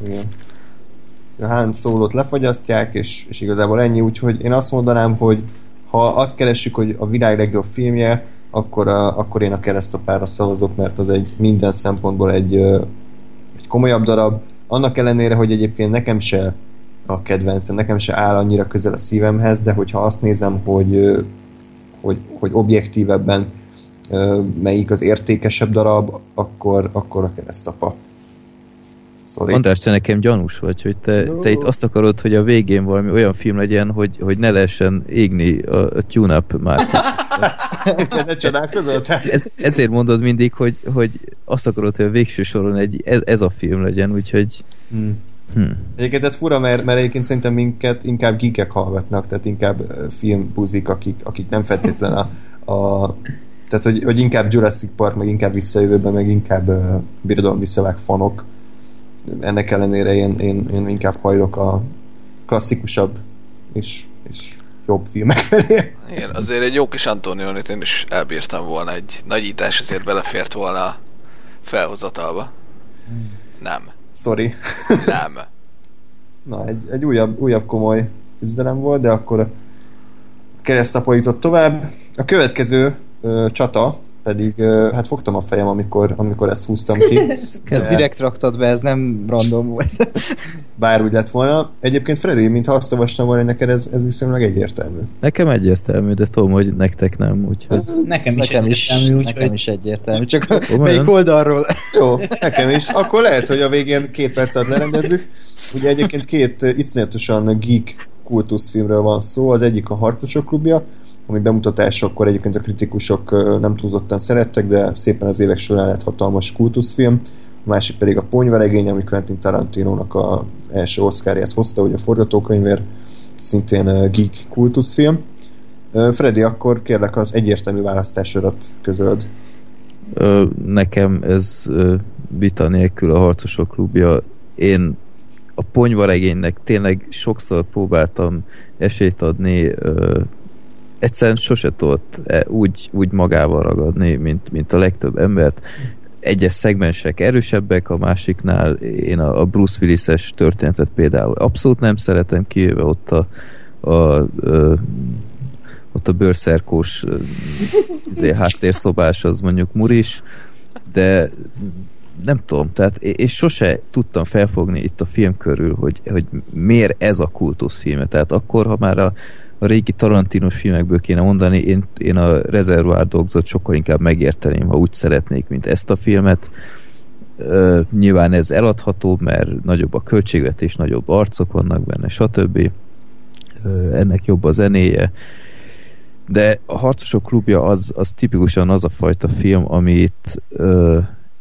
Igen. Han szólót lefagyasztják, és, és igazából ennyi, úgyhogy én azt mondanám, hogy ha azt keressük, hogy a világ legjobb filmje, akkor, a, akkor én a keresztapára szavazok, mert az egy minden szempontból egy, egy komolyabb darab. Annak ellenére, hogy egyébként nekem se a kedvencem, nekem se áll annyira közel a szívemhez, de hogyha azt nézem, hogy, hogy, hogy objektívebben melyik az értékesebb darab, akkor, akkor a keresztapa. Sorry. András, te nekem gyanús vagy, hogy te, No. te itt azt akarod, hogy a végén valami olyan film legyen, hogy, hogy ne lehessen égni a, a tune-up már. Ne csodálkozol? Ez, ezért mondod mindig, hogy, hogy azt akarod, hogy a végső soron egy, ez, ez a film legyen, úgyhogy Hmm. hm. Egyébként ez fura, mert, mert egyébként szerintem minket inkább geekek hallgatnak, tehát inkább filmbuzik, akik, akik nem feltétlen a, a tehát, hogy, hogy inkább Jurassic Park, meg inkább visszajövőben, meg inkább uh, birodalom visszavág fanok. Ennek ellenére én, én, én inkább hajlok a klasszikusabb és, és jobb filmek felé. Igen, azért egy jó kis Antonionit én is elbírtam volna, egy nagyítás azért belefért volna a felhozatalba. Nem. Sorry. Nem. Na, egy, egy újabb, újabb komoly küzdelem volt, de akkor jutott tovább. A következő ö, csata pedig, hát fogtam a fejem, amikor, amikor ezt húztam ki, Ezt direkt raktad be, ez nem random volt. bár úgy lett volna. Egyébként Freddy, mintha azt olvastam volna, hogy neked ez, ez viszonylag egyértelmű. nekem egyértelmű, de tudom, hogy nektek nem, úgyhogy Nekem is nekem is, egyértelmű, úgyhogy nekem is egyértelmű. Csak Komolyan? melyik oldalról? Jó, nekem is. Akkor lehet, hogy a végén két perc alatt lerendezzük. Ugye egyébként két iszonyatosan geek kultuszfilmről van szó. Az egyik a Harcosok klubja, ami bemutatásakor egyébként a kritikusok nem túlzottan szerettek, de szépen az évek során lett hatalmas kultuszfilm. A másik pedig a Ponyvaregény, ami Quentin Tarantinónak a első Oscarját hozta, ugye a forgatókönyvér, szintén geek kultuszfilm. Freddy, akkor kérlek az egyértelmű választásodat közöld. ö, nekem ez vita nélkül a Harcosok klubja. Én a ponyvaregénynek tényleg sokszor próbáltam esélyt adni, egyszerűen sose tudott e, úgy, úgy magával ragadni, mint, mint a legtöbb embert. Egyes szegmensek erősebbek, a másiknál én a, a Bruce Willis-es történetet például abszolút nem szeretem, kivéve ott a, a, ö, ott a bőrszerkós izé, háttérszobás az mondjuk muris, de nem tudom, tehát és sose tudtam felfogni itt a film körül, hogy, hogy miért ez a kultuszfilme. Tehát akkor, ha már a, a régi Tarantinos filmekből kéne mondani, én, én a Reservoir Dogs-ot sokkal inkább megérteném, ha úgy szeretnék, mint ezt a filmet. Ö, nyilván ez eladhatóbb, mert nagyobb a költségvetés, nagyobb arcok vannak benne, stb. Ö, ennek jobb a zenéje. De a Harcosok klubja az, az tipikusan az a fajta film, amit ö,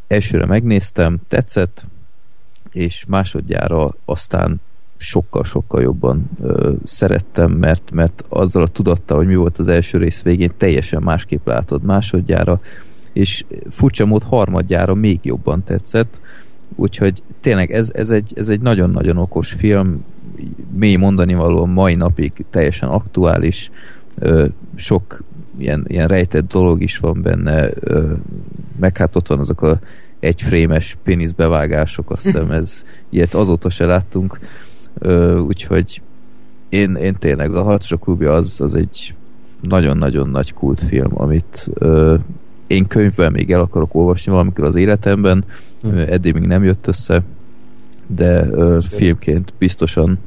elsőre megnéztem, tetszett, és másodjára aztán sokkal-sokkal jobban ö, szerettem, mert, mert azzal a tudattal, hogy mi volt az első rész végén, teljesen másképp látod másodjára, és furcsa mód harmadjára még jobban tetszett, úgyhogy tényleg ez, ez, egy, ez egy nagyon-nagyon okos film, mély mondani való mai napig teljesen aktuális, ö, sok ilyen, ilyen rejtett dolog is van benne, ö, meg hát ott van azok a egyfrémes péniszbevágások, azt hiszem ez ilyet azóta se láttunk, ö, úgyhogy én, én tényleg a Harcosok klubja az, az egy nagyon-nagyon nagy kultfilm, amit ö, én könyvben még el akarok olvasni valamikor az életemben, ö, eddig még nem jött össze, de ö, filmként biztosan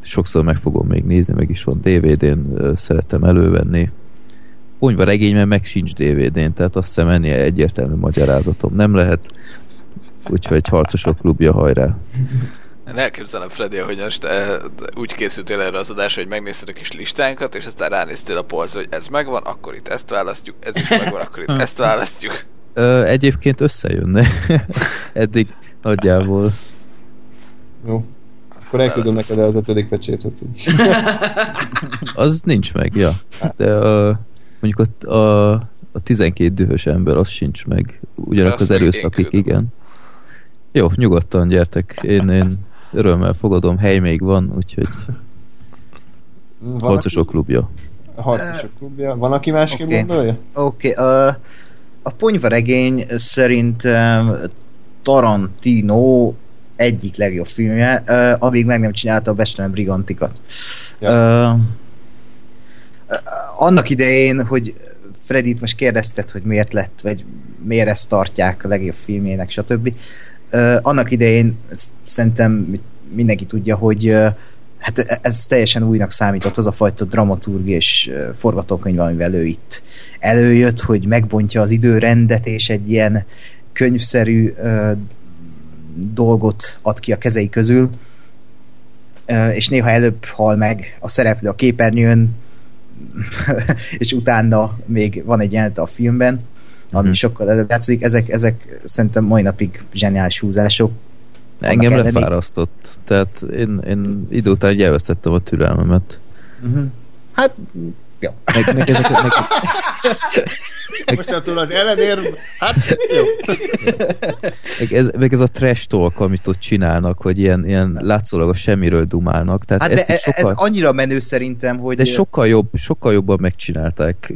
sokszor meg fogom még nézni, meg is van DVD-n, ö, szeretem elővenni. Ponyva regényben meg sincs DVD-n, tehát azt hiszem ennél egyértelmű magyarázatom nem lehet, úgyhogy Harcosok klubja hajrá. Én elképzelem, Freddy, hogy most eh, úgy készültél erre az adásra, hogy megnézted a kis listánkat, és aztán ránéztél a polcra, hogy ez megvan, akkor itt ezt választjuk, ez is megvan, akkor itt ezt választjuk. Ö, egyébként összejönne. Eddig nagyjából. Jó. Akkor elküldöm neked az ötödik pecsétet. Az nincs meg, ja. De a, mondjuk a, a, a 12 dühös ember, az sincs meg. Ugyanak az küldöm. igen. Jó, nyugodtan gyertek. Én, én örömmel fogadom, hely még van, úgyhogy Van, Harcosok klubja. Harcosok klubja. Van, aki másképp Oké. gondolja? Oké, okay, uh, a ponyvaregény szerintem Tarantino egyik legjobb filmje, uh, amíg meg nem csinálta a Bestelen Brigantikat. Ja. Uh, annak idején, hogy Fredit most kérdezted, hogy miért lett, vagy miért ezt tartják a legjobb filmjének, stb. Annak idején szerintem mindenki tudja, hogy hát ez teljesen újnak számított, az a fajta dramaturg és forgatókönyv, amivel ő itt előjött, hogy megbontja az időrendet, és egy ilyen könyvszerű dolgot ad ki a kezei közül, és néha előbb hal meg a szereplő a képernyőn, és utána még van egy jelenet a filmben, ami Mhm. sokkal előbb játszik. Ezek, ezek szerintem mai napig zseniális húzások. Engem elleni- lefárasztott. Tehát én, én idő után így elvesztettem a türelmemet. Uh-huh. Hát, jó. Meg, meg ezeket, meg, Mostantól az ellenérv, hát jó. meg, ez, meg ez a trash talk, amit ott csinálnak, hogy ilyen, ilyen látszólag a semmiről dumálnak. Tehát Hát ezt de is sokkal, ez annyira menő szerintem, hogy de sokkal, jobb, sokkal jobban megcsinálták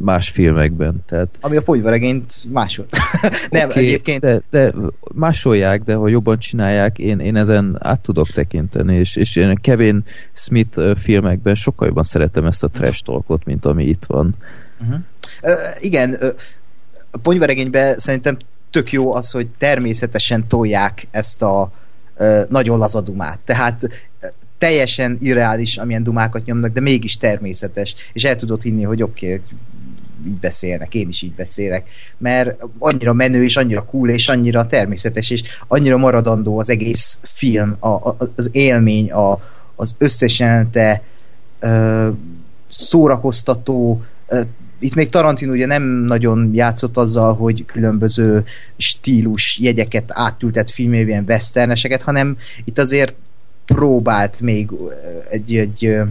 más filmekben. Tehát ami a folyvaregényt másod. Nem, Oké, egyébként De, de másolják, de ha jobban csinálják, én, én ezen át tudok tekinteni, és, és én Kevin Smith filmekben sokkal jobban szeretem ezt a trash talkot, mint ami itt van. Ö, igen, a ponyvaregényben szerintem tök jó az, hogy természetesen tolják ezt a nagyon laza dumát. Tehát teljesen irreális, amilyen dumákat nyomnak, de mégis természetes. És el tudod hinni, hogy oké, okay, így beszélnek, én is így beszélek. Mert annyira menő, és annyira cool, és annyira természetes, és annyira maradandó az egész film, a, a, az élmény, a, az összes jelenete ö, szórakoztató, ö, itt még Tarantino ugye nem nagyon játszott azzal, hogy különböző stílus jegyeket átültet filmében, westerneseket, hanem itt azért próbált még ö, egy, egy ö,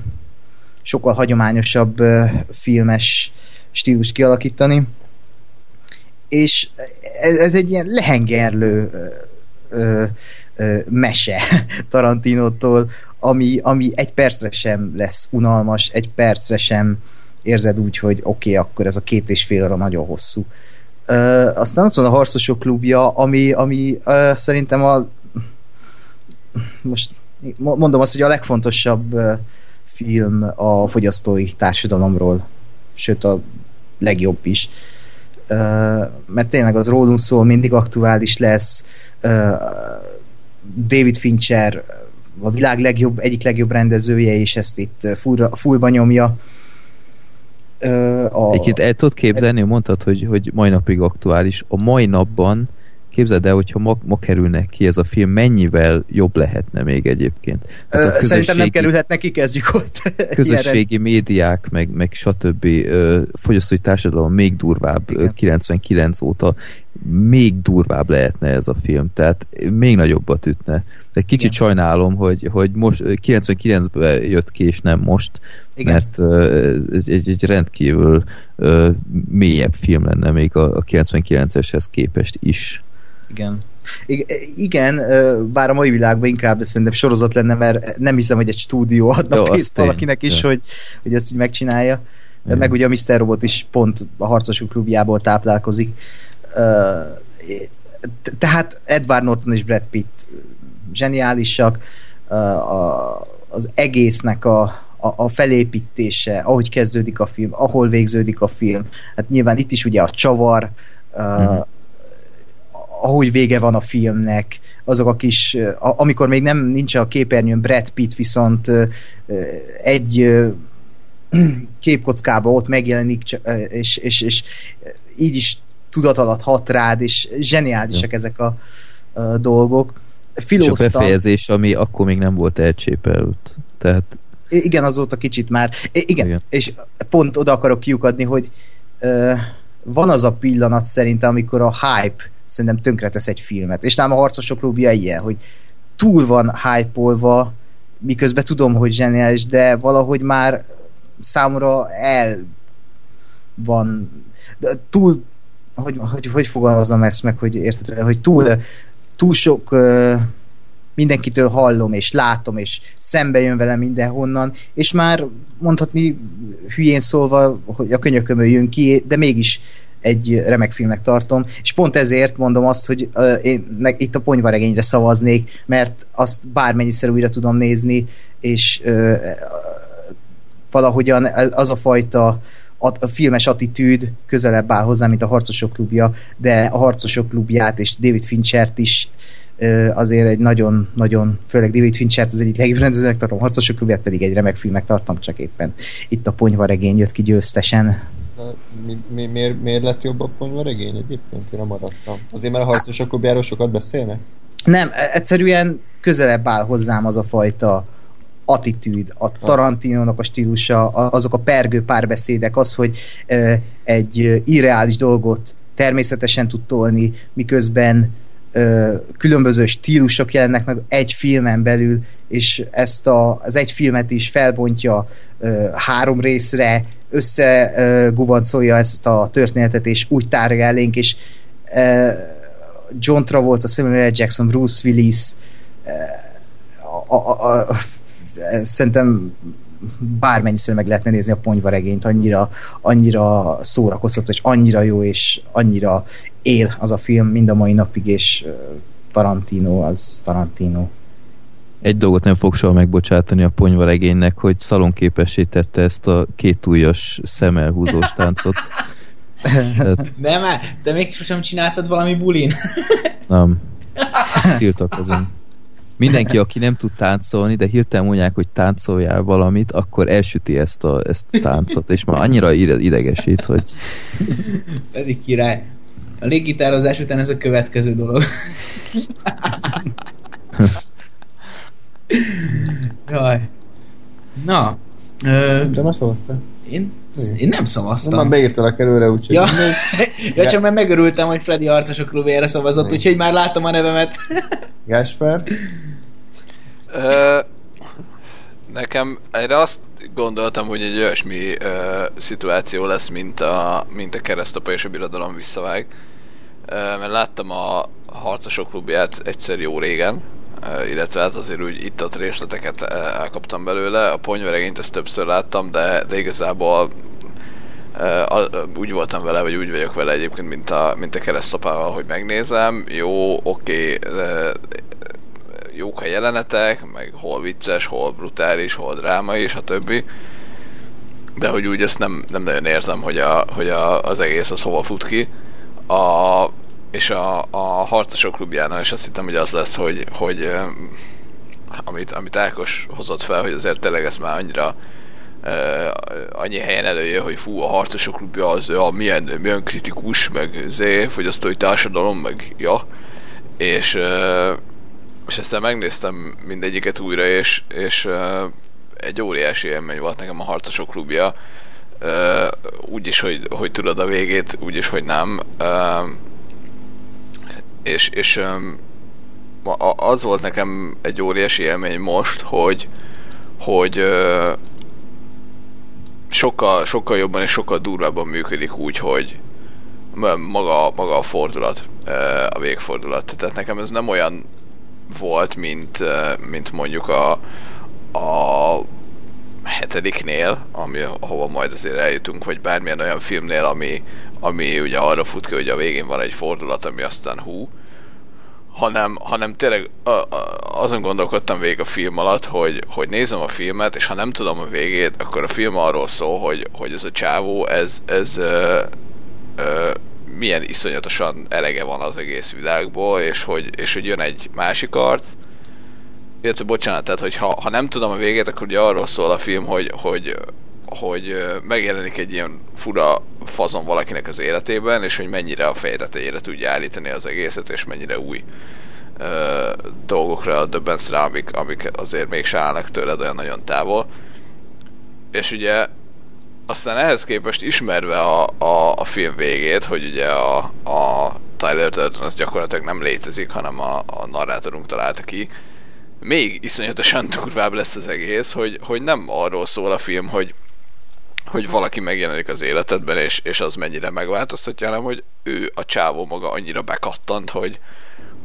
sokkal hagyományosabb ö, filmes stílus kialakítani. És ez, ez egy ilyen lehengerlő ö, ö, ö, mese Tarantinótól, ami, ami egy percre sem lesz unalmas, egy percre sem érzed úgy, hogy oké, okay, akkor ez a két és fél óra nagyon hosszú. Ö, aztán ott van a Harcosok klubja, ami, ami ö, szerintem a most mondom azt, hogy a legfontosabb ö, film a fogyasztói társadalomról, sőt a legjobb is. Ö, mert tényleg az rólunk szól, mindig aktuális lesz. Ö, David Fincher a világ legjobb, egyik legjobb rendezője, és ezt itt fullra, fullba nyomja. Ö, a, Egyébként el tudod képzelni, mondtad, hogy, hogy mai napig aktuális. A mai napban képzeld el, hogyha ma, ma kerülne ki ez a film, mennyivel jobb lehetne még egyébként. Tehát Ö, Szerintem nem kerülhetne ki, kezdjük ott. közösségi médiák, meg, meg stb. fogyasztói társadalom még durvább, Igen. 99 óta még durvább lehetne ez a film, tehát még nagyobbat ütne. De kicsit Igen. sajnálom, hogy, hogy most ö, 99-ben jött ki, és nem most, Igen. mert ö, ez egy, egy rendkívül ö, mélyebb film lenne még a, a 99-eshez képest is. Igen. Igen, bár a mai világban inkább szerintem sorozat lenne, mert nem hiszem, hogy egy stúdió adna Jó, pénzt valakinek is, Ja. hogy, hogy ezt így megcsinálja. Igen. Meg ugye a Mr. Robot is pont a harcosok klubjából táplálkozik. Tehát Edward Norton és Brad Pitt zseniálisak, az egésznek a, a, a felépítése, ahogy kezdődik a film, ahol végződik a film. Hát nyilván itt is ugye a csavar, uh, ahogy vége van a filmnek, azok a kis, a, amikor még nem nincs a képernyőn Brad Pitt, viszont egy képkockába ott megjelenik, és, és, és így is tudat alatt hat rád, és zseniálisak ezek a, a dolgok. És a Filóztam, befejezés, ami akkor még nem volt elcsépelt. Tehát igen, azóta kicsit már. Igen. igen. és pont oda akarok kiukadni, hogy ö, van az a pillanat szerintem, amikor a hype szerintem tönkretesz egy filmet. És nem a Harcosok klubja ilyen, hogy túl van hype miközben tudom, hogy zseniális, de valahogy már számomra el van de túl hogy, hogy, hogy fogalmazom ezt meg, hogy érted, hogy túl, túl sok mindenkitől hallom, és látom, és szembe jön velem mindenhonnan, és már mondhatni hülyén szólva, hogy a könyökömön jön ki, de mégis egy remek filmnek tartom, és pont ezért mondom azt, hogy uh, én ne, itt a ponyvaregényre szavaznék, mert azt bármennyiszer újra tudom nézni, és uh, valahogyan az a fajta a, filmes attitűd közelebb áll hozzá, mint a Harcosok klubja, de a Harcosok klubját és David Finchert is azért egy nagyon-nagyon, főleg David Finchert az egyik legjobb rendezőnek tartom, a Harcosok klubját pedig egy remek filmnek tartom, csak éppen itt a ponyvaregény jött ki győztesen. Mi, mi, miért, miért lett jobb a ponyvaregény egyébként? Én maradtam. Azért mert a Harcosok klubjáról sokat beszélnek? Nem, e- egyszerűen közelebb áll hozzám az a fajta attitűd, a Tarantinónak a stílusa, azok a pergő párbeszédek, az, hogy egy irreális dolgot természetesen tud tolni, miközben különböző stílusok jelennek meg egy filmen belül, és ezt a, az egy filmet is felbontja három részre, összegubancolja ezt a történetet, és úgy tárja elénk, és John Travolta, Samuel L. Jackson, Bruce Willis, a, a, a, szerintem bármennyiszer meg lehetne nézni a ponyvaregényt, annyira, annyira szórakoztató, és annyira jó, és annyira él az a film mind a mai napig, és Tarantino az Tarantino. Egy dolgot nem fog soha megbocsátani a ponyvaregénynek, hogy szalonképessé tette ezt a két ujjas szemelhúzós táncot. Tehát... Nem, te még sosem csináltad valami bulin? nem. Tiltakozom mindenki, aki nem tud táncolni, de hirtelen mondják, hogy táncoljál valamit, akkor elsüti ezt a, ezt a táncot, és már annyira idegesít, hogy... Pedig király. A légitározás után ez a következő dolog. Jaj. Na. Ö... De már szavaztál? Én, én nem szavaztam. Nem, már beírtalak előre, úgyhogy... Ja. ja, csak már megörültem, hogy Freddy harcosok klubjára szavazott, úgyhogy már látom a nevemet. Gásper? Ö, nekem erre azt gondoltam, hogy egy olyasmi ö, szituáció lesz, mint a, mint a keresztapa és a birodalom visszavág. Ö, mert láttam a harcosok klubját egyszer jó régen, illetve hát azért úgy itt-ott részleteket elkaptam belőle. A ponyveregényt ezt többször láttam, de, de igazából úgy voltam vele, vagy úgy vagyok vele egyébként, mint a, mint a keresztapával, hogy megnézem. Jó, oké, okay, jók a jelenetek, meg hol vicces, hol brutális, hol drámai, a többi. De hogy úgy ezt nem, nem nagyon érzem, hogy, a, hogy a, az egész az hova fut ki. A, és a, a harcosok klubjánál is azt hittem, hogy az lesz, hogy, hogy amit, amit Ákos hozott fel, hogy azért tényleg ez már annyira uh, annyi helyen előjön, hogy fú, a harcosok klubja az ja, milyen, milyen kritikus, meg zé, fogyasztói társadalom, meg ja. És, uh, és aztán megnéztem mindegyiket újra, és, és uh, egy óriási élmény volt nekem a harcosok klubja. Uh, úgy hogy, hogy tudod a végét, úgy is, hogy nem. Uh, és, és az volt nekem egy óriási élmény most, hogy, hogy sokkal, sokkal jobban és sokkal durvábban működik úgy, hogy maga, maga a fordulat, a végfordulat. Tehát nekem ez nem olyan volt, mint, mint mondjuk a, a hetediknél, ami, ahova majd azért eljutunk, vagy bármilyen olyan filmnél, ami, ami ugye arra fut ki, hogy a végén van egy fordulat, ami aztán hú, hanem, hanem tényleg a, a, azon gondolkodtam végig a film alatt, hogy, hogy nézem a filmet, és ha nem tudom a végét, akkor a film arról szól, hogy, hogy ez a csávó, ez, ez ö, ö, milyen iszonyatosan elege van az egész világból, és hogy, és hogy jön egy másik arc, illetve bocsánat, tehát hogy ha, ha nem tudom a végét, akkor ugye arról szól a film, hogy, hogy, hogy megjelenik egy ilyen fura fazon valakinek az életében, és hogy mennyire a feje tetejére tudja állítani az egészet, és mennyire új ö, dolgokra döbbensz rá, amik, amik azért még se állnak tőled olyan nagyon távol. És ugye aztán ehhez képest ismerve a, a, a film végét, hogy ugye a, a Tyler Durden az gyakorlatilag nem létezik, hanem a, a narrátorunk találta ki, még iszonyatosan durvább lesz az egész, hogy, hogy nem arról szól a film, hogy hogy valaki megjelenik az életedben, és, és az mennyire megváltoztatja, hanem hogy ő a csávó maga annyira bekattant, hogy,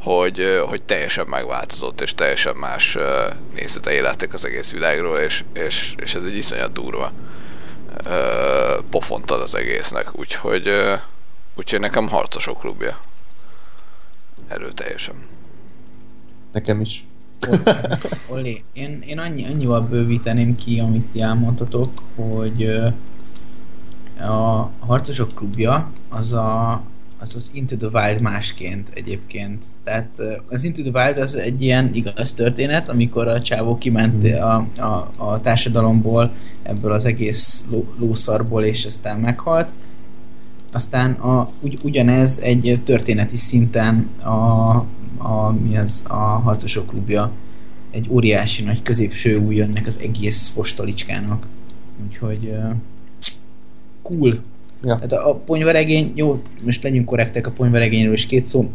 hogy, hogy teljesen megváltozott, és teljesen más ö, nézetei lettek az egész világról, és, és, és ez egy iszonyat durva ö, pofont ad az egésznek, úgyhogy, úgyhogy nekem harcosok klubja. Erőteljesen. Nekem is. Olli, én, én annyi, annyival bővíteném ki, amit ti elmondhatok, hogy a Harcosok klubja az a, az, az Into the Wild másként egyébként. Tehát az Into the Wild az egy ilyen igaz történet, amikor a csávó kiment a, a, a társadalomból, ebből az egész ló, lószarból, és aztán meghalt. Aztán a, ugy, ugyanez egy történeti szinten a, a, mi az, a harcosok klubja egy óriási nagy középső új jönnek az egész fostalicskának. Úgyhogy uh, cool. Ja. Hát a, a ponyvaregény, jó, most legyünk korrektek a ponyvaregényről is két szó.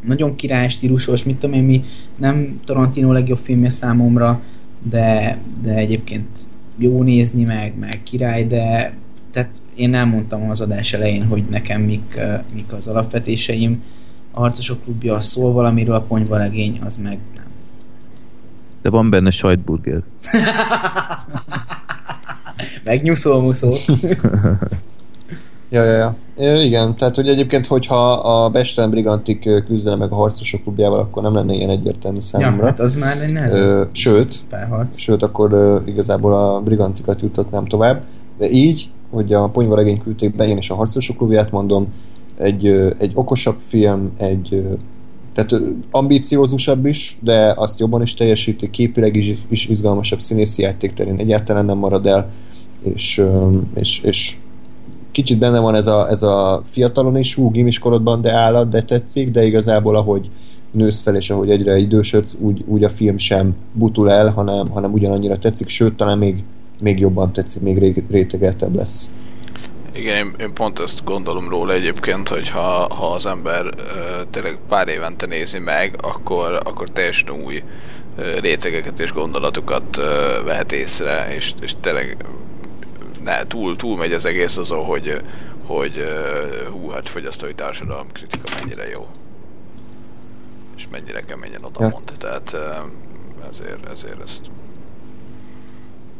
Nagyon király, stílusos, mit tudom én, mi nem Tarantino legjobb filmje számomra, de, de egyébként jó nézni meg, meg király, de tehát én elmondtam az adás elején, hogy nekem mik, mik az alapvetéseim. A Harcosok klubja szól valamiről, a ponyvaregény az meg nem. De van benne sajtburger. Megnyúszol, muszol. Ja, ja, ja. Igen, tehát hogy egyébként, hogyha a Bestelen Brigantik küzdene meg a harcosok klubjával, akkor nem lenne ilyen egyértelmű ja, számomra. hát az már nehezebb Ö, sőt, párharc. sőt, akkor ö, igazából a Brigantikat juttatnám tovább. De így, hogy a ponyvaregény küldték be, én is a harcosok klubját mondom, egy, egy okosabb film, egy tehát ambíciózusabb is, de azt jobban is teljesíti, képileg is, is izgalmasabb színészi játékterén egyáltalán nem marad el, és, és, és kicsit benne van ez a, ez a fiatalon is, hú, gimiskorodban, de állat, de tetszik, de igazából ahogy nősz fel, és ahogy egyre idősödsz, úgy, úgy a film sem butul el, hanem, hanem ugyanannyira tetszik, sőt, talán még, még jobban tetszik, még ré, rétegeltebb lesz. Igen, én, én pont ezt gondolom róla egyébként, hogy ha, ha az ember ö, tényleg pár évente nézi meg, akkor, akkor teljesen új ö, rétegeket és gondolatokat ö, vehet észre, és, és tényleg ne, túl, túl megy az egész azon, hogy, hogy ö, hú, hát fogyasztói társadalom kritika mennyire jó. És mennyire keményen oda Ja. Tehát ö, ezért, ezért ezt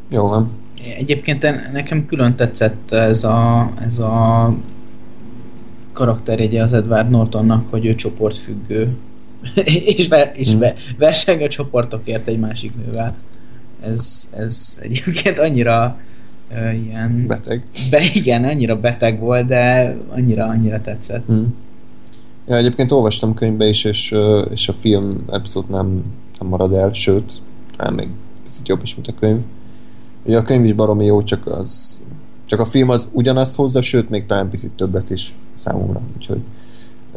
Jó van. Egyébként nekem külön tetszett ez a, ez a karakterjegye az Edward Nortonnak, hogy ő csoportfüggő. és ve, és ve, verseng a csoportokért egy másik nővel. Ez, ez egyébként annyira uh, ilyen... Beteg. Be, igen, annyira beteg volt, de annyira, annyira tetszett. Mm. Ja, egyébként olvastam könyvbe is, és, és a film abszolút nem, nem marad el, sőt, talán még picit jobb is, mint a könyv. Ugye a könyv is baromi jó, csak az csak a film az ugyanazt hozza, sőt, még talán picit többet is számomra. Úgyhogy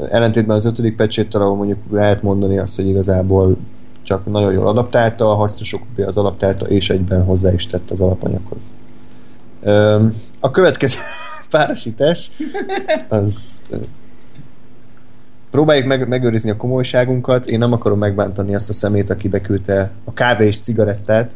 ellentétben az ötödik pecséttel, ahol mondjuk lehet mondani azt, hogy igazából csak nagyon jól adaptálta, a harcosok az adaptálta, és egyben hozzá is tett az alapanyaghoz. A következő párosítás az próbáljuk meg, megőrizni a komolyságunkat. Én nem akarom megbántani azt a szemét, aki beküldte a kávé és cigarettát.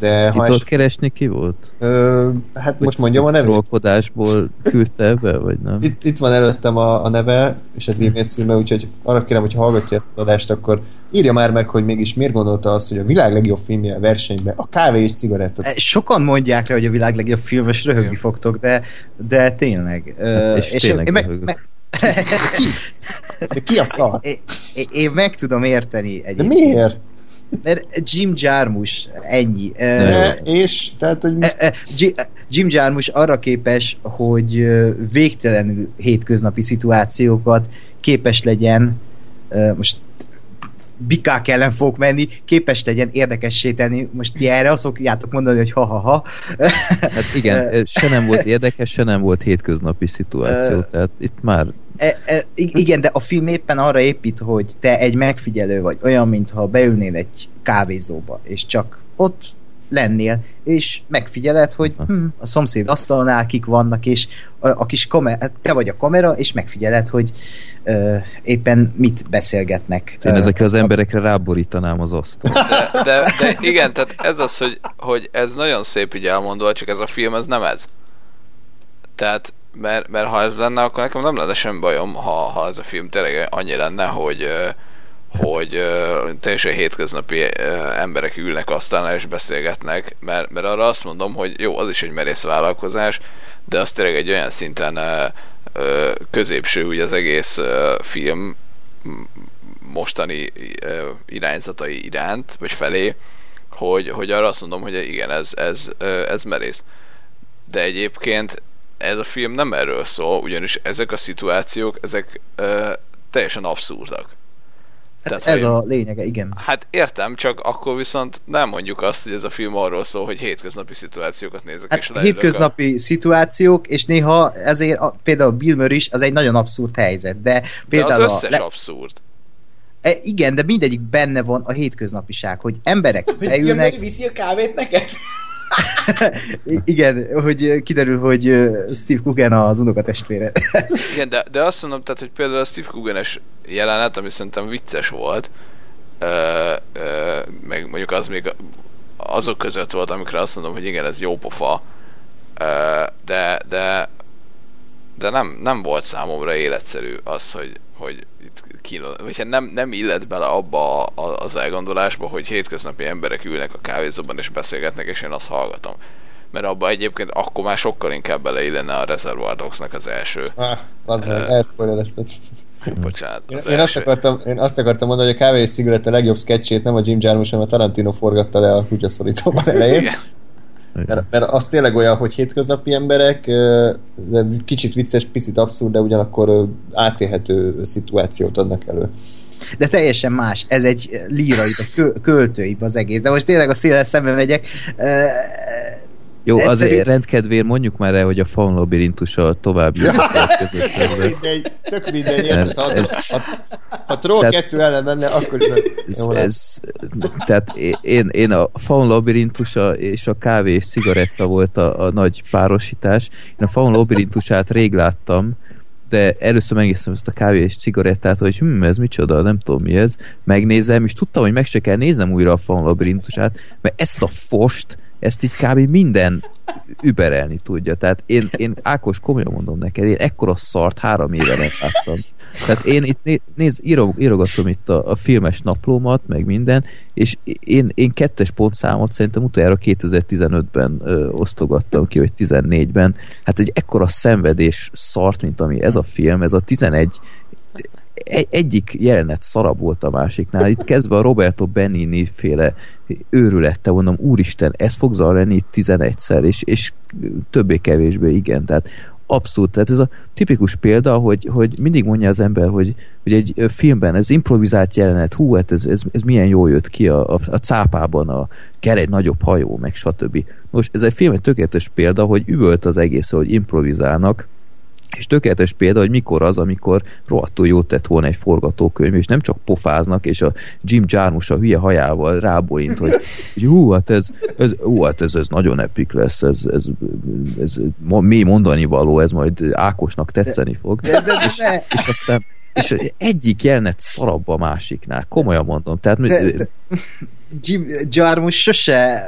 De Itt ha ott es, keresni ki volt? ö, hát most mondjam a nevét. Trollkodásból küldte be, vagy nem? Itt, itt van előttem a, a neve és az e-mail címe, úgyhogy arra kérem, hogy hallgatja ezt az adást, akkor írja már meg, hogy mégis miért gondolta azt, hogy a világ legjobb filmje a versenyben a kávé és cigaretta. E, Sokan mondják rá, hogy a világ legjobb film, és röhögni fogtok, de, de tényleg. Ö, és tényleg én, meg, röhögök. meg, De ki a szar? én, én- én meg tudom érteni De egyébként. miért? Mert Jim Jarmusch, ennyi. De, és, tehát, hogy most E, e, Ji- Jim Jarmusch arra képes, hogy végtelenül hétköznapi szituációkat képes legyen, most bikák ellen fogok menni, képes legyen érdekessé tenni. Most ti erre azt szokjátok mondani, hogy ha-ha-ha. Hát igen, se nem volt érdekes, se nem volt hétköznapi szituáció, tehát itt már E, e, ig- igen, de a film éppen arra épít, hogy te egy megfigyelő vagy, olyan, mintha beülnél egy kávézóba, és csak ott lennél, és megfigyeled, hogy hm, a szomszéd asztalnál kik vannak, és a, a kis kamera, te vagy a kamera, és megfigyeled, hogy ö, éppen mit beszélgetnek. én ezekre az a- emberekre ráborítanám az asztalt. De, de, de igen, tehát ez az, hogy, hogy ez nagyon szép így elmondva, csak ez a film, ez nem ez. Tehát mert, mert ha ez lenne, akkor nekem nem lenne semmi bajom, ha, ha ez a film tényleg annyi lenne, hogy hogy teljesen hétköznapi emberek ülnek aztán és beszélgetnek, mert, mert arra azt mondom, hogy jó, az is egy merész vállalkozás, de az tényleg egy olyan szinten középső ugye az egész film mostani irányzatai iránt, vagy felé, hogy, hogy arra azt mondom, hogy igen, ez, ez, ez merész. De egyébként ez a film nem erről szól, ugyanis ezek a szituációk, ezek ö, teljesen abszurdak. Hát Tehát, ez én- a lényege, igen. Hát értem, csak akkor viszont nem mondjuk azt, hogy ez a film arról szól, hogy hétköznapi szituációkat nézek, és Hát leülök hétköznapi szituációk, és néha ezért a, például Bill Murray is, az egy nagyon abszurd helyzet, de A, de például az a, összes abszurd. e, igen, de mindegyik benne van a hétköznapiság, hogy emberek Hogy Bill beülnek, Murray viszi a kávét neked? Igen, hogy kiderül, hogy Steve Coogan az unokatestvére. Igen, de, de azt mondom, tehát, hogy például a Steve Coogan-es jelenet, ami szerintem vicces volt, ö, ö, meg mondjuk az még azok között volt, amikre azt mondom, hogy igen, ez jó pofa, ö, de, de, de nem, nem volt számomra életszerű az, hogy, hogy itt kínos, vagy hát nem, nem illet bele abba a, a, az elgondolásba, hogy hétköznapi emberek ülnek a kávézóban és beszélgetnek, és én azt hallgatom. Mert abba egyébként akkor már sokkal inkább beleillene a Reservoir Dogs-nak az első Ah, az elszpoilerezted. Bocsánat. Én, Az én, azt első. akartam, én azt akartam mondani, hogy a Kávé és Cigarette a legjobb sketchét nem a Jim Jarmusch, hanem a Tarantino forgatta le a kutyaszorítóban elején. Igen. Mert, mert az tényleg olyan, hogy hétköznapi emberek, de kicsit vicces, picit abszurd, de ugyanakkor átélhető szituációt adnak elő. De teljesen más. Ez egy lírai, kö, költői az egész. De most tényleg a széles szembe megyek. Jó, Egyszerű- azért rendkedvér mondjuk már el, hogy a faun labirintusa tovább jut a mindegy, tök mindegy, érted? Ha, Ez- ha, ha Troll Tehát- 2 ellen menne, akkor Ez, ez, tehát én, én a faun labirintusa és a kávé és cigaretta volt a, a nagy párosítás. Én a faun labirintusát rég láttam, de először megnéztem ezt a kávé és cigarettát, hogy hm, ez micsoda, nem tudom mi ez. Megnézem, és tudtam, hogy meg se kell néznem újra a faun labirintusát, mert ezt a fost, ezt így kb. minden überelni tudja. Tehát én, én Ákos, komolyan mondom neked, én ekkora szart három éve láttam. Tehát én itt né, néz, írog, írogatom itt a, a filmes naplómat, meg minden, és én, én kettes pontszámot szerintem utoljára 2015-ben ö, osztogattam ki, vagy 14-ben. Hát egy ekkora szenvedés szart, mint ami ez a film, ez a 11 egy, egyik jelenet szarabb volt a másiknál. Itt kezdve a Roberto Benini féle őrülette, mondom, úristen, ez fog zajlani itt 11-szer, és, és többé-kevésbé igen. Tehát abszolút, tehát ez a tipikus példa, hogy, hogy mindig mondja az ember, hogy, hogy egy filmben ez improvizált jelenet, hú, hát ez, ez, ez milyen jól jött ki a, a, a cápában, a kell egy nagyobb hajó, meg stb. Most ez egy film egy tökéletes példa, hogy üvölt az egész, hogy improvizálnak, és tökéletes példa, hogy mikor az, amikor rohadtul jót tett volna egy forgatókönyv, és nem csak pofáznak, és a Jim Jarmusch a hülye hajával rábólint, hogy, hú, hát ez, ez, hú, hát ez, ez nagyon epik lesz, ez, ez, ez, ez mély mondani való, ez majd Ákosnak tetszeni fog. de, de, de, És, de, és aztán és egyik jelenet szarabb a másiknál, komolyan mondom. Tehát de, de Jim Jarmusch sose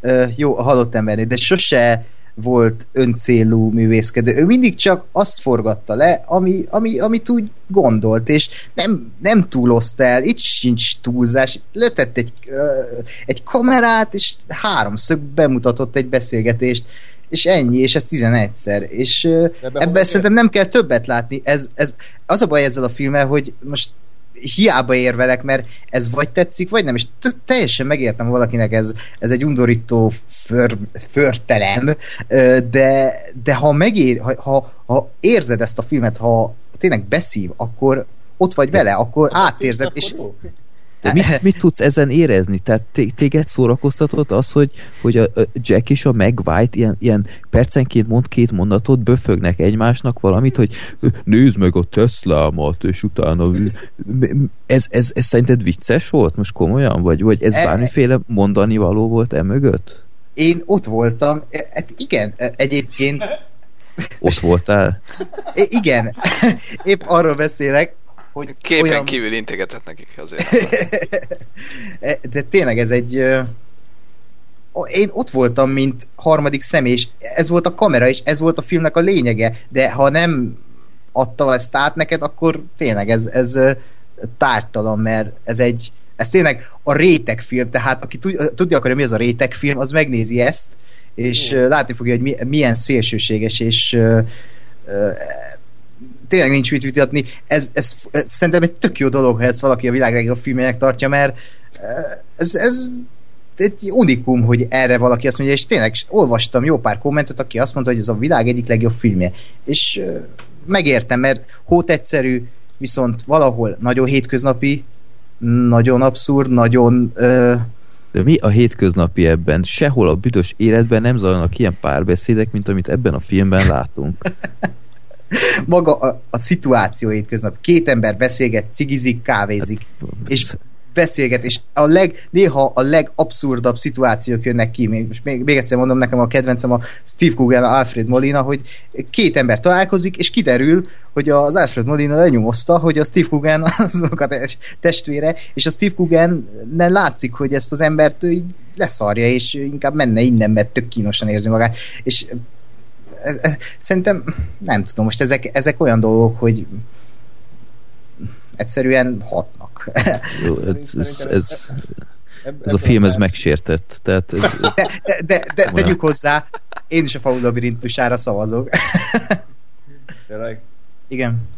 ö, jó, a halott embernél, de sose volt öncélú művészkedő. Ő mindig csak azt forgatta le, ami, ami, amit úgy gondolt, és nem, nem túlozta el, itt sincs túlzás, letett egy, egy kamerát, és háromszög bemutatott egy beszélgetést, és ennyi, és ez 11-szer. És Ebben szerintem nem kell többet látni. Ez, ez, az a baj ezzel a filmmel, hogy most hiába érvelek, mert ez vagy tetszik, vagy nem, és teljesen megértem valakinek ez, ez egy undorító för, förtelem, de, de ha megér, ha, ha, ha érzed ezt a filmet, ha tényleg beszív, akkor ott vagy vele, akkor átérzed, és De mit, mit tudsz ezen érezni? Tehát té- téged szórakoztatott az, hogy, hogy a, Jack és a Meg White ilyen, ilyen percenként mond két mondatot, böfögnek egymásnak valamit, hogy nézd meg a Teslámat, és utána ez, ez, ez szerinted vicces volt most komolyan? Vagy, vagy ez E- bármiféle mondani való volt e mögött? én ott voltam, hát igen, egyébként Ott voltál? igen, épp arról beszélek, hogy Képen olyan... kívül integetett nekik azért. E, De tényleg ez egy én ott voltam, mint harmadik személy, és ez volt a kamera, és ez volt a filmnek a lényege, de ha nem adta ezt át neked, akkor tényleg ez, ez tártalan, mert ez egy ez tényleg a rétegfilm, tehát aki tud- tudja akarja, mi az a rétegfilm, az megnézi ezt, és ö, látni fogja, hogy mi, milyen szélsőséges, és tényleg nincs mit vitatni. Ez, ez, ez szerintem egy tök jó dolog, ha ezt valaki a világ legjobb filmjének tartja, mert ö, ez, ez egy unikum, hogy erre valaki azt mondja, és tényleg olvastam jó pár kommentet, aki azt mondta, hogy ez a világ egyik legjobb filmje. És ö, megértem, mert hót egyszerű, viszont valahol nagyon hétköznapi, nagyon abszurd, nagyon ö, De mi a hétköznapi ebben? Sehol a büdös életben nem zajlanak ilyen párbeszédek, mint amit ebben a filmben látunk. maga a, a szituáció hétköznap. Két ember beszélget, cigizik, kávézik, és beszélget, és a leg, néha a legabszurdabb szituációk jönnek ki. Most még, még egyszer mondom, nekem a kedvencem a Steve Coogan, a Alfred Molina, hogy két ember találkozik, és kiderül, hogy az Alfred Molina lenyomozta, hogy a Steve Coogan azok a tes- testvére, és a Steve Coogan nem látszik, hogy ezt az embert ő így leszarja, és inkább menne innen, mert tök kínosan érzi magát. És ez- ez- szerintem, nem tudom, most ezek, ezek olyan dolgok, hogy egyszerűen hatnak. Jó, ez, ez, ez, ez a film ez megsértett. Tehát ez, ez, De, de, de, de tegyük hozzá, én is a faul labirintusára szavazok. Tényleg? Igen.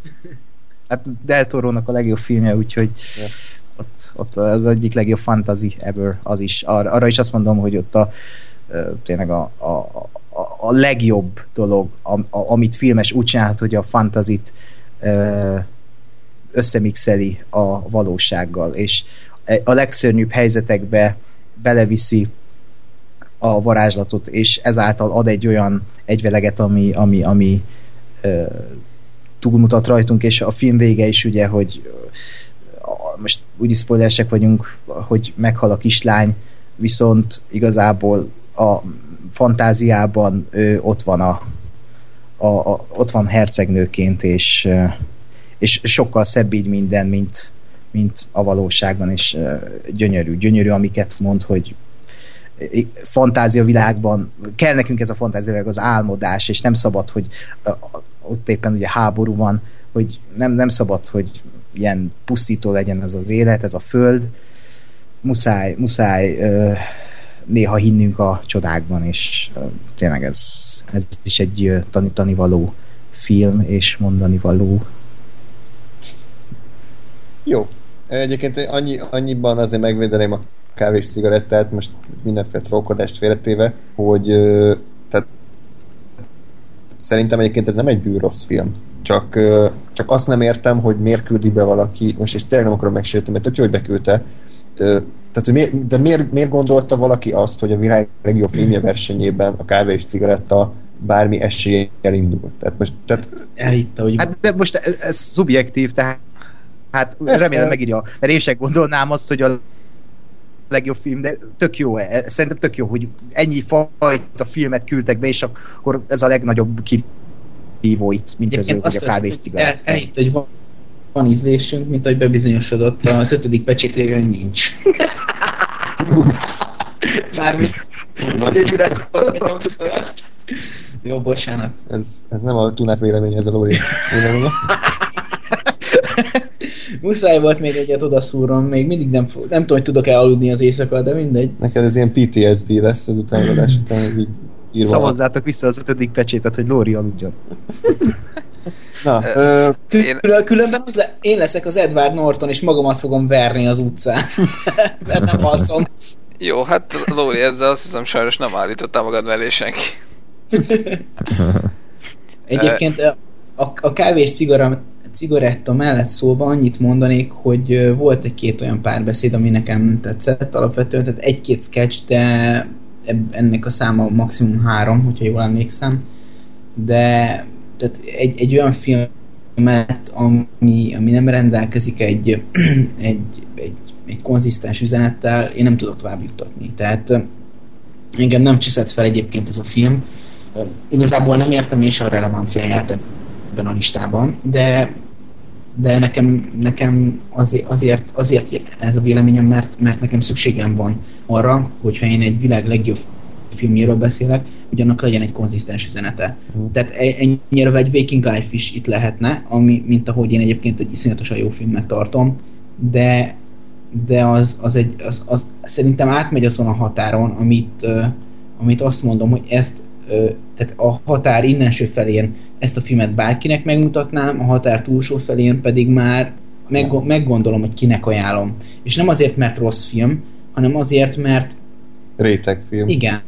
Hát Del Toro-nak a legjobb filmje, úgyhogy ott, ott az egyik legjobb fantasy ever, az is. Ar, arra is azt mondom, hogy ott a tényleg a, a, a, a legjobb dolog, a, a, amit filmes úgy csinálhat, hogy a fantazit összemixeli a valósággal, és a legszörnyűbb helyzetekbe beleviszi a varázslatot, és ezáltal ad egy olyan egyveleget, ami, ami, ami ö, túlmutat rajtunk, és a film vége is ugye, hogy most úgyis spoileresek vagyunk, hogy meghal a kislány, viszont igazából a fantáziában ő ott van a, a, a ott van hercegnőként, és, és sokkal szebb így minden, mint, mint a valóságban, és gyönyörű, gyönyörű, amiket mond, hogy fantázia világban, kell nekünk ez a fantázia világ, az álmodás, és nem szabad, hogy ott éppen ugye háború van, hogy nem, nem szabad, hogy ilyen pusztító legyen ez az élet, ez a föld. Muszáj, muszáj néha hinnünk a csodákban, és tényleg ez, ez is egy tanítani való film, és mondani való. Jó. Egyébként annyi, annyiban azért megvédeném a kávés cigarettát, most mindenféle trókodást félretéve, hogy tehát szerintem egyébként ez nem egy bűrossz film. Csak, csak azt nem értem, hogy miért küldi be valaki, most és tényleg nem akarom megsérteni, mert tök jó, hogy beküldte, tehát, hogy miért, de miért, miért gondolta valaki azt, hogy a világ legjobb filmje versenyében a kávé és cigaretta bármi eséllyel indul? Tehát most, tehát Elhitte, hogy Hát de most ez, ez szubjektív, tehát hát Persze. remélem megírja, mert én sem gondolnám azt, hogy a legjobb film, de tök jó, e- szerintem tök jó, hogy ennyi fajta filmet küldtek be, és akkor ez a legnagyobb kihívó itt, mint közül, hogy a kávés cigaretta. elhitt, hogy van, van ízlésünk, mint ahogy bebizonyosodott az ötödik pecsétlével, hogy nincs. Bármi. Jó, bocsánat. ez, ez nem a Tunák véleménye, ez a Lóri véleménye. Muszáj volt még egyet odaszúrom, még mindig nem, fog, nem tudom, hogy tudok-e aludni az éjszaka, de mindegy. Neked ez ilyen PTSD lesz az utánadás után, hogy így írva. Szavazzátok vissza az ötödik pecsétet, hogy Lóri aludjon. Na, ö, Én- Külön, különben az le, én leszek az Edward Norton, és magamat fogom verni az utcán. Mert nem alszom. Jó, hát Lóri, ezzel azt hiszem sajnos nem állítottál magad mellé senki. Egyébként a, a, a kávés cigara, cigaretta mellett szólva annyit mondanék, hogy volt egy-két olyan párbeszéd, ami nekem tetszett alapvetően, tehát egy-két sketch, de ennek a száma maximum három, hogyha jól emlékszem, de tehát egy, egy olyan filmet, ami, ami nem rendelkezik egy, egy, egy, egy konzisztens üzenettel, én nem tudok tovább juttatni. Tehát engem nem csiszett fel egyébként ez a film, Igazából nem értem én sem a relevanciáját ebben a listában, de de nekem, nekem azért, azért, azért ez a véleményem, mert, mert nekem szükségem van arra, hogyha én egy világ legjobb filmjéről beszélek, hogy annak legyen egy konzisztens üzenete. Mm. Tehát e- ennyire egy Waking Life is itt lehetne, ami, mint ahogy én egyébként egy iszonyatosan jó filmnek tartom, de de az, az, egy, az, az szerintem átmegy azon a határon, amit, uh, amit azt mondom, hogy ezt uh, tehát a határ innenső felén ezt a filmet bárkinek megmutatnám, a határ túlsó felén pedig már meg, meggondolom, hogy kinek ajánlom. És nem azért, mert rossz film, hanem azért, mert Rétegfilm. Igen.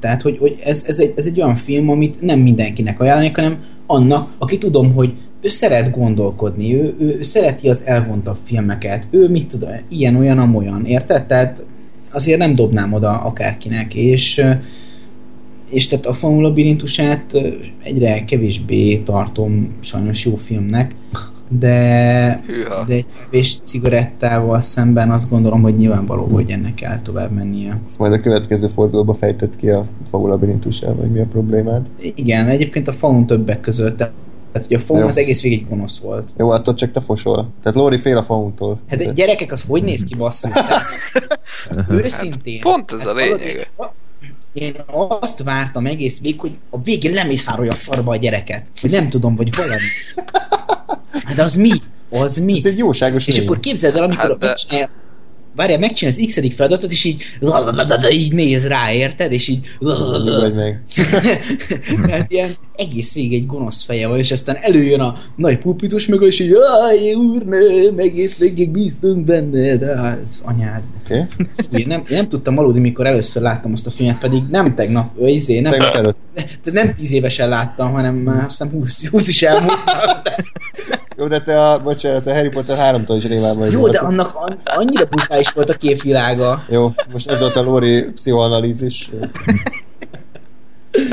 Tehát, hogy, hogy ez, ez, egy, ez egy olyan film, amit nem mindenkinek ajánlanék, hanem annak, aki tudom, hogy ő szeret gondolkodni, ő, ő, ő szereti az elvontabb filmeket, ő mit tudom, ilyen, olyan, amolyan, érted? Tehát azért nem dobnám oda akárkinek, és és tehát a faun labirintusát egyre kevésbé tartom sajnos jó filmnek, de, Hűha. de egy kevés cigarettával szemben azt gondolom, hogy nyilvánvaló, hogy ennek kell tovább mennie. Ezt majd a következő fordulóba fejtett ki a faul labirintusával, hogy mi a problémád. Igen, egyébként a faun többek között, tehát hogy a faun az egész végig gonosz volt. Jó, attól csak te fosol. Tehát Lóri fél a fauntól. Hát egy gyerekek, az hogy néz ki basszus? Őszintén. Pont ez a Hát valahogy- lényege. Én azt vártam egész végig, hogy a végén lemészárolja a szarba a gyereket. Hogy nem tudom, vagy valami. Hát az mi? Az mi? Ez egy jóságos És lény. akkor képzeld el, amikor Hát hát de- megcsinálja, várjál, megcsinálja az x feladatot, és így így néz rá, érted? És így Vagy meg. tehát ilyen egész végig egy gonosz feje van, és aztán előjön a nagy pulpitus mögül, és így, áj, úrnőm, egész végig bíztunk benne, de ez anyád. Okay? Én nem, én nem tudtam aludni, mikor először láttam azt a filmet, pedig nem tegnap, ö, izé, nem, Tegnap előtt. nem tíz évesen láttam, hanem már azt hiszem 20, 20 is elmúltam. De, Jó, de te a, bocsánat, a Harry Potter 3-tól is rémán vagy. jó, de annak an- annyira brutális volt a képvilága. Jó, most ez volt a Lóri pszichoanalízis.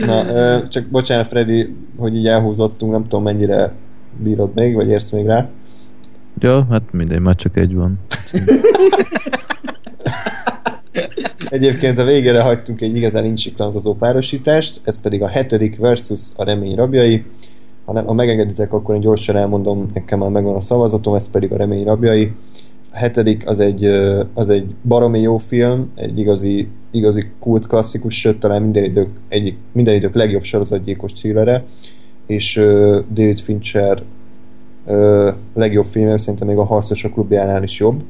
Na, csak bocsánat, Freddy, hogy így elhúzottunk, nem tudom mennyire bírod még, vagy érsz még rá. Jó, hát mindegy, már csak egy van. Egyébként a végére hagytunk egy igazán incsiklandozó párosítást, ez pedig a hetedik versus a remény rabjai. Ha, nem, ha megengeditek, akkor én gyorsan elmondom, nekem már megvan a szavazatom, ez pedig a remény rabjai. Hetedik az egy, az egy baromi jó film, egy igazi, igazi kult klasszikus, sőt talán minden idők, egyik, minden idők legjobb sorozatgyilkos thrillere, és uh, David Fincher uh, legjobb filmje, szerintem még a Harcosok klubjánál is jobb.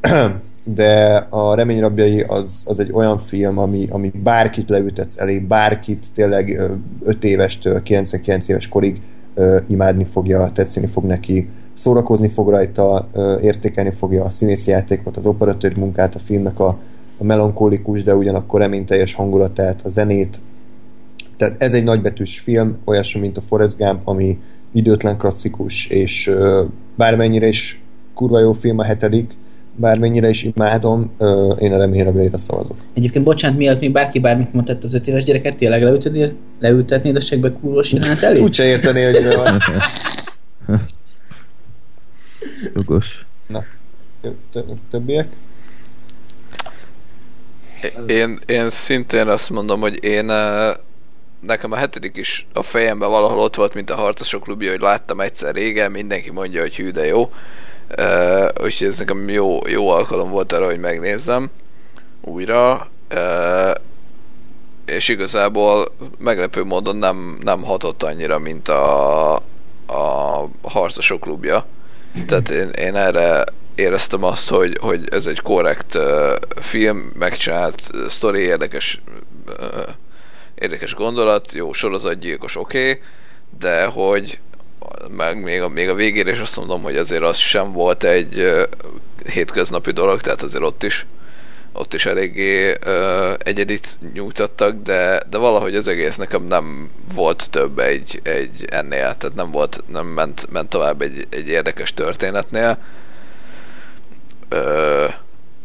De a Remény rabjai az, az egy olyan film, ami, ami bárkit leütetsz elé, bárkit tényleg 5 évestől 99 éves korig ö, imádni fogja, tetszeni fog neki, szórakozni fog rajta, értékelni fogja a színészi játékot, az operatőr munkát, a filmnek a, a melankolikus, de ugyanakkor reményteljes hangulatát, a zenét. Tehát ez egy nagybetűs film, olyasmi, mint a Forrest Gump, ami időtlen klasszikus, és bármennyire is kurva jó film a hetedik, bármennyire is imádom, ö, én a reményre szavazok. Egyébként bocsánat, mielőtt még bárki bármit mondott az öt éves gyereket, tényleg leültetnéd, leültetnéd a segbe kúrós jelenet elé? Úgy se érteni, hogy mi van. Jogos. Tö- Többiek? Én, én szintén azt mondom, hogy én nekem a hetedik is a fejemben valahol ott volt, mint a Harcosok klubja, hogy láttam egyszer régen, mindenki mondja, hogy hű, de jó. Uh, úgyhogy ez nekem jó, jó alkalom volt arra, hogy megnézzem újra. Uh, és igazából meglepő módon nem, nem hatott annyira, mint a, a Harcosok klubja. Tehát én, én erre éreztem azt, hogy, hogy ez egy korrekt uh, film, megcsinált uh, sztori, érdekes uh, érdekes gondolat, jó sorozatgyilkos, oké, okay, de hogy meg még a, még a végére is azt mondom, hogy azért az sem volt egy uh, hétköznapi dolog, tehát azért ott is ott is eléggé uh, egyedit nyújtottak, de, de valahogy az egész nekem nem volt több egy, egy ennél, tehát nem volt, nem ment, ment tovább egy, egy érdekes történetnél. Uh,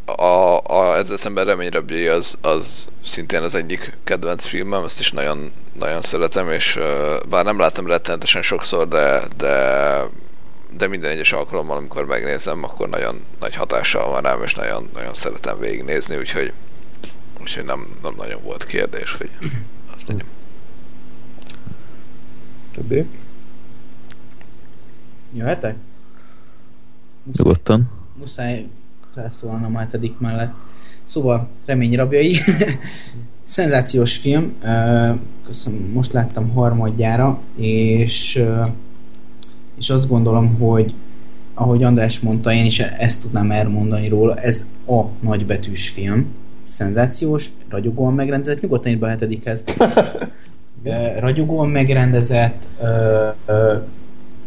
a, a, ezzel szemben Reményrabjai az, az szintén az egyik kedvenc filmem, ezt is nagyon, nagyon szeretem, és uh, bár nem láttam rettenetesen sokszor, de, de, de minden egyes alkalommal, amikor megnézem, akkor nagyon nagy hatással van rám, és nagyon, nagyon szeretem végignézni, úgyhogy, úgyhogy nem, nem nagyon volt kérdés, hogy az legyen. Többiek? Jöhetek? Nyugodtan. muszáj felszólalnom a hetedik mellett. Szóval, remény rabjai. Szenzációs film. Köszönöm, most láttam harmadjára, és, és azt gondolom, hogy ahogy András mondta, én is ezt tudnám elmondani róla, ez a nagybetűs film. Szenzációs, ragyogóan megrendezett, nyugodtan írd be a hetedikhez. Ragyogóan megrendezett, ö, ö,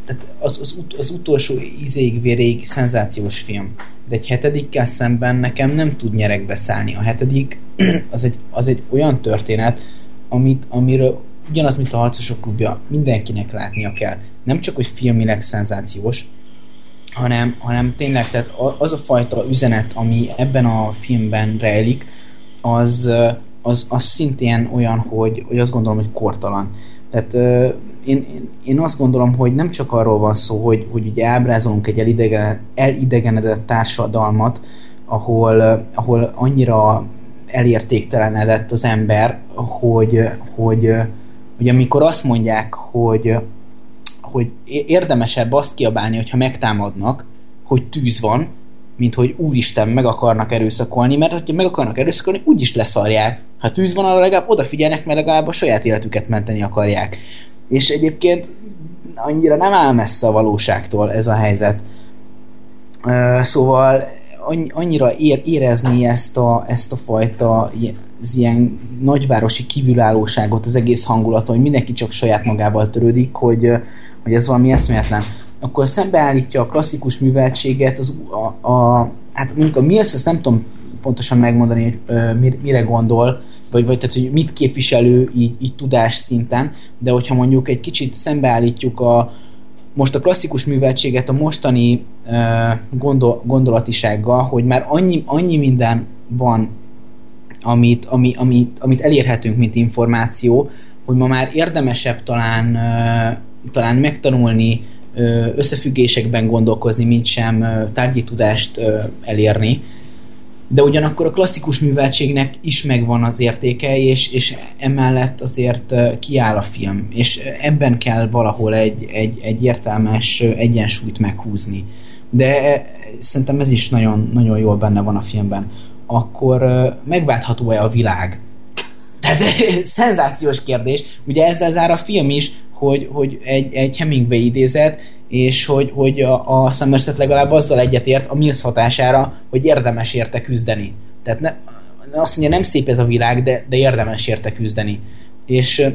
tehát az, az, ut, az utolsó ízéig véréig szenzációs film. De egy hetedikkel szemben nekem nem tud nyerekbe szállni. A hetedik az egy, az egy olyan történet, amit, amiről ugyanaz, mint a Harcosok klubja, mindenkinek látnia kell. Nem csak, hogy filmileg szenzációs, hanem, hanem tényleg tehát az a fajta üzenet, ami ebben a filmben rejlik, az, az, az szintén olyan, hogy, hogy azt gondolom, hogy kortalan. Tehát én, én, azt gondolom, hogy nem csak arról van szó, hogy, hogy ugye ábrázolunk egy elidegen, elidegenedett társadalmat, ahol, ahol annyira elértéktelenedett az ember, hogy, hogy, hogy amikor azt mondják, hogy, hogy érdemesebb azt kiabálni, hogyha megtámadnak, hogy tűz van, mint hogy úristen meg akarnak erőszakolni, mert hogyha meg akarnak erőszakolni, úgyis leszarják. Ha tűz van, arra legalább odafigyelnek, mert legalább a saját életüket menteni akarják. És egyébként annyira nem áll messze a valóságtól ez a helyzet. Szóval annyira ér, érezni ezt a, ezt a fajta az ilyen nagyvárosi kívülállóságot, az egész hangulaton, hogy mindenki csak saját magával törődik, hogy, hogy ez valami eszméletlen. Akkor szembeállítja a klasszikus műveltséget, az, a, a, hát mondjuk a Mills, ezt nem tudom pontosan megmondani, hogy ö, mir- mire gondol, vagy, vagy tehát, hogy mit képviselő így, így tudás szinten, de hogyha mondjuk egy kicsit szembeállítjuk a, most a klasszikus műveltséget a mostani gondol, gondolatisággal, hogy már annyi, annyi minden van, amit, ami, amit, amit elérhetünk, mint információ, hogy ma már érdemesebb talán, talán megtanulni, összefüggésekben gondolkozni, mint sem tárgyi tudást elérni. De ugyanakkor a klasszikus műveltségnek is megvan az értéke, és, és emellett azért kiáll a film, és ebben kell valahol egy, egy, egy értelmes egyensúlyt meghúzni. De szerintem ez is nagyon, nagyon jól benne van a filmben. Akkor megváltható-e a világ? Tehát szenzációs kérdés. Ugye ezzel zár a film is, hogy, hogy egy, egy Hemingway idézet, és hogy, hogy a, a Somerset legalább azzal egyetért a Mills hatására, hogy érdemes érte küzdeni. Tehát ne, azt mondja, nem szép ez a világ, de, de érdemes érte küzdeni. És,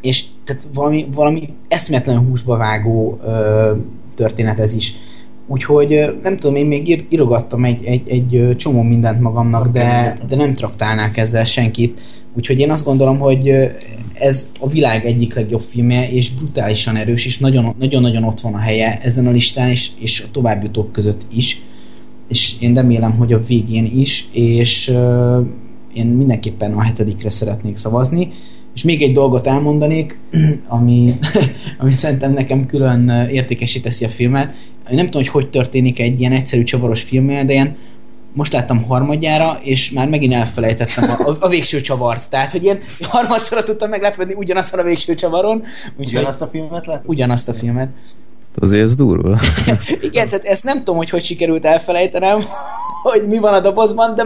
és tehát valami, valami eszmetlen húsba vágó ö, történet ez is. Úgyhogy nem tudom, én még ír, írogattam egy, egy, egy csomó mindent magamnak, de, de nem traktálnák ezzel senkit. Úgyhogy én azt gondolom, hogy ez a világ egyik legjobb filmje, és brutálisan erős, és nagyon- nagyon-nagyon ott van a helye ezen a listán, és, és a továbbiutók között is. És én remélem, hogy a végén is, és ö, én mindenképpen a hetedikre szeretnék szavazni. És még egy dolgot elmondanék, ami, ami szerintem nekem külön ö, értékesé teszi a filmet. Nem tudom, hogy hogy történik egy ilyen egyszerű csavaros filmnél, de ilyen most láttam harmadjára, és már megint elfelejtettem a, a, a végső csavart. Tehát, hogy ilyen harmadszorra tudtam meglepődni ugyanazon a végső csavaron. Úgyhogy Ugyanazt a filmet lát? ugyanazt a filmet. Azért ez durva. Igen, tehát ezt nem tudom, hogy hogy sikerült elfelejtenem, hogy mi van a dobozban, de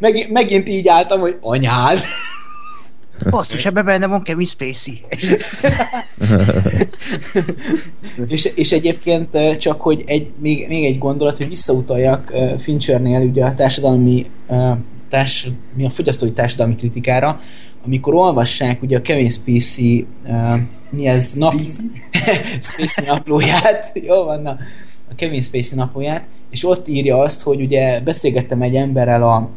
meg, megint így álltam, hogy anyád. Basszus, ebben benne van Kevin Spacey. és, és egyébként ö, csak, hogy egy, még, még egy gondolat, hogy visszautaljak ö, Finchernél ugye a társadalmi társ, mi a fogyasztói társadalmi kritikára, amikor olvassák ugye a Kevin Spacey mi ez? Nap... Spacey naplóját, jó van, na, a Kevin Spacey naplóját, és ott írja azt, hogy ugye beszélgettem egy emberrel a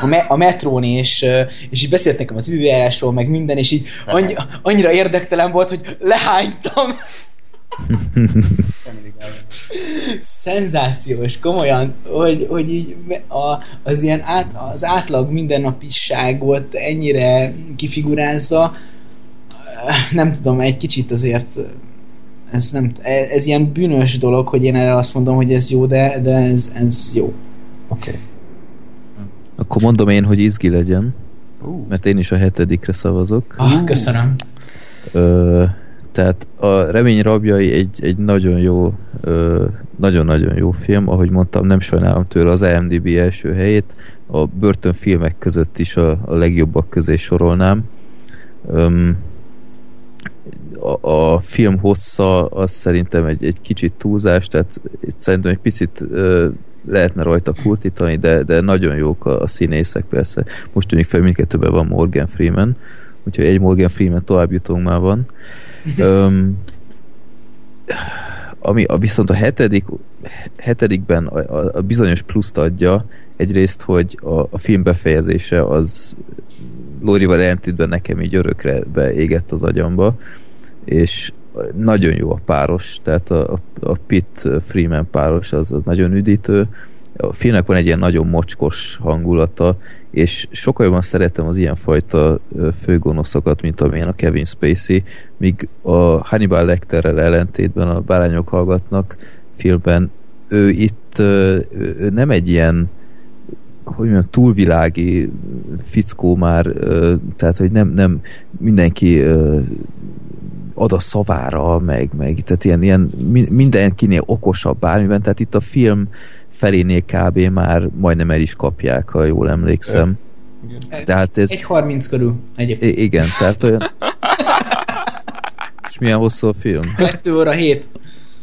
a, me- a metrón, és, és így beszélt nekem az időjárásról, meg minden, és így annyi, annyira érdektelen volt, hogy lehánytam. Szenzációs, komolyan, hogy, hogy így a, az ilyen át, az átlag mindennapisságot ennyire kifigurázza, nem tudom, egy kicsit azért ez, nem, ez ilyen bűnös dolog, hogy én erre azt mondom, hogy ez jó, de, de ez, ez jó. Oké. Okay. Akkor mondom én, hogy izgi legyen, mert én is a hetedikre szavazok. Ah, köszönöm. Ö, Tehát a Remény rabjai egy, egy nagyon jó ö, nagyon-nagyon jó film, ahogy mondtam, nem sajnálom tőle az IMDb első helyét, a börtönfilmek között is a, a legjobbak közé sorolnám. Öm, a, a film hossza az szerintem egy, egy kicsit túlzás, tehát itt szerintem egy picit ö, lehetne rajta kurtítani, de, de nagyon jók a, a színészek persze. Most tűnik fel, mindkettőben van Morgan Freeman, úgyhogy egy Morgan Freeman tovább jutunk már van. Öm, ami a, viszont a hetedik, hetedikben a, a, a bizonyos pluszt adja, egyrészt, hogy a, a film befejezése az Lórival ellentétben nekem így örökre beégett az agyamba, és nagyon jó a páros, tehát a, a Pitt Freeman páros az, az nagyon üdítő. A filmnek van egy ilyen nagyon mocskos hangulata, és sokkal jobban szeretem az ilyenfajta főgonoszokat, mint amilyen a Kevin Spacey, míg a Hannibal Lecterrel ellentétben a Bárányok hallgatnak filmben ő itt ő nem egy ilyen hogy mondjam, túlvilági fickó már, tehát hogy nem, nem mindenki ad a szavára, meg, meg tehát ilyen, ilyen mindenkinél okosabb bármiben, tehát itt a film felénél kb. már majdnem el is kapják, ha jól emlékszem. Igen. Tehát ez... Egy 30 körül egyébként. Igen, tehát olyan... És milyen hosszú a film? 2 óra 7.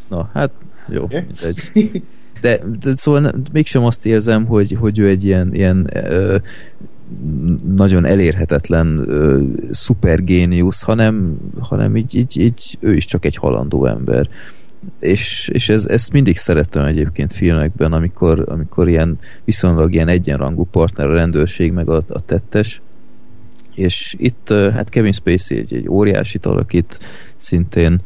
Na, hát jó, mindegy. De, de szóval mégsem azt érzem, hogy, hogy ő egy ilyen, ilyen ö, nagyon elérhetetlen ö, szupergéniusz, hanem, hanem így, így, így ő is csak egy halandó ember. És, és ez, ezt mindig szerettem egyébként filmekben, amikor, amikor ilyen viszonylag ilyen egyenrangú partner a rendőrség meg a, a tettes, és itt hát Kevin Spacey egy, egy óriási alakít szintén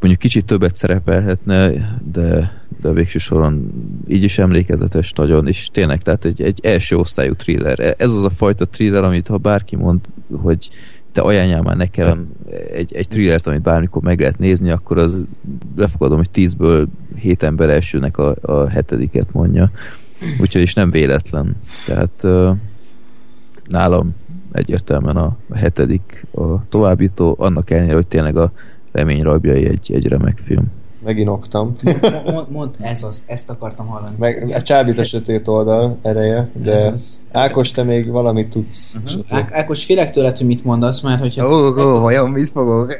mondjuk kicsit többet szerepelhetne, de, de végső soron így is emlékezetes nagyon, és tényleg, tehát egy, egy első osztályú thriller. Ez az a fajta thriller, amit ha bárki mond, hogy te ajánljál már nekem egy, egy thrillert, amit bármikor meg lehet nézni, akkor az lefogadom, hogy tízből hét ember elsőnek a, a hetediket mondja. Úgyhogy is nem véletlen. Tehát uh, nálam egyértelműen a, a hetedik a továbbjutó, annak ellenére, hogy tényleg a remény rabjai egy, egy remek film. Megint oktam. Mond, mond, ez az, ezt akartam hallani. Meg a csábít a sötét oldal ereje, de Ákos, te még valamit tudsz. Uh-huh. Á- Ákos, félek tőled, hogy mit mondasz, mert hogyha... Ó, oh, oh, vajon mit fogok?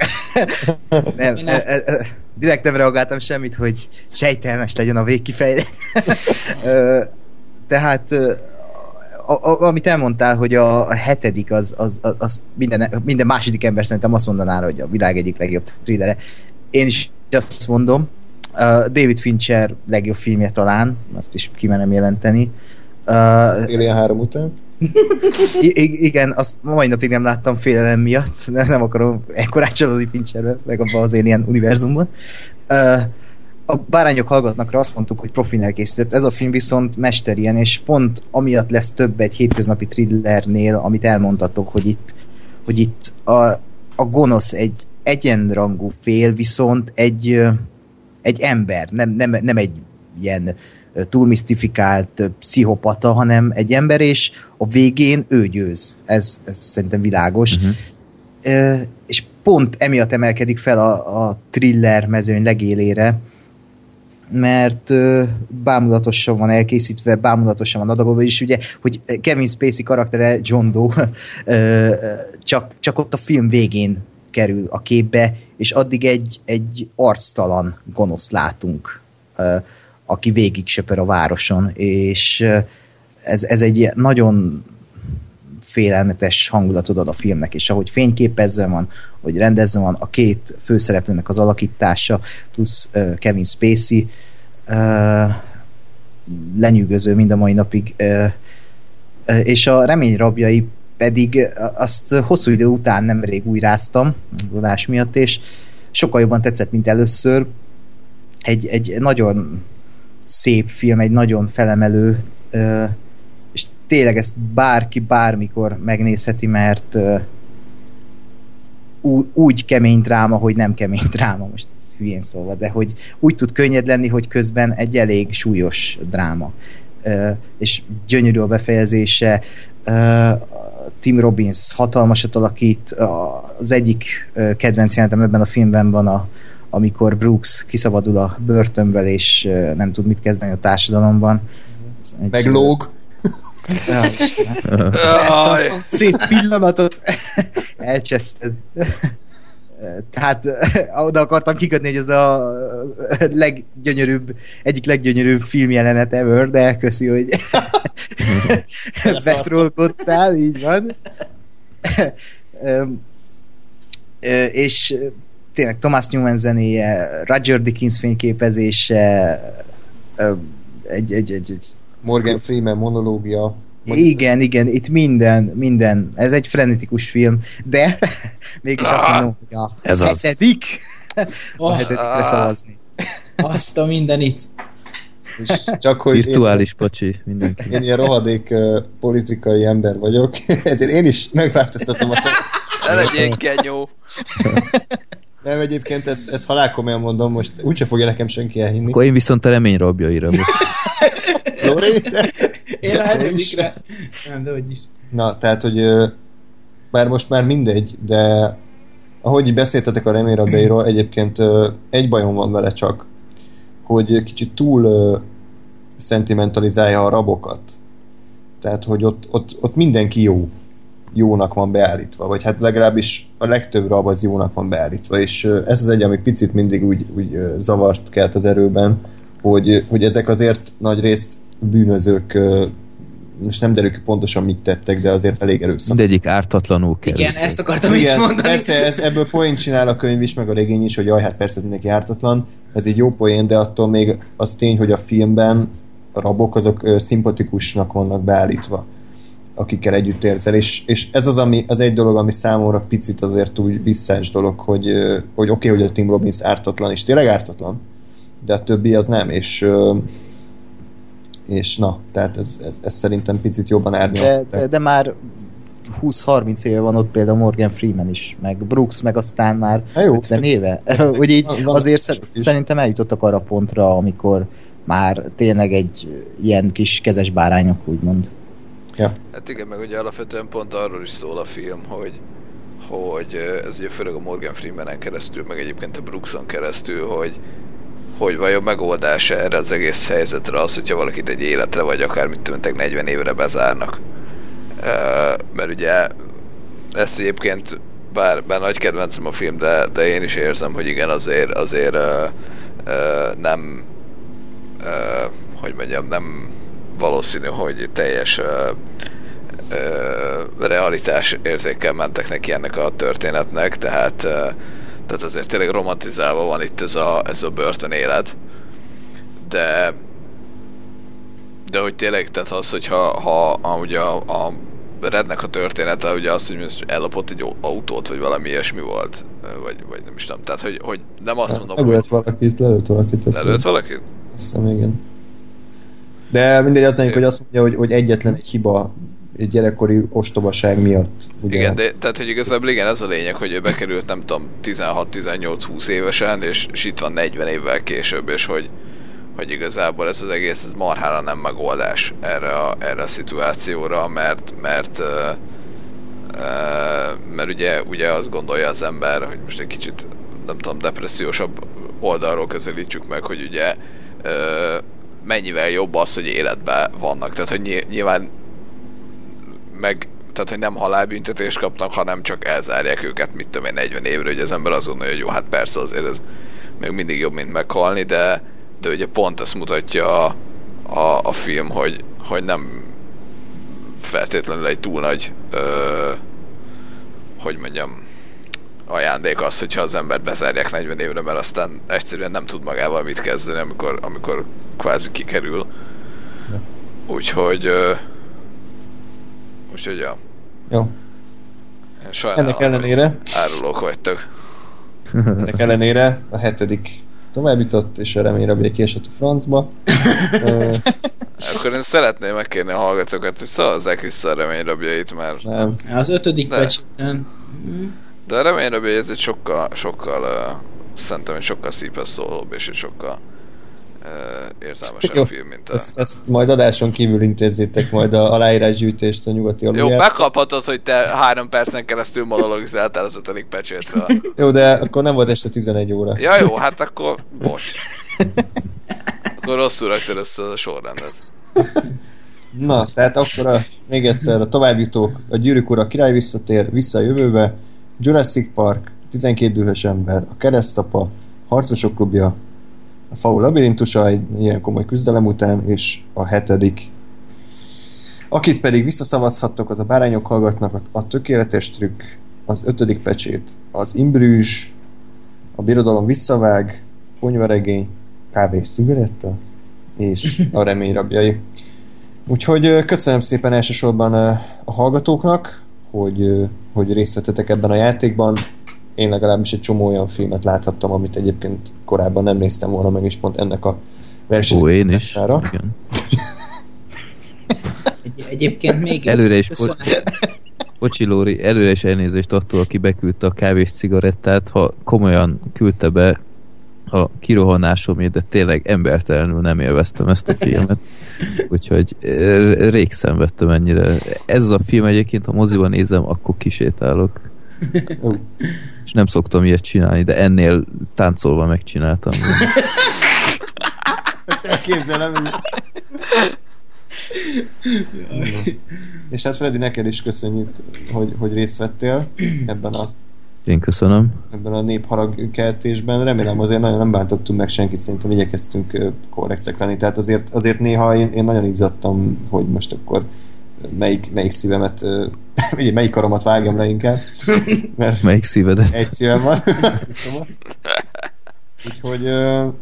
nem, nem. E, e, e, direkt nem reagáltam semmit, hogy sejtelmes legyen a végkifejlés. Tehát a, a, amit elmondtál, hogy a, a hetedik az, az, az, az minden, minden második ember szerintem azt mondaná, hogy a világ egyik legjobb thrillere. Én is azt mondom. Uh, David Fincher legjobb filmje talán, azt is kimenem jelenteni. Uh, Alien 3 után? I- igen, azt mai napig nem láttam félelem miatt, de nem akarom ekkorát csalódni Fincherbe, meg abban az Alien univerzumban. Uh, a bárányok hallgatnak rá azt mondtuk, hogy profin elkészített. Ez a film viszont mesterien, és pont amiatt lesz több egy hétköznapi thrillernél, amit elmondtatok, hogy itt, hogy itt a, a gonosz egy egyenrangú fél, viszont egy, egy ember, nem, nem, nem egy ilyen túlmisztifikált pszichopata, hanem egy ember, és a végén ő győz. Ez, ez szerintem világos. Uh-huh. E, és pont emiatt emelkedik fel a, a thriller mezőny legélére, mert ö, bámulatosan van elkészítve, bámulatosan van adagolva, és ugye, hogy Kevin Spacey karaktere John Doe ö, csak, csak ott a film végén kerül a képbe, és addig egy, egy arctalan gonosz látunk, aki végig söpör a városon, és ez, ez egy nagyon félelmetes hangulatot ad a filmnek, és ahogy fényképezve van, hogy rendezve van, a két főszereplőnek az alakítása, plusz uh, Kevin Spacey uh, lenyűgöző mind a mai napig, uh, és a remény rabjai pedig azt hosszú idő után nemrég újráztam, adás miatt, és sokkal jobban tetszett, mint először. Egy, egy nagyon szép film, egy nagyon felemelő, és tényleg ezt bárki bármikor megnézheti, mert úgy kemény dráma, hogy nem kemény dráma, most hülyén szólva, de hogy úgy tud könnyed lenni, hogy közben egy elég súlyos dráma. És gyönyörű a befejezése, Tim Robbins hatalmasat alakít, az egyik kedvenc jelenetem ebben a filmben van a amikor Brooks kiszabadul a börtönből, és nem tud mit kezdeni a társadalomban. Egy- Meglóg. Ja, szép pillanatot elcseszted. Tehát oda akartam kikötni, hogy ez a leggyönyörűbb, egyik leggyönyörűbb filmjelenet ever, de köszi, hogy betrolkodtál, így van. És tényleg Thomas Newman zenéje, Roger Dickens fényképezése, egy, egy, egy, egy Morgan Freeman monológia. igen, igen, itt minden, minden. Ez egy frenetikus film, de mégis azt mondom, hogy a Ez az. hetedik, a Oh, hetedikre szavazni. azt a mindenit. És csak hogy én, Virtuális pacsi mindenki. én ilyen rohadék uh, politikai ember vagyok, ezért én is megváltoztatom a szó. ne legyél genyó. Nem, egyébként ezt, ezt halálkomolyan mondom, most úgyse fogja nekem senki elhinni. Akkor én viszont a remény rabjaira most. Lóri, te? Én a hetedikre. Nem, de hogy is. Na, tehát, hogy bár most már mindegy, de ahogy így beszéltetek a remélyrabjairól, egyébként ö, egy bajom van vele csak, hogy kicsit túl ö, szentimentalizálja a rabokat. Tehát, hogy ott, ott, ott mindenki jó. Jónak van beállítva, vagy hát legalábbis a legtöbb rab az jónak van beállítva, és ö, ez az egy, ami picit mindig úgy, úgy ö, zavart kelt az erőben, hogy, hogy ezek azért nagy részt bűnözők, most nem derül ki pontosan mit tettek, de azért elég erőszak. Mindegyik ártatlanul kell. Igen, ezt akartam így Igen, mondani. persze, ez, ebből poén csinál a könyv is, meg a regény is, hogy jaj, hát persze mindenki ártatlan, ez egy jó poén, de attól még az tény, hogy a filmben a rabok azok ö, szimpatikusnak vannak beállítva, akikkel együtt érzel, és, és ez az, ami, az egy dolog, ami számomra picit azért úgy visszás dolog, hogy, hogy oké, okay, hogy a Tim Robbins ártatlan, és tényleg ártatlan, de a többi az nem, és ö, és na, tehát ez, ez, ez szerintem picit jobban árnyal. De, de, de már 20-30 éve van ott például Morgan Freeman is, meg Brooks, meg aztán már Na jó. 50 éve. Úgy így Van- van azért szerintem eljutottak arra a pontra, amikor már tényleg egy ilyen kis kezes bárányok, úgymond. Hát igen, meg ugye alapvetően pont arról is szól a film, hogy hogy ez ugye főleg a Morgan Freemanen keresztül, meg egyébként a Brookson keresztül, hogy hogy vajon megoldás erre az egész helyzetre az, hogyha valakit egy életre, vagy akár mit tényleg 40 évre bezárnak. Mert ugye ezt egyébként bár, bár nagy kedvencem a film, de, de én is érzem, hogy igen, azért, azért ö, ö, nem ö, hogy mondjam, nem valószínű, hogy teljes ö, ö, realitás érzékkel mentek neki ennek a történetnek, tehát, ö, tehát azért tényleg romantizálva van itt ez a, ez a börtön élet. De de hogy tényleg, tehát az, hogyha ha, ha ugye a, a Rednek a története, ugye az, hogy ellopott egy autót, vagy valami ilyesmi volt, vagy, vagy nem is tudom, tehát hogy, hogy nem azt mondom, hogy Lelőtt valakit, lelőtt valakit. lelőtt valakit? Azt hiszem, igen. De mindegy, az mondjuk, hogy azt mondja, hogy, hogy egyetlen egy hiba gyerekkori ostobaság miatt. Ugye? Igen, de tehát, hogy igazából igen, ez a lényeg, hogy ő bekerült, nem tudom, 16-18-20 évesen, és, és itt van 40 évvel később, és hogy, hogy igazából ez az egész, ez marhára nem megoldás erre a, erre a szituációra, mert, mert uh, mert ugye, ugye azt gondolja az ember, hogy most egy kicsit, nem tudom, depressziósabb oldalról közelítsük meg, hogy ugye uh, mennyivel jobb az, hogy életben vannak. Tehát, hogy ny- nyilván meg tehát, hogy nem halálbüntetést kapnak, hanem csak elzárják őket, mit tudom én, 40 évre, hogy az ember azt gondolja, hogy jó, hát persze azért ez még mindig jobb, mint meghalni, de, de ugye pont ezt mutatja a, a, a film, hogy, hogy nem feltétlenül egy túl nagy ö, hogy mondjam ajándék az, hogyha az embert bezárják 40 évre, mert aztán egyszerűen nem tud magával mit kezdeni, amikor, amikor kvázi kikerül. Úgyhogy ö, úgyhogy ja. Jó. Sajnálom, Ennek ellenére, árulók vagytok. ennek ellenére a hetedik tovább jutott, és a reményre még kiesett a francba. Akkor én szeretném megkérni a hallgatókat, hogy szavazzák vissza a reményrabjait, mert nem. Az ötödik De. pecséten de a reményrabjai ez egy sokkal, sokkal uh, szerintem egy sokkal szívhez szólóbb, és egy sokkal érzelmesebb Jó, film, mint a... Ezt, ezt majd adáson kívül intézzétek majd a aláírásgyűjtést a nyugati Jó, alulját. megkaphatod, hogy te három percen keresztül monologizáltál az ötödik pecsétről. Jó, de akkor nem volt este 11 óra. Ja jó, hát akkor bocs. Akkor rosszul raktad össze a sorrendet. Na, tehát akkor a, még egyszer a továbbjutók, a Gyűrűk Ura király visszatér, vissza a jövőbe, Jurassic Park, 12 dühös ember, a keresztapa, Harcosok klubja, a Faul labirintusa egy ilyen komoly küzdelem után, és a hetedik. Akit pedig visszaszavazhattok, az a Bárányok hallgatnak, a, tökéletes trükk, az ötödik pecsét, az Imbrűs, a Birodalom visszavág, Ponyvaregény, kávé és cigaretta, és a remény rabjai. Úgyhogy köszönöm szépen elsősorban a hallgatóknak, hogy, hogy részt vettetek ebben a játékban. Én legalábbis egy csomó olyan filmet láthattam, amit egyébként korábban nem néztem volna meg, és pont ennek a Ó, én is. Igen. Egy, egyébként még... Előre is. Bocsi Lóri, előre is elnézést attól, aki beküldte a kávés cigarettát, ha komolyan küldte be a kirohanásomért, de tényleg embertelenül nem élveztem ezt a filmet. Úgyhogy ö, rég szenvedtem ennyire. Ez a film egyébként, ha moziban nézem, akkor kisétálok. És nem szoktam ilyet csinálni, de ennél táncolva megcsináltam. Ezt elképzelem. És hát Freddy, neked is köszönjük, hogy, hogy részt vettél ebben a, Én köszönöm. ebben a népharag keltésben. Remélem azért nagyon nem bántottunk meg senkit, szerintem igyekeztünk korrektek lenni. Tehát azért, azért néha én, én nagyon izzadtam, hogy most akkor melyik, melyik szívemet, melyik karomat vágjam le inkább. Mert Melyik szívedet? egy szívem van. úgyhogy,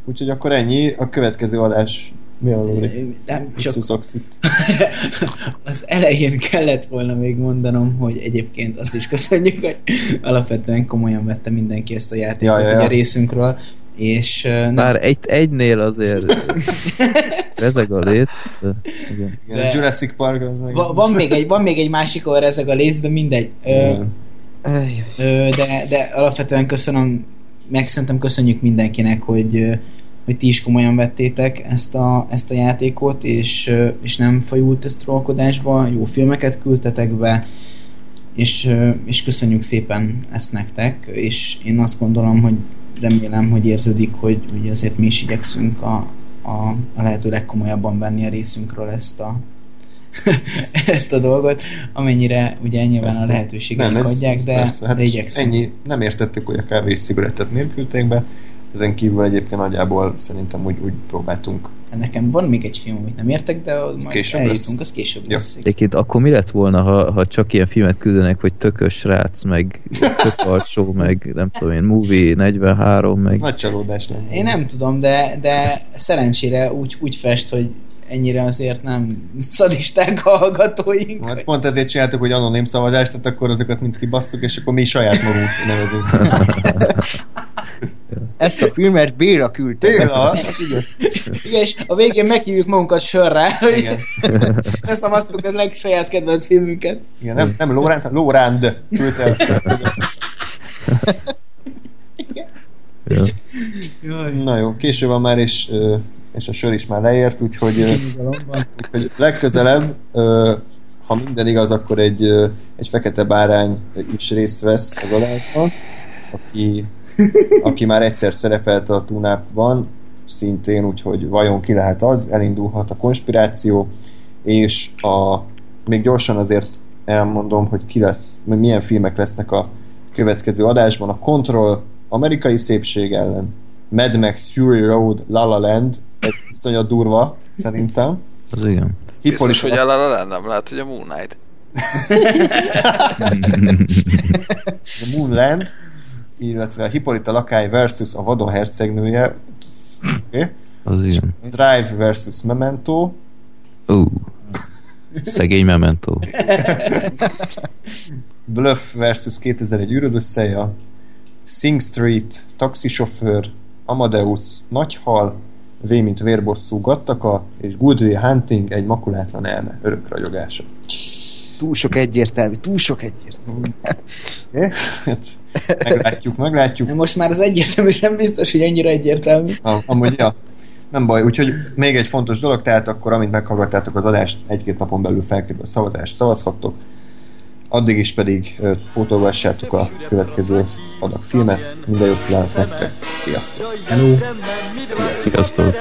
úgyhogy akkor ennyi. A következő adás mi a Lóri? Nem, csak az elején kellett volna még mondanom, hogy egyébként azt is köszönjük, hogy alapvetően komolyan vette mindenki ezt a játékot ja, ja, ja. a részünkről, és uh, nem, egy, egynél azért rezeg a léc. De, igen. De- Jurassic Park az meg... va- van, még egy, van még egy másik, ahol ezek a léc, de mindegy. Ö, Igen. Ö, de, de alapvetően köszönöm, meg szerintem köszönjük mindenkinek, hogy, ö, hogy ti is komolyan vettétek ezt a, ezt a játékot, és, ö, és nem fajult ez trollkodásba, jó filmeket küldtetek be, és, ö, és köszönjük szépen ezt nektek, és én azt gondolom, hogy remélem, hogy érződik, hogy, hogy azért mi is igyekszünk a, a, a lehető legkomolyabban venni a részünkről ezt a ezt a dolgot, amennyire ugye nyilván a Persze. lehetőségeink ez- adják, ez de, persze, hát de igyekszünk. Ennyi, nem értettük, hogy a kávés cigarettet miért küldték be. Ezen kívül egyébként nagyjából szerintem úgy, úgy próbáltunk. Nekem van még egy film, amit nem értek, de majd később eljutunk, lesz? az később Jó. lesz. Egyébként akkor mi lett volna, ha, ha csak ilyen filmet küldenek, hogy tökös rác, meg tök alsó, meg nem tudom én, movie 43, Ez meg nagy csalódás lenne. Én nem tudom, de, de szerencsére úgy, úgy fest, hogy ennyire azért nem szadisták a hallgatóink. Hát pont ezért csináltuk, hogy anonim szavazást, tehát akkor azokat mind kibasszuk, és akkor mi saját magunk nevezünk. Ezt a filmet Béla küldte. Béla, igen. Igen, és a végén meghívjuk magunkat sörre, hogy igen. összevasztuk a legsaját kedvenc filmünket. igen nem, nem Lóránd, hanem Lóránd küldte el. ja. Jaj, Na jó, késő van már, és, és a sör is már leért, úgyhogy, úgyhogy legközelebb, ha minden igaz, akkor egy, egy fekete bárány is részt vesz az adásban, aki, aki már egyszer szerepelt a túnápban, szintén, úgyhogy vajon ki lehet az, elindulhat a konspiráció, és a, még gyorsan azért elmondom, hogy ki lesz, milyen filmek lesznek a következő adásban. A Control amerikai szépség ellen, Mad Max Fury Road, La La Land, egy iszonyat durva, szerintem. Az igen. Biztos, hogy Hippolyta, el nem lehet, hogy a Moon Knight. The Moonland, illetve Hippolyta Lakály versus a Vadon hercegnője, okay. Az igen. Drive versus Memento, Ú. Szegény memento. Bluff versus 2001 űröd összeja, Sing Street, taxisofőr, Amadeus, Nagyhal, V mint vérbosszú Gattaka, és Good Will Hunting, egy makulátlan elme, örök ragyogása. Túl sok egyértelmű, túl sok egyértelmű. Okay? Hát, meglátjuk, meglátjuk. Most már az egyértelmű sem biztos, hogy ennyire egyértelmű. Am- Amúgy, ja. Nem baj, úgyhogy még egy fontos dolog, tehát akkor amint meghallgattátok az adást, egy-két napon belül felkerül a szavazást, szavazhattok. Addig is pedig pótolgassátok a következő adag filmet. Minden jót kívánok nektek. Sziasztok! Hello! Sziasztok!